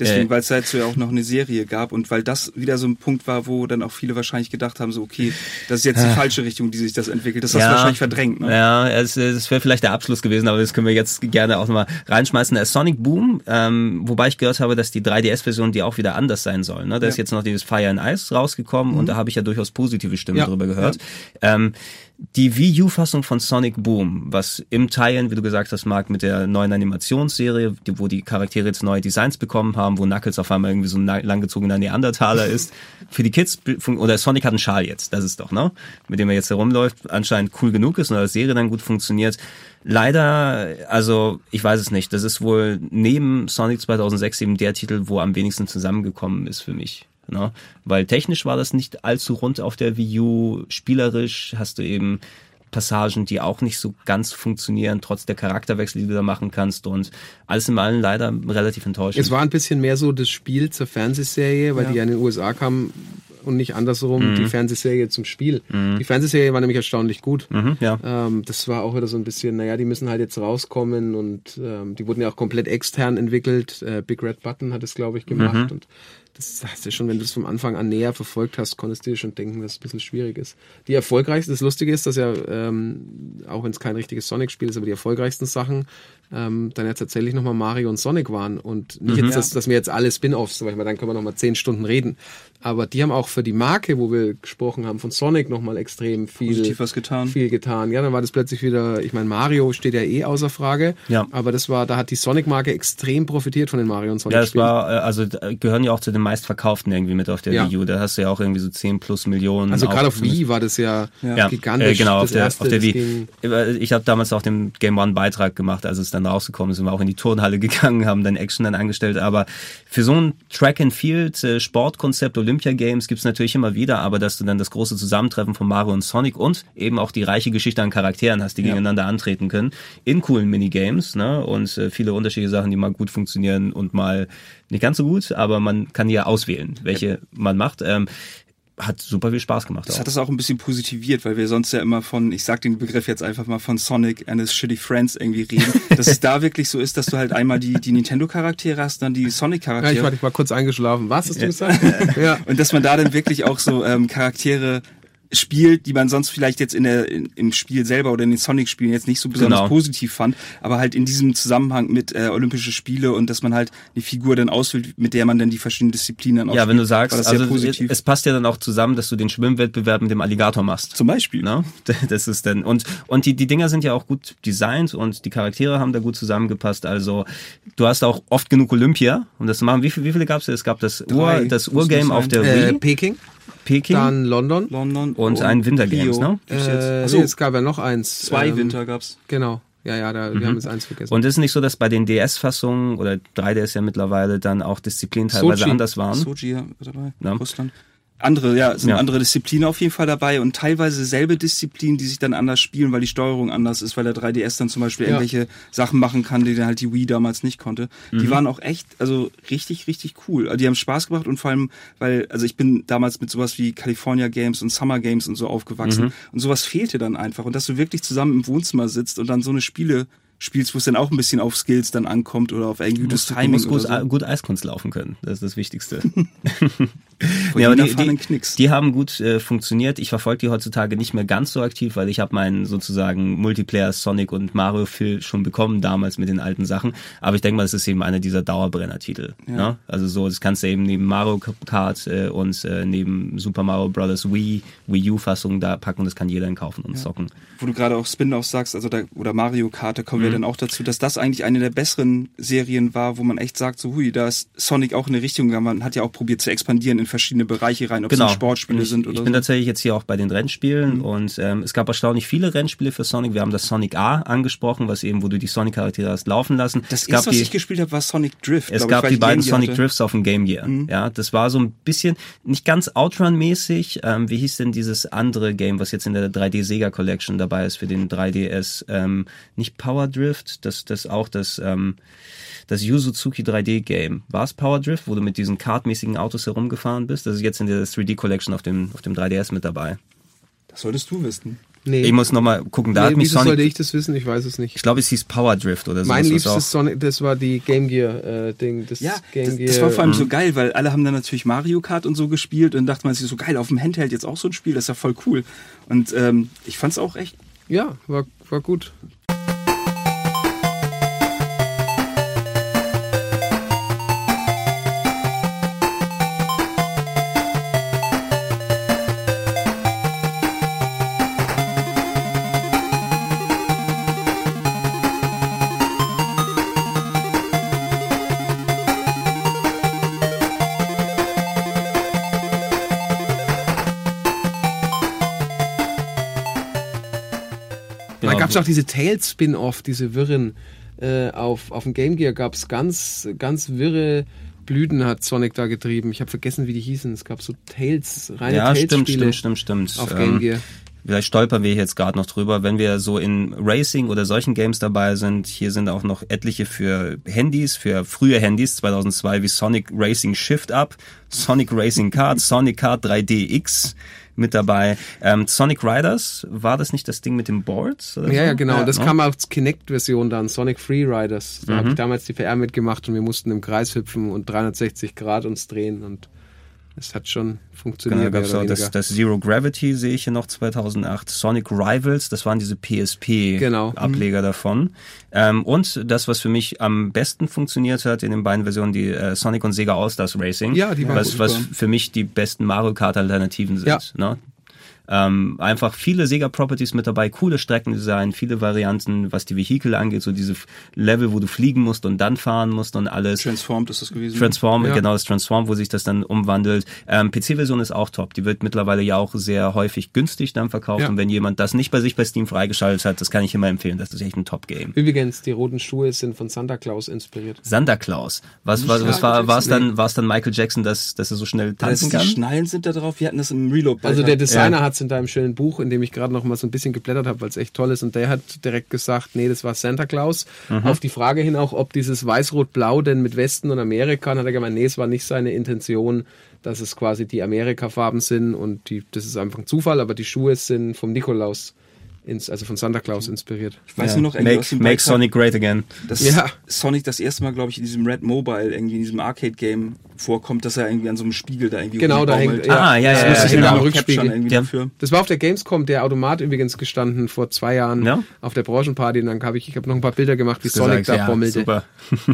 Deswegen, Äh. weil es dazu ja auch noch eine Serie gab und weil das wieder so ein Punkt war, wo dann auch viele wahrscheinlich gedacht haben, so okay, das ist jetzt die falsche Richtung, die sich das entwickelt. Das hast du wahrscheinlich verdrängt, ne? Ja, es, es wäre vielleicht der Abschluss gewesen, aber das können wir jetzt gerne auch nochmal reinschmeißen. Der Sonic Boom, ähm, wobei ich gehört habe, dass die 3DS-Version, die auch wieder anders sein soll. Ne? Da ist Ja. jetzt noch dieses Fire and Ice rausgekommen und da habe ich ja durchaus positive Stimmen Ja, drüber gehört. Ähm, die Wii U-Fassung von Sonic Boom, was im Teilen, wie du gesagt hast, Marc, mit der neuen Animationsserie, wo die Charaktere jetzt neue Designs bekommen haben, wo Knuckles auf einmal irgendwie so ein langgezogener Neandertaler (laughs) ist. Für die Kids, oder Sonic hat einen Schal jetzt, das ist doch, ne? Mit dem er jetzt herumläuft, anscheinend cool genug ist und als Serie dann gut funktioniert. Leider, also ich weiß es nicht, das ist wohl neben Sonic 2006 eben der Titel, wo am wenigsten zusammengekommen ist für mich. Ne? Weil technisch war das nicht allzu rund auf der Wii U. Spielerisch hast du eben Passagen, die auch nicht so ganz funktionieren, trotz der Charakterwechsel, die du da machen kannst. Und alles in allem leider relativ enttäuschend. Es war ein bisschen mehr so das Spiel zur Fernsehserie, weil Ja. die ja in den USA kam und nicht andersrum Mhm. die Fernsehserie zum Spiel. Die Fernsehserie war nämlich erstaunlich gut. mhm, ja. Ähm, das war auch wieder so ein bisschen, naja, die müssen halt jetzt rauskommen und ähm, die wurden ja auch komplett extern entwickelt. Äh, Big Red Button hat es, glaube ich, gemacht. Mhm. Und das hast du schon, wenn du es vom Anfang an näher verfolgt hast, konntest du dir schon denken, dass es ein bisschen schwierig ist. Die erfolgreichsten, das Lustige ist, dass ja, ähm, auch wenn es kein richtiges Sonic-Spiel ist, aber die erfolgreichsten Sachen ähm, dann ja tatsächlich nochmal Mario und Sonic waren. Und nicht jetzt, dass, dass wir jetzt alle Spin-Offs, dann können wir nochmal zehn Stunden reden. Aber die haben auch für die Marke, wo wir gesprochen haben, von Sonic nochmal extrem viel Positiv was getan. viel getan. Ja, dann war das plötzlich wieder, ich meine, Mario steht ja eh außer Frage. Ja. Aber das war, da hat die Sonic-Marke extrem profitiert von den Mario und Sonic Ja, es Spielen. war, äh, also äh, gehören ja auch zu den meistverkauften irgendwie mit auf der Ja. Wii U. Da hast du ja auch irgendwie so 10 plus Millionen. also gerade auf Wii war das ja, Ja, gigantisch. Äh, genau, auf das der, erste, auf der das Wii. ging- Ich habe damals auch den Game One Beitrag gemacht, als es dann rausgekommen ist, sind wir auch in die Turnhalle (laughs) gegangen, haben dann Action dann angestellt. Aber für so ein Track and Field äh, Sportkonzept Olympia Games gibt's natürlich immer wieder, aber dass du dann das große Zusammentreffen von Mario und Sonic und eben auch die reiche Geschichte an Charakteren hast, die gegeneinander antreten können, in coolen Minigames, ne? Und äh, viele unterschiedliche Sachen, die mal gut funktionieren und mal nicht ganz so gut, aber man kann ja auswählen, welche man macht. Ähm, hat super viel Spaß gemacht. Das auch. hat das auch ein bisschen positiviert, weil wir sonst ja immer von, ich sag den Begriff jetzt einfach mal von Sonic and his shitty friends irgendwie reden, (laughs) dass es da wirklich so ist, dass du halt einmal die, die Nintendo-Charaktere hast, dann die Ja, ich Sonic-Charaktere. war, ich war kurz eingeschlafen. Was hast du gesagt? (laughs) ja. und dass man da dann wirklich auch so ähm, Charaktere spielt, die man sonst vielleicht jetzt in der in, im Spiel selber oder in den Sonic-Spielen jetzt nicht so besonders Genau. positiv fand, aber halt in diesem Zusammenhang mit äh, Olympische Spiele und dass man halt eine Figur dann auswählt, mit der man dann die verschiedenen Disziplinen dann Ja, wenn du sagst, also es, positiv. es passt ja dann auch zusammen, dass du den Schwimmwettbewerb mit dem Alligator machst. Zum Beispiel. Ne? (laughs) Das ist dann und und die die Dinger sind ja auch gut designt und die Charaktere haben da gut zusammengepasst. Also du hast auch oft genug Olympia um das zu machen. Wie, viel, wie viele gab es? Es gab das Ur das Urgame auf der Äh, Wii, Peking, Peking dann London. London und ein Winter Games, Rio. ne? Jetzt? Äh, nee, es gab ja noch eins. zwei ähm, Winter gab's. Genau. Ja, ja, da, wir haben jetzt eins vergessen. Und ist es nicht so, dass bei den DS-Fassungen oder 3DS ja mittlerweile dann auch Disziplinen teilweise Sochi. anders waren? Sochi ja, dabei, Ja. Russland. Andere, ja, sind Ja. andere Disziplinen auf jeden Fall dabei und teilweise selbe Disziplinen, die sich dann anders spielen, weil die Steuerung anders ist, weil der 3DS dann zum Beispiel Ja. irgendwelche Sachen machen kann, die dann halt die Wii damals nicht konnte. Mhm. Die waren auch echt, also richtig, richtig cool. Also die haben Spaß gemacht und vor allem, weil, also ich bin damals mit sowas wie California Games und Summer Games und so aufgewachsen Mhm. und sowas fehlte dann einfach und dass du wirklich zusammen im Wohnzimmer sitzt und dann so eine Spiele spielst, wo es dann auch ein bisschen auf Skills dann ankommt oder auf irgendwie gutes Du Timing musst gut, so. gut Eiskunst laufen können. Das ist das Wichtigste. (laughs) (laughs) Vor (laughs) Ja, aber die, die, die haben gut äh, funktioniert. Ich verfolge die heutzutage nicht mehr ganz so aktiv, weil ich habe meinen sozusagen Multiplayer Sonic und Mario Phil schon bekommen damals mit den alten Sachen. Aber ich denke mal, das ist eben einer dieser Dauerbrenner-Titel. Ne? Also so, das kannst du eben neben Mario Kart äh, und äh, neben Super Mario Bros. Wii, Wii U-Fassung da packen. Das kann jeder kaufen und zocken. wo du gerade auch Spin-offs sagst, also da, oder Mario Kart, da kommen Mhm. wir dann auch dazu, dass das eigentlich eine der besseren Serien war, wo man echt sagt, so hui, da ist Sonic auch in eine Richtung gegangen. Man hat ja auch probiert zu expandieren in verschiedene Bereiche rein, ob Genau. es Sportspiele ich, sind oder Ich bin so. tatsächlich jetzt hier auch bei den Rennspielen und ähm, es gab erstaunlich viele Rennspiele für Sonic. Wir haben das Sonic A angesprochen, was eben, wo du die Sonic-Charaktere hast laufen lassen. Das es gab erste, was die, ich gespielt habe, war Sonic Drift. es gab die beiden Sonic hatte. Mhm. Drifts auf dem Game Gear. Ja, das war so ein bisschen, nicht ganz Outrun-mäßig. Ähm, wie hieß denn dieses andere Game, was jetzt in der 3D Sega Collection dabei ist für den 3DS? Ähm, nicht Power Drift, das, das auch das, ähm, das Yuzuzuki 3D Game. War es Power Drift, wo du mit diesen kartmäßigen Autos herumgefahren bist? Das ist jetzt in der 3D Collection auf dem, auf dem 3DS mit dabei. Das solltest du wissen. Nee. Ich muss nochmal gucken, da nee, hat mich wieso sollte Sonic, ich das wissen? Ich weiß es nicht. ich glaube, es hieß Power Drift oder so. mein Das ist liebstes auch- Sonic, das war die Game Gear äh, Ding. Das Ja, Game das, Gear. das war vor allem so Mhm. geil, weil alle haben dann natürlich Mario Kart und so gespielt und dachte man sich so geil, auf dem Handheld jetzt auch so ein Spiel, das ist ja voll cool. Und ähm, ich fand's auch echt Ja, war, war gut. Gab es auch diese Tails-Spin-Off, diese wirren. Äh, auf, auf dem Game Gear gab es ganz, ganz wirre Blüten, hat Sonic da getrieben. Ich habe vergessen, wie die hießen. Es gab so Tails, reine Ja, stimmt, Tails-Spiele stimmt, stimmt, stimmt. auf Game Gear. Vielleicht stolpern wir jetzt gerade noch drüber, wenn wir so in Racing oder solchen Games dabei sind. Hier sind auch noch etliche für Handys, für frühe Handys 2002 wie Sonic Racing Shift Up, Sonic Racing Kart, Sonic Kart 3DX mit dabei. Ähm, Sonic Riders, war das nicht das Ding mit den Boards? Ja, so? ja, genau. das ne? kam als Kinect-Version dann, Sonic Free Riders. Da Mhm. habe ich damals die PR mitgemacht und wir mussten im Kreis hüpfen und 360 Grad uns drehen und es hat schon Genau, funktioniert. da gab's mehr auch das, das Zero Gravity, sehe ich hier noch 2008. Sonic Rivals, das waren diese Genau. PSP-Ableger davon. Ähm, und das, was für mich am besten funktioniert hat in den beiden Versionen, die äh, Sonic und Sega All-Stars Racing. Ja, die waren was, gut. was für mich die besten Mario Kart-Alternativen sind. Ja. Ne? Ähm, einfach viele Sega-Properties mit dabei, coole Streckendesign, viele Varianten, was die Vehikel angeht, so diese Level, wo du fliegen musst und dann fahren musst und alles. transformed ist das gewesen. Transform, Ja. genau das Transform, wo sich das dann umwandelt. Ähm, PC-Version ist auch top. Die wird mittlerweile ja auch sehr häufig günstig dann verkauft. Ja. Und wenn jemand das nicht bei sich bei Steam freigeschaltet hat, das kann ich immer empfehlen. Das ist echt ein Top-Game. Übrigens, die roten Schuhe sind von Santa Claus inspiriert. Santa Claus. Was, was, was war, war es dann, war es dann Michael Jackson, dass, dass er so schnell Das, tanzen die kann? Schnallen sind da drauf. Wir hatten das im Reload. Also der Designer hat es in deinem schönen Buch, in dem ich gerade noch mal so ein bisschen geblättert habe, weil es echt toll ist. Und der hat direkt gesagt, nee, das war Santa Claus. Mhm. Auf die Frage hin auch, ob dieses Weiß-Rot-Blau denn mit Westen und Amerika, dann hat er gemeint, nee, es war nicht seine Intention, dass es quasi die Amerika-Farben sind und die, das ist einfach ein Zufall, aber die Schuhe sind vom Nikolaus, ins, also von Santa Claus inspiriert. ich weiß Ja. nur noch irgendwie make, aus dem make Sonic great again. dass Ja. Sonic das erste Mal, glaube ich, in diesem Red Mobile, irgendwie in diesem Arcade-Game vorkommt, dass er irgendwie an so einem Spiegel da irgendwie Genau, da hängt- Ah, ja, Das ja, muss ja, ich genau. genau. Am Rückspiegel Ja. dafür. Das war auf der Gamescom, der Automat übrigens gestanden vor zwei Jahren Ja? auf der Branchenparty. Und dann habe ich, ich habe noch ein paar Bilder gemacht, wie Sonic gesagt, da ja, bommelte. super.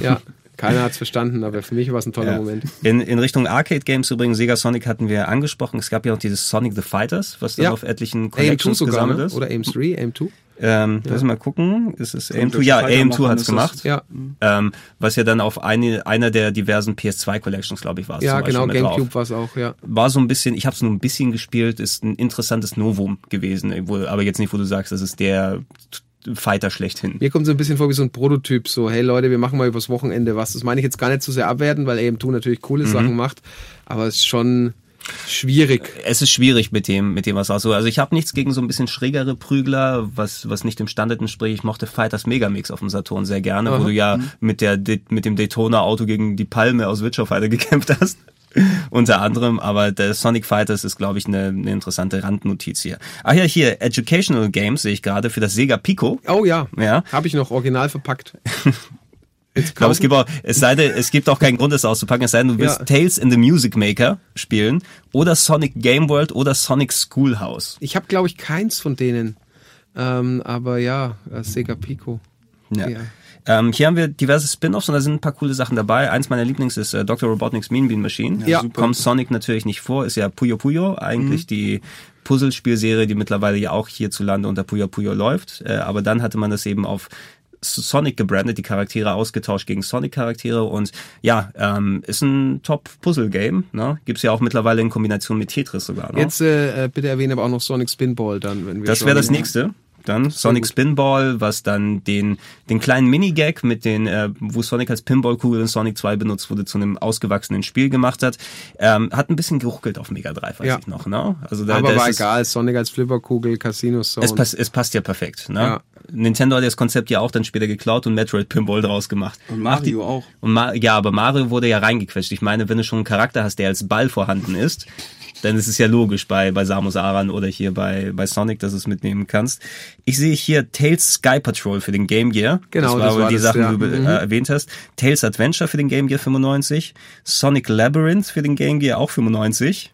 Ja, (laughs) keiner hat es verstanden, aber für mich war es ein toller Ja. Moment. In, in Richtung Arcade Games übrigens, Sega Sonic hatten wir angesprochen. Es gab ja auch dieses Sonic the Fighters, was dann Ja. auf etlichen AM2 Collections sogar, gesammelt ne? ist. oder AM3, AM2. Ähm, lass mal gucken. Ist es AM2? durch Ja, die Fighter AM2 machen hat's ist das- gemacht. Ja, Ähm, was ja dann auf eine, einer der diversen PS2 Collections, glaube ich, war es ja genau. Gamecube war es auch, ja. War so ein bisschen, ich habe es nur ein bisschen gespielt, ist ein interessantes Novum gewesen, aber jetzt nicht, wo du sagst, das ist der Fighter schlechthin. Mir kommt so ein bisschen vor wie so ein Prototyp, so, hey Leute, wir machen mal übers Wochenende was. Das meine ich jetzt gar nicht zu sehr abwerten, weil AM2 natürlich Mhm. coole Sachen macht, aber es ist schon schwierig. Es ist schwierig mit dem, mit dem was auch so. Also ich habe nichts gegen so ein bisschen schrägere Prügler, was was nicht dem Standard entspricht. Ich mochte Fighters Megamix auf dem Saturn sehr gerne, wo Aha. du ja mit der mit dem Daytona Auto gegen die Palme aus Witcher Fighter (laughs) gekämpft hast. (laughs) Unter anderem, aber der Sonic Fighters ist, glaube ich, eine, eine interessante Randnotiz hier. Ach ja, hier, Educational Games sehe ich gerade für das Sega Pico. Oh ja, Ja. habe ich noch original verpackt. (laughs) Ich glaube, es gibt auch, es sei denn, es gibt auch keinen Grund, das auszupacken, es sei denn, du willst Ja. Tales in the Music Maker spielen oder Sonic Game World oder Sonic Schoolhouse. Ich habe, glaube ich, keins von denen. Ähm, aber ja, äh, Sega Pico. Ja. Ja. Ähm, hier haben wir diverse Spin-offs und da sind ein paar coole Sachen dabei. Eins meiner Lieblings ist äh, Dr. Robotnik's Mean Bean Machine. Ja. super. Kommt Sonic natürlich nicht vor, ist ja Puyo Puyo, eigentlich die Puzzlespielserie, die mittlerweile ja auch hierzulande unter Puyo Puyo läuft. Äh, aber dann hatte man das eben auf Sonic gebrandet, die Charaktere ausgetauscht gegen Sonic-Charaktere und ja, ähm, ist ein Top-Puzzle-Game. Ne? Gibt's ja auch mittlerweile in Kombination mit Tetris sogar. Ne? Jetzt äh, bitte erwähne aber auch noch Sonic Spinball dann, wenn wir Das wäre das nächste. Dann Sonic. Spinball, was dann den, den kleinen Minigag mit den, äh, wo Sonic als Pinballkugel in Sonic 2 benutzt wurde, zu einem ausgewachsenen Spiel gemacht hat. Ähm, hat ein bisschen geruckelt auf Mega Drive, weiß Ja. ich noch, ne? Also da, Aber da war ist es- egal, Sonic als Flipperkugel, Casino Zone. Es, pass, es passt ja perfekt. Ne? Ja. Nintendo hat das Konzept ja auch dann später geklaut und Metroid Pinball draus gemacht. Und Macht Mario die, auch. Und Ma ja, aber Mario wurde ja reingequetscht. Ich meine, wenn du schon einen Charakter hast, der als Ball vorhanden ist, ist es ja logisch bei, bei Samus Aran oder hier bei, bei Sonic, dass du es mitnehmen kannst. Ich sehe hier Tails Sky Patrol für den Game Gear. Genau, das war das war die das, Sachen, ja. die du Mhm. äh, erwähnt hast. Tails Adventure für den Game Gear 95. Sonic Labyrinth für den Game Gear auch 95.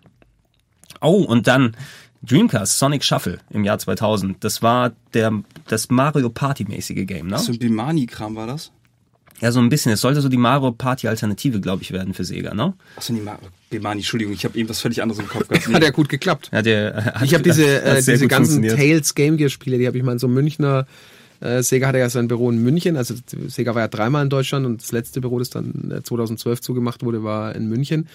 Oh, und dann Dreamcast Sonic Shuffle im Jahr 2000. Das war der das Mario Party mäßige Game, ne? So ein Bimani-Kram war das? Ja, so ein bisschen. Es sollte so die Mario Party Alternative, glaube ich, werden für Sega, ne? Achso, nee, Ma- Bimani, Entschuldigung, ich habe eben was völlig anderes im Kopf gehabt. (laughs) Hat ja gut geklappt. Ja, der, hat, Ich habe diese, hat äh, diese ganzen. Tales Game Gear Spiele, die habe ich mal in so einem Münchner, äh, Sega hatte ja sein Büro in München, also Sega war ja dreimal in Deutschland und das letzte Büro, das dann äh, 2012 zugemacht wurde, war in München.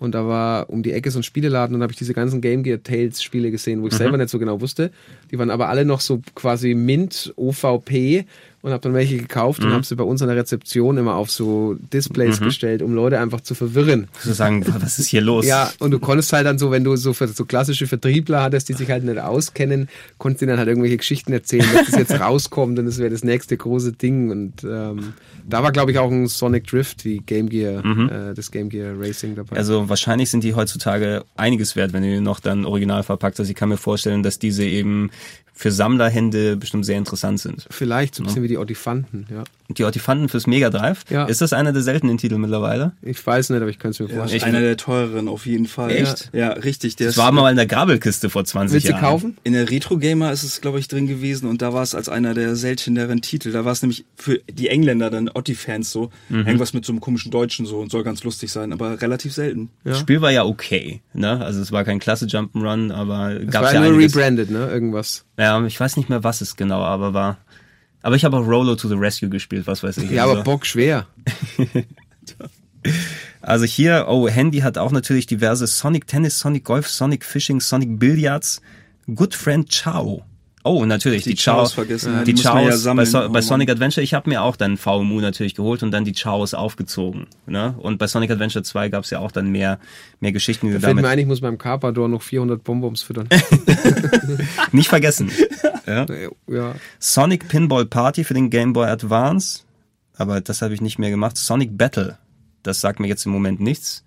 Und da war um die Ecke so ein Spieleladen und da habe ich diese ganzen Game Gear Tales Spiele gesehen, wo ich selber nicht so genau wusste. Die waren aber alle noch so quasi Mint, OVP und habe dann welche gekauft und habe sie bei uns an der Rezeption immer auf so Displays gestellt, um Leute einfach zu verwirren. Zu sagen, was ist hier los? Ja, und du konntest halt dann so, wenn du so, so klassische Vertriebler hattest, die sich halt nicht auskennen, konntest du dann halt irgendwelche Geschichten erzählen, dass das jetzt (laughs) rauskommt und das wäre das nächste große Ding. Und ähm, da war, glaube ich, auch ein Sonic Drift, wie Game Gear, äh, das Game Gear Racing dabei. Also wahrscheinlich sind die heutzutage einiges wert, wenn du die noch dann original verpackt hast. Ich kann mir vorstellen, dass diese eben für Sammlerhände bestimmt sehr interessant sind. Vielleicht so ein bisschen wie die Odiphanten, ja. Die Ortifanten fürs Mega Drive. Ja. Ist das einer der seltenen Titel mittlerweile? Ich weiß nicht, aber ich könnte es mir Ja, vorstellen. einer der teureren auf jeden Fall. Echt? Ja, richtig. Der Das ist- war mal in der Grabelkiste vor 20 Willst du Jahren. kaufen? In der Retro Gamer ist es, glaube ich, drin gewesen und da war es als einer der selteneren Titel. Da war es nämlich für die Engländer dann Otti-Fans so. Mhm. Irgendwas mit so einem komischen Deutschen so und soll ganz lustig sein, aber relativ selten. Das Spiel war ja okay, ne? Also es war kein klasse Jump'n'Run, aber Es gab's war ja nur einiges. rebranded, ne? Irgendwas. Ja, ich weiß nicht mehr, was es genau, aber war. Aber ich habe auch Rolo to the Rescue gespielt, was weiß ich. Ja, also. aber Bock schwer. (laughs) Also hier, oh, Handy hat auch natürlich diverse Sonic Tennis, Sonic Golf, Sonic Fishing, Sonic Billiards, Good Friend Ciao. Oh, natürlich, die, Die Ciao. Chaos vergessen, ja, die die man ja Chaos bei, so Oh bei Mann. Sonic Adventure, ich habe mir auch dann VMU natürlich geholt und dann die Chaos aufgezogen. Ne? Und bei Sonic Adventure 2 gab es ja auch dann mehr, mehr Geschichten, die du Fällt mir ein, ich muss beim Carpador noch 400 Bonbons füttern. (laughs) nicht vergessen. ja. ja. Sonic Pinball Party für den Game Boy Advance, aber das habe ich nicht mehr gemacht. Sonic Battle, das sagt mir jetzt im Moment nichts,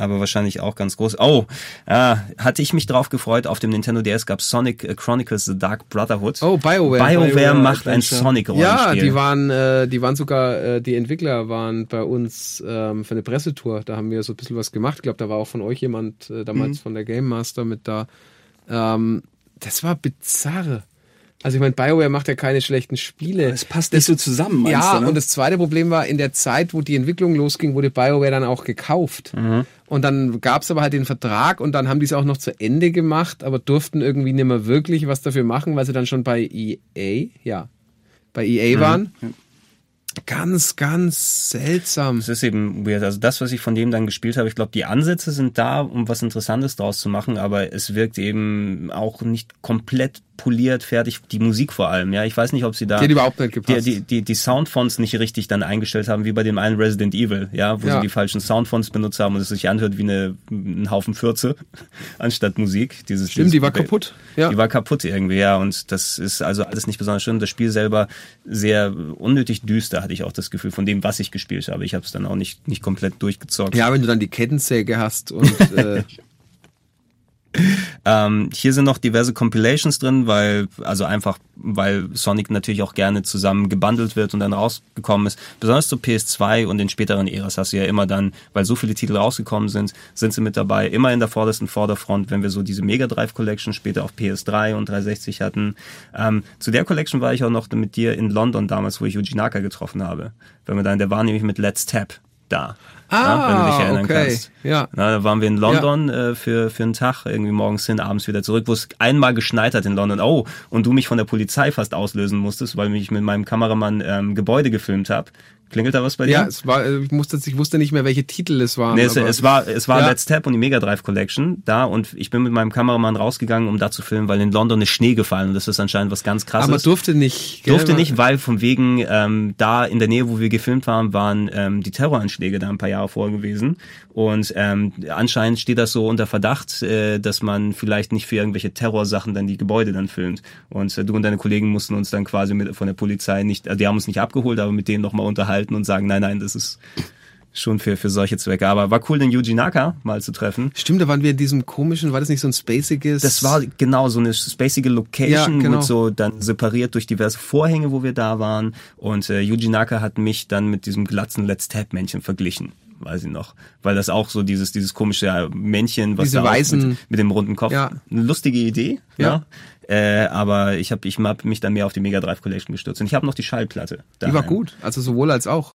aber wahrscheinlich auch ganz groß. Oh, äh, hatte ich mich drauf gefreut, auf dem Nintendo DS gab Sonic äh, Chronicles The Dark Brotherhood. Oh, BioWare. BioWare, BioWare macht ein. Sonic-Rollenspiel. Ja, die waren, äh, die waren sogar, äh, die Entwickler waren bei uns ähm, für eine Pressetour. Da haben wir so ein bisschen was gemacht. Ich glaube, da war auch von euch jemand äh, damals Mhm. von der Game Master mit da. Ähm, das war bizarre. Also ich meine, BioWare macht ja keine schlechten Spiele. Es passt nicht so zusammen, ja, du, ne? und das zweite Problem war, in der Zeit, wo die Entwicklung losging, wurde BioWare dann auch gekauft. Mhm. Und dann gab es aber halt den Vertrag und dann haben die es auch noch zu Ende gemacht, aber durften irgendwie nicht mehr wirklich was dafür machen, weil sie dann schon bei EA, ja, bei EA Mhm. waren. Ganz, ganz seltsam. Das ist eben weird. Also das, was ich von dem dann gespielt habe, ich glaube, die Ansätze sind da, um was Interessantes draus zu machen, aber es wirkt eben auch nicht komplett poliert, fertig. Die Musik vor allem, ja. Ich weiß nicht, ob sie da Die überhaupt nicht gepasst. die, die, die, die Soundfonts nicht richtig dann eingestellt haben, wie bei dem einen Resident Evil, ja, wo Ja. sie die falschen Soundfonts benutzt haben und es sich anhört wie eine, ein Haufen Fürze (laughs) anstatt Musik. Dieses, Stimmt, dieses die war kaputt. Ja. Die war kaputt irgendwie, ja. Und das ist also alles nicht besonders schön. Das Spiel selber sehr unnötig düster, hatte ich auch das Gefühl, von dem, was ich gespielt habe. Ich habe es dann auch nicht, nicht komplett durchgezockt. Ja, wenn du dann die Kettensäge hast und (laughs) äh, Ähm, hier sind noch diverse Compilations drin, weil, also einfach, weil Sonic natürlich auch gerne zusammen gebundelt wird und dann rausgekommen ist. Besonders zu PS2 und den späteren Äras hast du ja immer dann, weil so viele Titel rausgekommen sind, sind sie mit dabei. Immer in der vordersten Vorderfront, wenn wir so diese Mega Drive Collection später auf PS3 und 360 hatten. Ähm, zu der Collection war ich auch noch mit dir in London damals, wo ich Yuji Naka getroffen habe. Wenn wir dann, der war nämlich mit Let's Tap da. Ah, wenn du dich erinnern okay. kannst. Ja. Na, da waren wir in London äh, für, für einen Tag, irgendwie morgens hin, abends wieder zurück, wo es einmal geschneit hat in London. Oh, und du mich von der Polizei fast auslösen musstest, weil ich mit meinem Kameramann ähm, Gebäude gefilmt habe. Klingelt da was bei dir? Ja, es war, äh, ich, musste, ich wusste nicht mehr, welche Titel es waren. Nee, es, es war, es war Ja. Let's Tap und die Mega Drive Collection da und ich bin mit meinem Kameramann rausgegangen, um da zu filmen, weil in London ist Schnee gefallen und das ist anscheinend was ganz krasses. aber durfte nicht. gell? Durfte nicht, weil von wegen ähm, da in der Nähe, wo wir gefilmt waren, waren ähm, die Terroranschläge da ein paar Jahre vorher gewesen. Und ähm, anscheinend steht das so unter Verdacht, äh, dass man vielleicht nicht für irgendwelche Terrorsachen dann die Gebäude dann filmt. Und äh, du und deine Kollegen mussten uns dann quasi mit von der Polizei nicht, äh, die haben uns nicht abgeholt, aber mit denen nochmal unterhalten und sagen, nein, nein, das ist schon für, für solche Zwecke. Aber war cool, den Yuji Naka mal zu treffen. Stimmt, da waren wir in diesem komischen, war das nicht so ein spaciges? Das war genau so eine spacige Location Ja, genau. mit so dann separiert durch diverse Vorhänge, wo wir da waren. Und äh, Yuji Naka hat mich dann mit diesem glatzen Let's Tap Männchen verglichen. Weiß ich noch. Weil das auch so dieses, dieses komische Männchen, was Diese da weißen- mit, mit dem runden Kopf. Ja. Eine lustige Idee. Ja. Ja. Äh, aber ich habe ich hab mich dann mehr auf die Mega Drive Collection gestürzt. Und ich habe noch die Schallplatte. Die war daheim. gut, also sowohl als auch.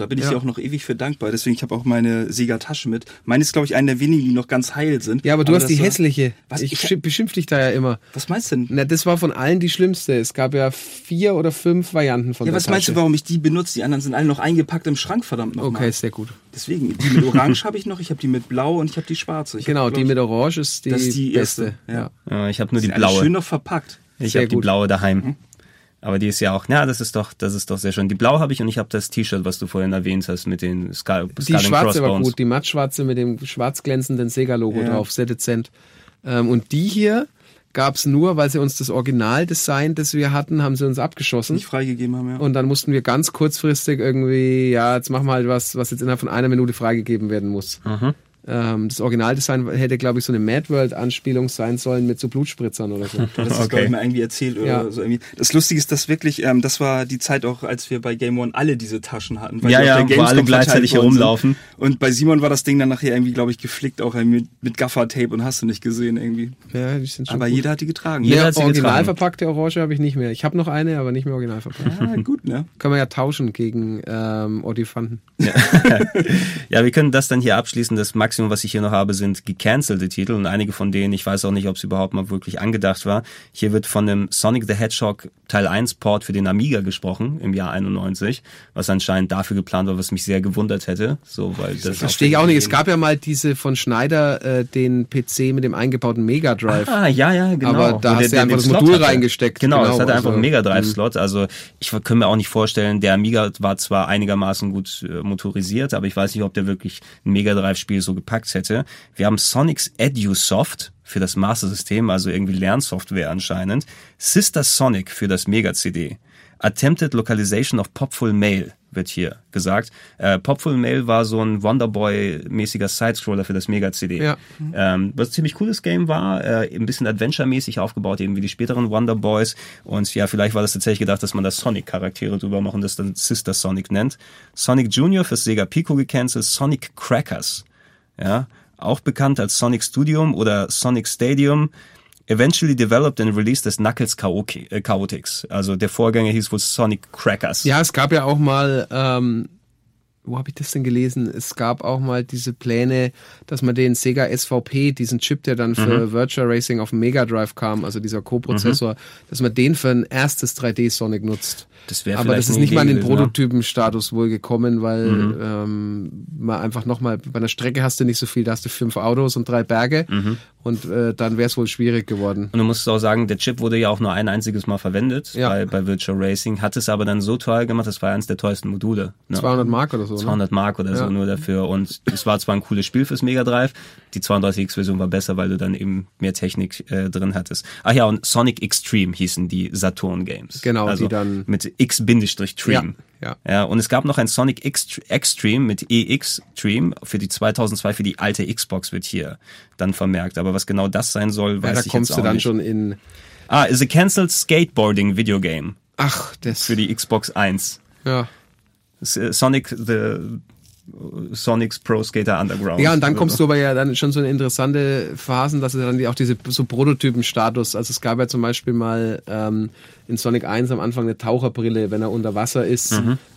Da bin ich Ja. dir auch noch ewig für dankbar. Deswegen, ich habe auch meine Sega-Tasche mit. Meine ist, glaube ich, eine der wenigen, die noch ganz heil sind. Ja, aber du hast das die war- hässliche. Was? Ich, Ich- schi- beschimpf dich da ja immer. Was meinst du denn? Na, das war von allen die schlimmste. Es gab ja vier oder fünf Varianten von Ja, der was meinst du, Tasche. warum ich die benutze? Die anderen sind alle noch eingepackt im Schrank, verdammt nochmal. Okay, sehr gut. Deswegen, die mit Orange (laughs) habe ich noch, ich habe die mit Blau und ich habe die schwarze. Ich Genau, hab, die mit Orange ist die, Das ist die beste. erste, ja. Ja, ich habe nur die die blaue. schön noch verpackt. Ich habe die blaue daheim. Aber die ist ja auch, ja, das ist doch, das ist doch sehr schön. Die blaue habe ich und ich habe das T-Shirt, was du vorhin erwähnt hast, mit den Skull, Die Skull and schwarze war Crossbones. gut, die mattschwarze mit dem schwarz glänzenden Sega-Logo Ja. drauf, sehr dezent. Ähm, und die hier gab's nur, weil sie uns das Originaldesign, das wir hatten, haben sie uns abgeschossen. Nicht freigegeben haben, ja. Und dann mussten wir ganz kurzfristig irgendwie, ja, jetzt machen wir halt was, was jetzt innerhalb von einer Minute freigegeben werden muss. Mhm. Ähm, das Originaldesign hätte, glaube ich, so eine Mad World-Anspielung sein sollen mit so Blutspritzern oder so. Das ist, (laughs) Okay. glaube ich, mal irgendwie erzählt oder Ja. so irgendwie. Das Lustige ist, dass wirklich, ähm, das war die Zeit auch, als wir bei Game One alle diese Taschen hatten. Ja, die ja, auf der wo alle gleichzeitig herumlaufen. Und bei Simon war das Ding dann nachher irgendwie, glaube ich, geflickt, auch mit, mit Gaffer-Tape und hast du nicht gesehen irgendwie. Ja, die sind schon Aber gut. jeder hat die getragen. Jeder Ja, hat sie original getragen. verpackte Orange habe ich nicht mehr. Ich habe noch eine, aber nicht mehr original verpackt. Ja, (laughs) gut, ne? Können wir ja tauschen gegen ähm, Odifanten. (laughs) Ja, wir können das dann hier abschließen. Das Maximum, was ich hier noch habe, sind gecancelte Titel und einige von denen, ich weiß auch nicht, ob es überhaupt mal wirklich angedacht war. Hier wird von dem Sonic the Hedgehog Teil 1 Port für den Amiga gesprochen im Jahr 91, was anscheinend dafür geplant war, was mich sehr gewundert hätte. So, weil das Verstehe ich auch nicht. Es gab ja mal diese von Schneider, äh, den PC mit dem eingebauten Mega Drive. Ah, ja, ja, genau. Aber da Wo hast du der- einfach das Slot Modul hatte. reingesteckt. Genau, Genau, das hatte einfach also, einen Mega Drive-Slot. Also ich kann mir auch nicht vorstellen, der Amiga war zwar einigermaßen gut äh, motorisiert, aber ich weiß nicht, ob der wirklich ein Mega Drive-Spiel so gepackt hätte. Wir haben Sonic's EduSoft für das Master System, also irgendwie Lernsoftware anscheinend. Sister Sonic für das Mega CD. Attempted Localization of Popful Mail wird hier gesagt. Äh, Popful Mail war so ein Wonderboy-mäßiger Sidescroller für das Mega CD. Ja. Ähm, was ein ziemlich cooles Game war, äh, ein bisschen Adventure-mäßig aufgebaut, eben wie die späteren Wonder Boys. Und ja, vielleicht war das tatsächlich gedacht, dass man da Sonic-Charaktere drüber machen, das dann Sister Sonic nennt. Sonic Junior fürs Sega Pico gecancelt, Sonic Crackers. Ja, auch bekannt als Sonic Studium oder Sonic Stadium. Eventually developed and released as Knuckles äh, Chaotix. Also der Vorgänger hieß wohl Sonic Crackers. Ja, es gab ja auch mal ähm, wo habe ich das denn gelesen? Es gab auch mal diese Pläne, dass man den Sega SVP, diesen Chip, der dann für Mhm. Virtual Racing auf dem Mega Drive kam, also dieser Co-Prozessor, dass man den für ein erstes 3D Sonic nutzt. Das wäre Aber das ist nicht mal in den. Prototypen-Status wohl gekommen, weil Mhm. ähm, man einfach nochmal, bei einer Strecke hast du nicht so viel, da hast du fünf Autos und drei Berge Mhm. Und äh, dann wäre es wohl schwierig geworden. Und du musst auch sagen, der Chip wurde ja auch nur ein einziges Mal verwendet Ja. bei, bei Virtual Racing, hat es aber dann so teuer gemacht, das war eines der teuersten Module. Ne? 200 Mark oder so, ne? 200 Mark oder so Ja. nur dafür. Und es war zwar ein cooles Spiel fürs Mega Drive, die 32X-Version war besser, weil du dann eben mehr Technik äh, drin hattest. Ach ja, und Sonic Extreme hießen die Saturn Games. Genau, die also dann- mit X-Stream. Ja, Ja, und es gab noch ein Sonic X Extreme mit EX Stream für die 2002 für die alte Xbox wird hier dann vermerkt. Aber was genau das sein soll, Ja, weiß da ich kommst jetzt du auch dann nicht. schon in, Ah, is a cancelled skateboarding video game ach, das, für die Xbox 1. ja. Sonic the Sonic's Pro Skater Underground. Ja, und dann kommst du aber ja dann schon so in interessante Phasen, dass es dann auch diese so Prototypen-Status, also es gab ja zum Beispiel mal ähm, in Sonic 1 am Anfang eine Taucherbrille, wenn er unter Wasser ist.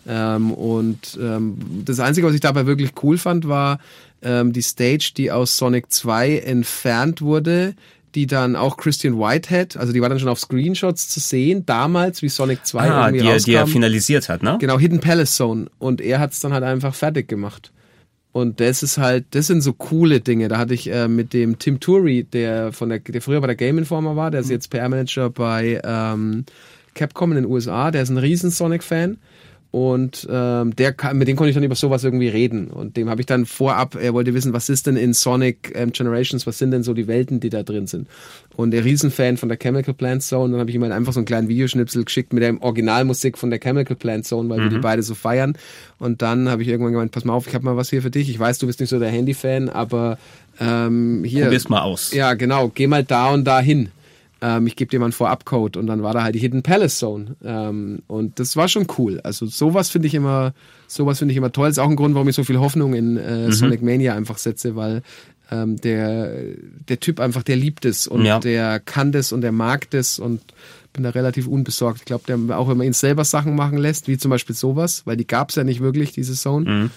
Ähm, und ähm, das Einzige, was ich dabei wirklich cool fand, war ähm, die Stage, die aus Sonic 2 entfernt wurde, die dann auch Christian Whitehead, also die war dann schon auf Screenshots zu sehen, damals, wie Sonic 2 ah, irgendwie die, er- die er rauskam. finalisiert hat, ne? Genau, Hidden Palace Zone. Und er hat es dann halt einfach fertig gemacht. Und das ist halt, das sind so coole Dinge. Da hatte ich äh, mit dem Tim Turi, der von der, der früher bei der Game Informer war, der ist jetzt PR-Manager bei ähm, Capcom in den USA, der ist ein riesen Sonic-Fan. Und ähm, der kann, mit dem konnte ich dann über sowas irgendwie reden. Und dem habe ich dann vorab, er wollte wissen, was ist denn in Sonic ähm, Generations, was sind denn so die Welten, die da drin sind. Und der Riesenfan von der Chemical Plant Zone, dann habe ich ihm halt einfach so einen kleinen Videoschnipsel geschickt mit der Originalmusik von der Chemical Plant Zone, weil wir die beide so feiern. Und dann habe ich irgendwann gemeint, pass mal auf, ich habe mal was hier für dich. Ich weiß, du bist nicht so der Handy-Fan, aber ähm, hier. Probier's mal aus. Ja, genau. Geh mal da und da hin. Ähm, ich gebe dir mal einen Vorab-Code und dann war da halt die Hidden Palace Zone. Ähm, und das war schon cool. Also sowas finde ich immer, sowas finde ich immer toll. ist auch ein Grund, warum ich so viel Hoffnung in äh, Sonic Mania einfach setze, weil ähm, der, der Typ einfach, der liebt es und Ja. der kann das und der mag das und bin da relativ unbesorgt. Ich glaube, der auch wenn man ihn selber Sachen machen lässt, wie zum Beispiel sowas, weil die gab's ja nicht wirklich, diese Zone.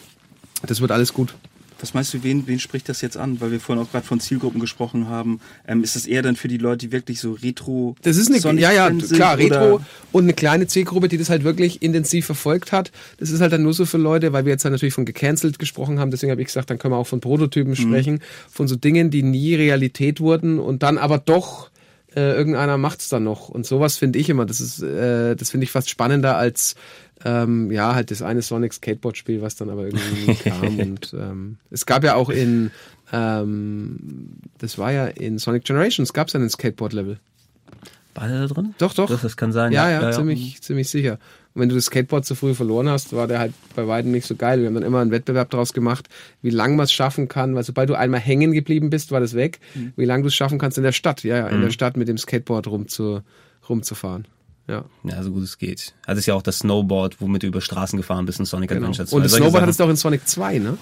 Das wird alles gut. Was meinst du, wen, wen spricht das jetzt an? Weil wir vorhin auch gerade von Zielgruppen gesprochen haben. Ähm, ist es eher dann für die Leute, die wirklich so retro Das ist eine, Sonic ja, ja, sind, klar, oder- Retro und eine kleine Zielgruppe, die das halt wirklich intensiv verfolgt hat. Das ist halt dann nur so für Leute, weil wir jetzt halt natürlich von gecancelt gesprochen haben, deswegen habe ich gesagt, dann können wir auch von Prototypen Mhm. sprechen, von so Dingen, die nie Realität wurden und dann aber doch äh, irgendeiner macht's dann noch. Und sowas finde ich immer, das ist, äh, das finde ich fast spannender als ähm, ja, halt das eine Sonic Skateboard-Spiel, was dann aber irgendwie (laughs) kam. Und ähm, es gab ja auch in, ähm, das war ja in Sonic Generations, gab's ja ein Skateboard-Level. War der da drin? Doch, doch. Das, das kann sein. Ja, ja, ziemlich, ziemlich sicher. Und wenn du das Skateboard zu früh verloren hast, war der halt bei weitem nicht so geil. Wir haben dann immer einen Wettbewerb draus gemacht, wie lang man es schaffen kann, weil sobald du einmal hängen geblieben bist, war das weg. Wie lange du es schaffen kannst in der Stadt, ja, ja, in der Stadt mit dem Skateboard rumzu, rumzufahren. Ja. Ja, so gut es geht. Also ist ja auch das Snowboard, womit du über Straßen gefahren bist in Sonic Genau. Adventure 2. Und das Solche Snowboard Sachen. hattest du auch in Sonic 2, ne?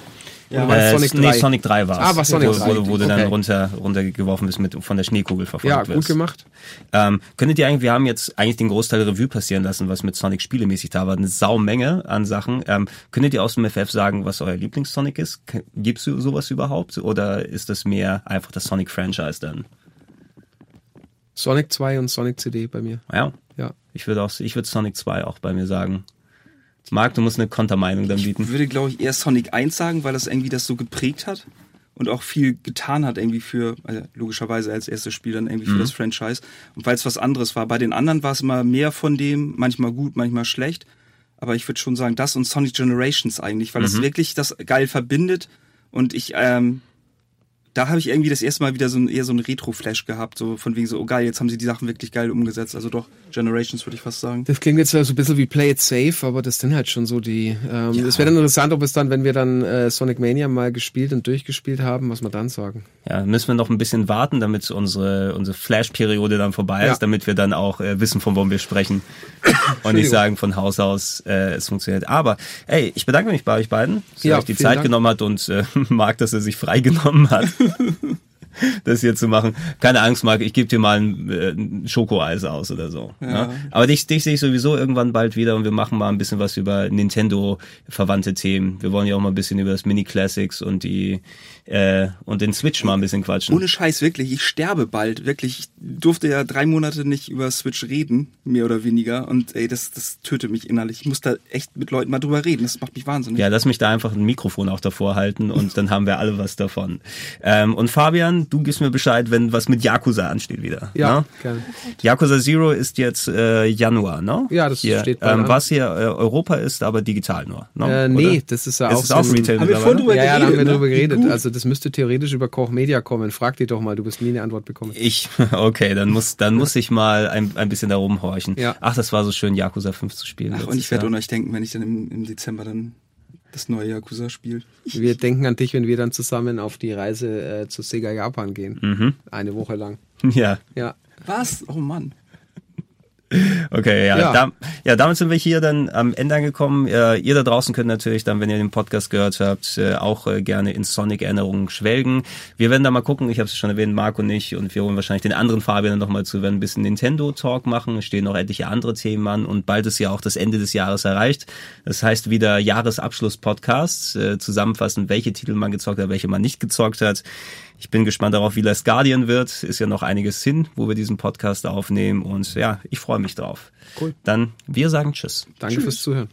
Ja. Oder Äh, Sonic 3? Nee, Sonic 3 war Ah, war Sonic wo, 3. Wo, wo du dann Okay. runter, runtergeworfen bist, mit von der Schneekugel verfolgt Ja, wirst. gut gemacht. Ähm, könntet ihr eigentlich, wir haben jetzt eigentlich den Großteil Revue passieren lassen, was mit Sonic spielemäßig da war, eine Saumenge an Sachen. Ähm, könntet ihr aus dem FF sagen, was euer Lieblings-Sonic ist? Gibt's so- sowas überhaupt? Oder ist das mehr einfach das Sonic-Franchise dann? Sonic 2 und Sonic CD bei mir. Ja, Ja. Ich würde auch, ich würde Sonic 2 auch bei mir sagen. Marc, du musst eine Kontermeinung dann Ich bieten. würde, glaube ich, eher Sonic 1 sagen, weil das irgendwie das so geprägt hat und auch viel getan hat irgendwie für, also logischerweise als erstes Spiel dann irgendwie für das Franchise. Und weil es was anderes war. Bei den anderen war es immer mehr von dem, manchmal gut, manchmal schlecht. Aber ich würde schon sagen, das und Sonic Generations eigentlich, weil es wirklich das geil verbindet. Und ich, ähm, da habe ich irgendwie das erste Mal wieder so ein, eher so ein Retro-Flash gehabt, so von wegen so, oh geil, jetzt haben sie die Sachen wirklich geil umgesetzt. Also doch, Generations würde ich fast sagen. Das klingt jetzt so ein bisschen wie Play It Safe, aber das sind halt schon so die. Ähm, Es wäre dann interessant, ob es dann, wenn wir dann äh, Sonic Mania mal gespielt und durchgespielt haben, was wir dann sagen. Ja, müssen wir noch ein bisschen warten, damit unsere, unsere Flash-Periode dann vorbei Ja. ist, damit wir dann auch äh, wissen, von wem wir sprechen. (coughs) Und nicht sagen von Haus aus, äh, es funktioniert. Aber, ey, ich bedanke mich bei euch beiden, dass ihr Ja, euch die Zeit Dank. genommen hat und äh, (laughs) mag, dass er sich freigenommen hat. (laughs) das hier zu machen. Keine Angst, Marc, ich gebe dir mal ein, äh, Schokoeis aus oder so. Ja. Aber dich, dich sehe ich sowieso irgendwann bald wieder und wir machen mal ein bisschen was über Nintendo-verwandte Themen. Wir wollen ja auch mal ein bisschen über das Mini-Classics und die äh, und den Switch mal ein bisschen quatschen. Ohne Scheiß, wirklich. Ich sterbe bald. Wirklich. Ich durfte ja drei Monate nicht über Switch reden, mehr oder weniger. Und ey, das, das tötet mich innerlich. Ich muss da echt mit Leuten mal drüber reden. Das macht mich wahnsinnig. Ja, lass mich da einfach ein Mikrofon auch davor halten und dann haben wir alle was davon. Ähm, und Fabian, du gibst mir Bescheid, wenn was mit Yakuza ansteht wieder. Ja, ne? gerne. Yakuza Zero ist jetzt äh, Januar, ne? Ja, das hier, steht bald ähm. Was hier äh, Europa ist, aber digital nur. Ne? Äh, nee, Oder? das ist ja auch ist auch Retail Haben wir voll drüber Ja, ja, da haben wir geredet, ne? drüber Wie geredet. Also das müsste theoretisch über Koch Media kommen. Frag die doch mal, du wirst nie eine Antwort bekommen. Ich, (laughs) okay, dann muss, dann muss ich mal ein, ein bisschen da rumhorchen. Ja. Ach, das war so schön, Yakuza 5 zu spielen. Ach, und ich werde an euch denken, wenn ich dann im, im Dezember dann das neue Yakuza spiele. (laughs) Wir denken an dich, wenn wir dann zusammen auf die Reise äh, zu Sega Japan gehen. Mhm. Eine Woche lang. (laughs) Ja, Ja. Was? Oh Mann. Okay, ja. Ja. Da, ja, damit sind wir hier dann am Ende angekommen. Äh, ihr da draußen könnt natürlich dann, wenn ihr den Podcast gehört habt, äh, auch äh, gerne in Sonic-Erinnerungen schwelgen. Wir werden da mal gucken, ich habe es schon erwähnt, Marco und ich, und wir holen wahrscheinlich den anderen Fabian nochmal zu, werden ein bisschen Nintendo-Talk machen. Es stehen noch etliche andere Themen an und bald ist ja auch das Ende des Jahres erreicht. Das heißt wieder Jahresabschluss-Podcast, äh, zusammenfassen, welche Titel man gezockt hat, welche man nicht gezockt hat. Ich bin gespannt darauf, wie Last Guardian wird. Ist ja noch einiges hin, wo wir diesen Podcast aufnehmen. Und ja, ich freue mich drauf. Cool. Dann, wir sagen Tschüss. Danke fürs Zuhören.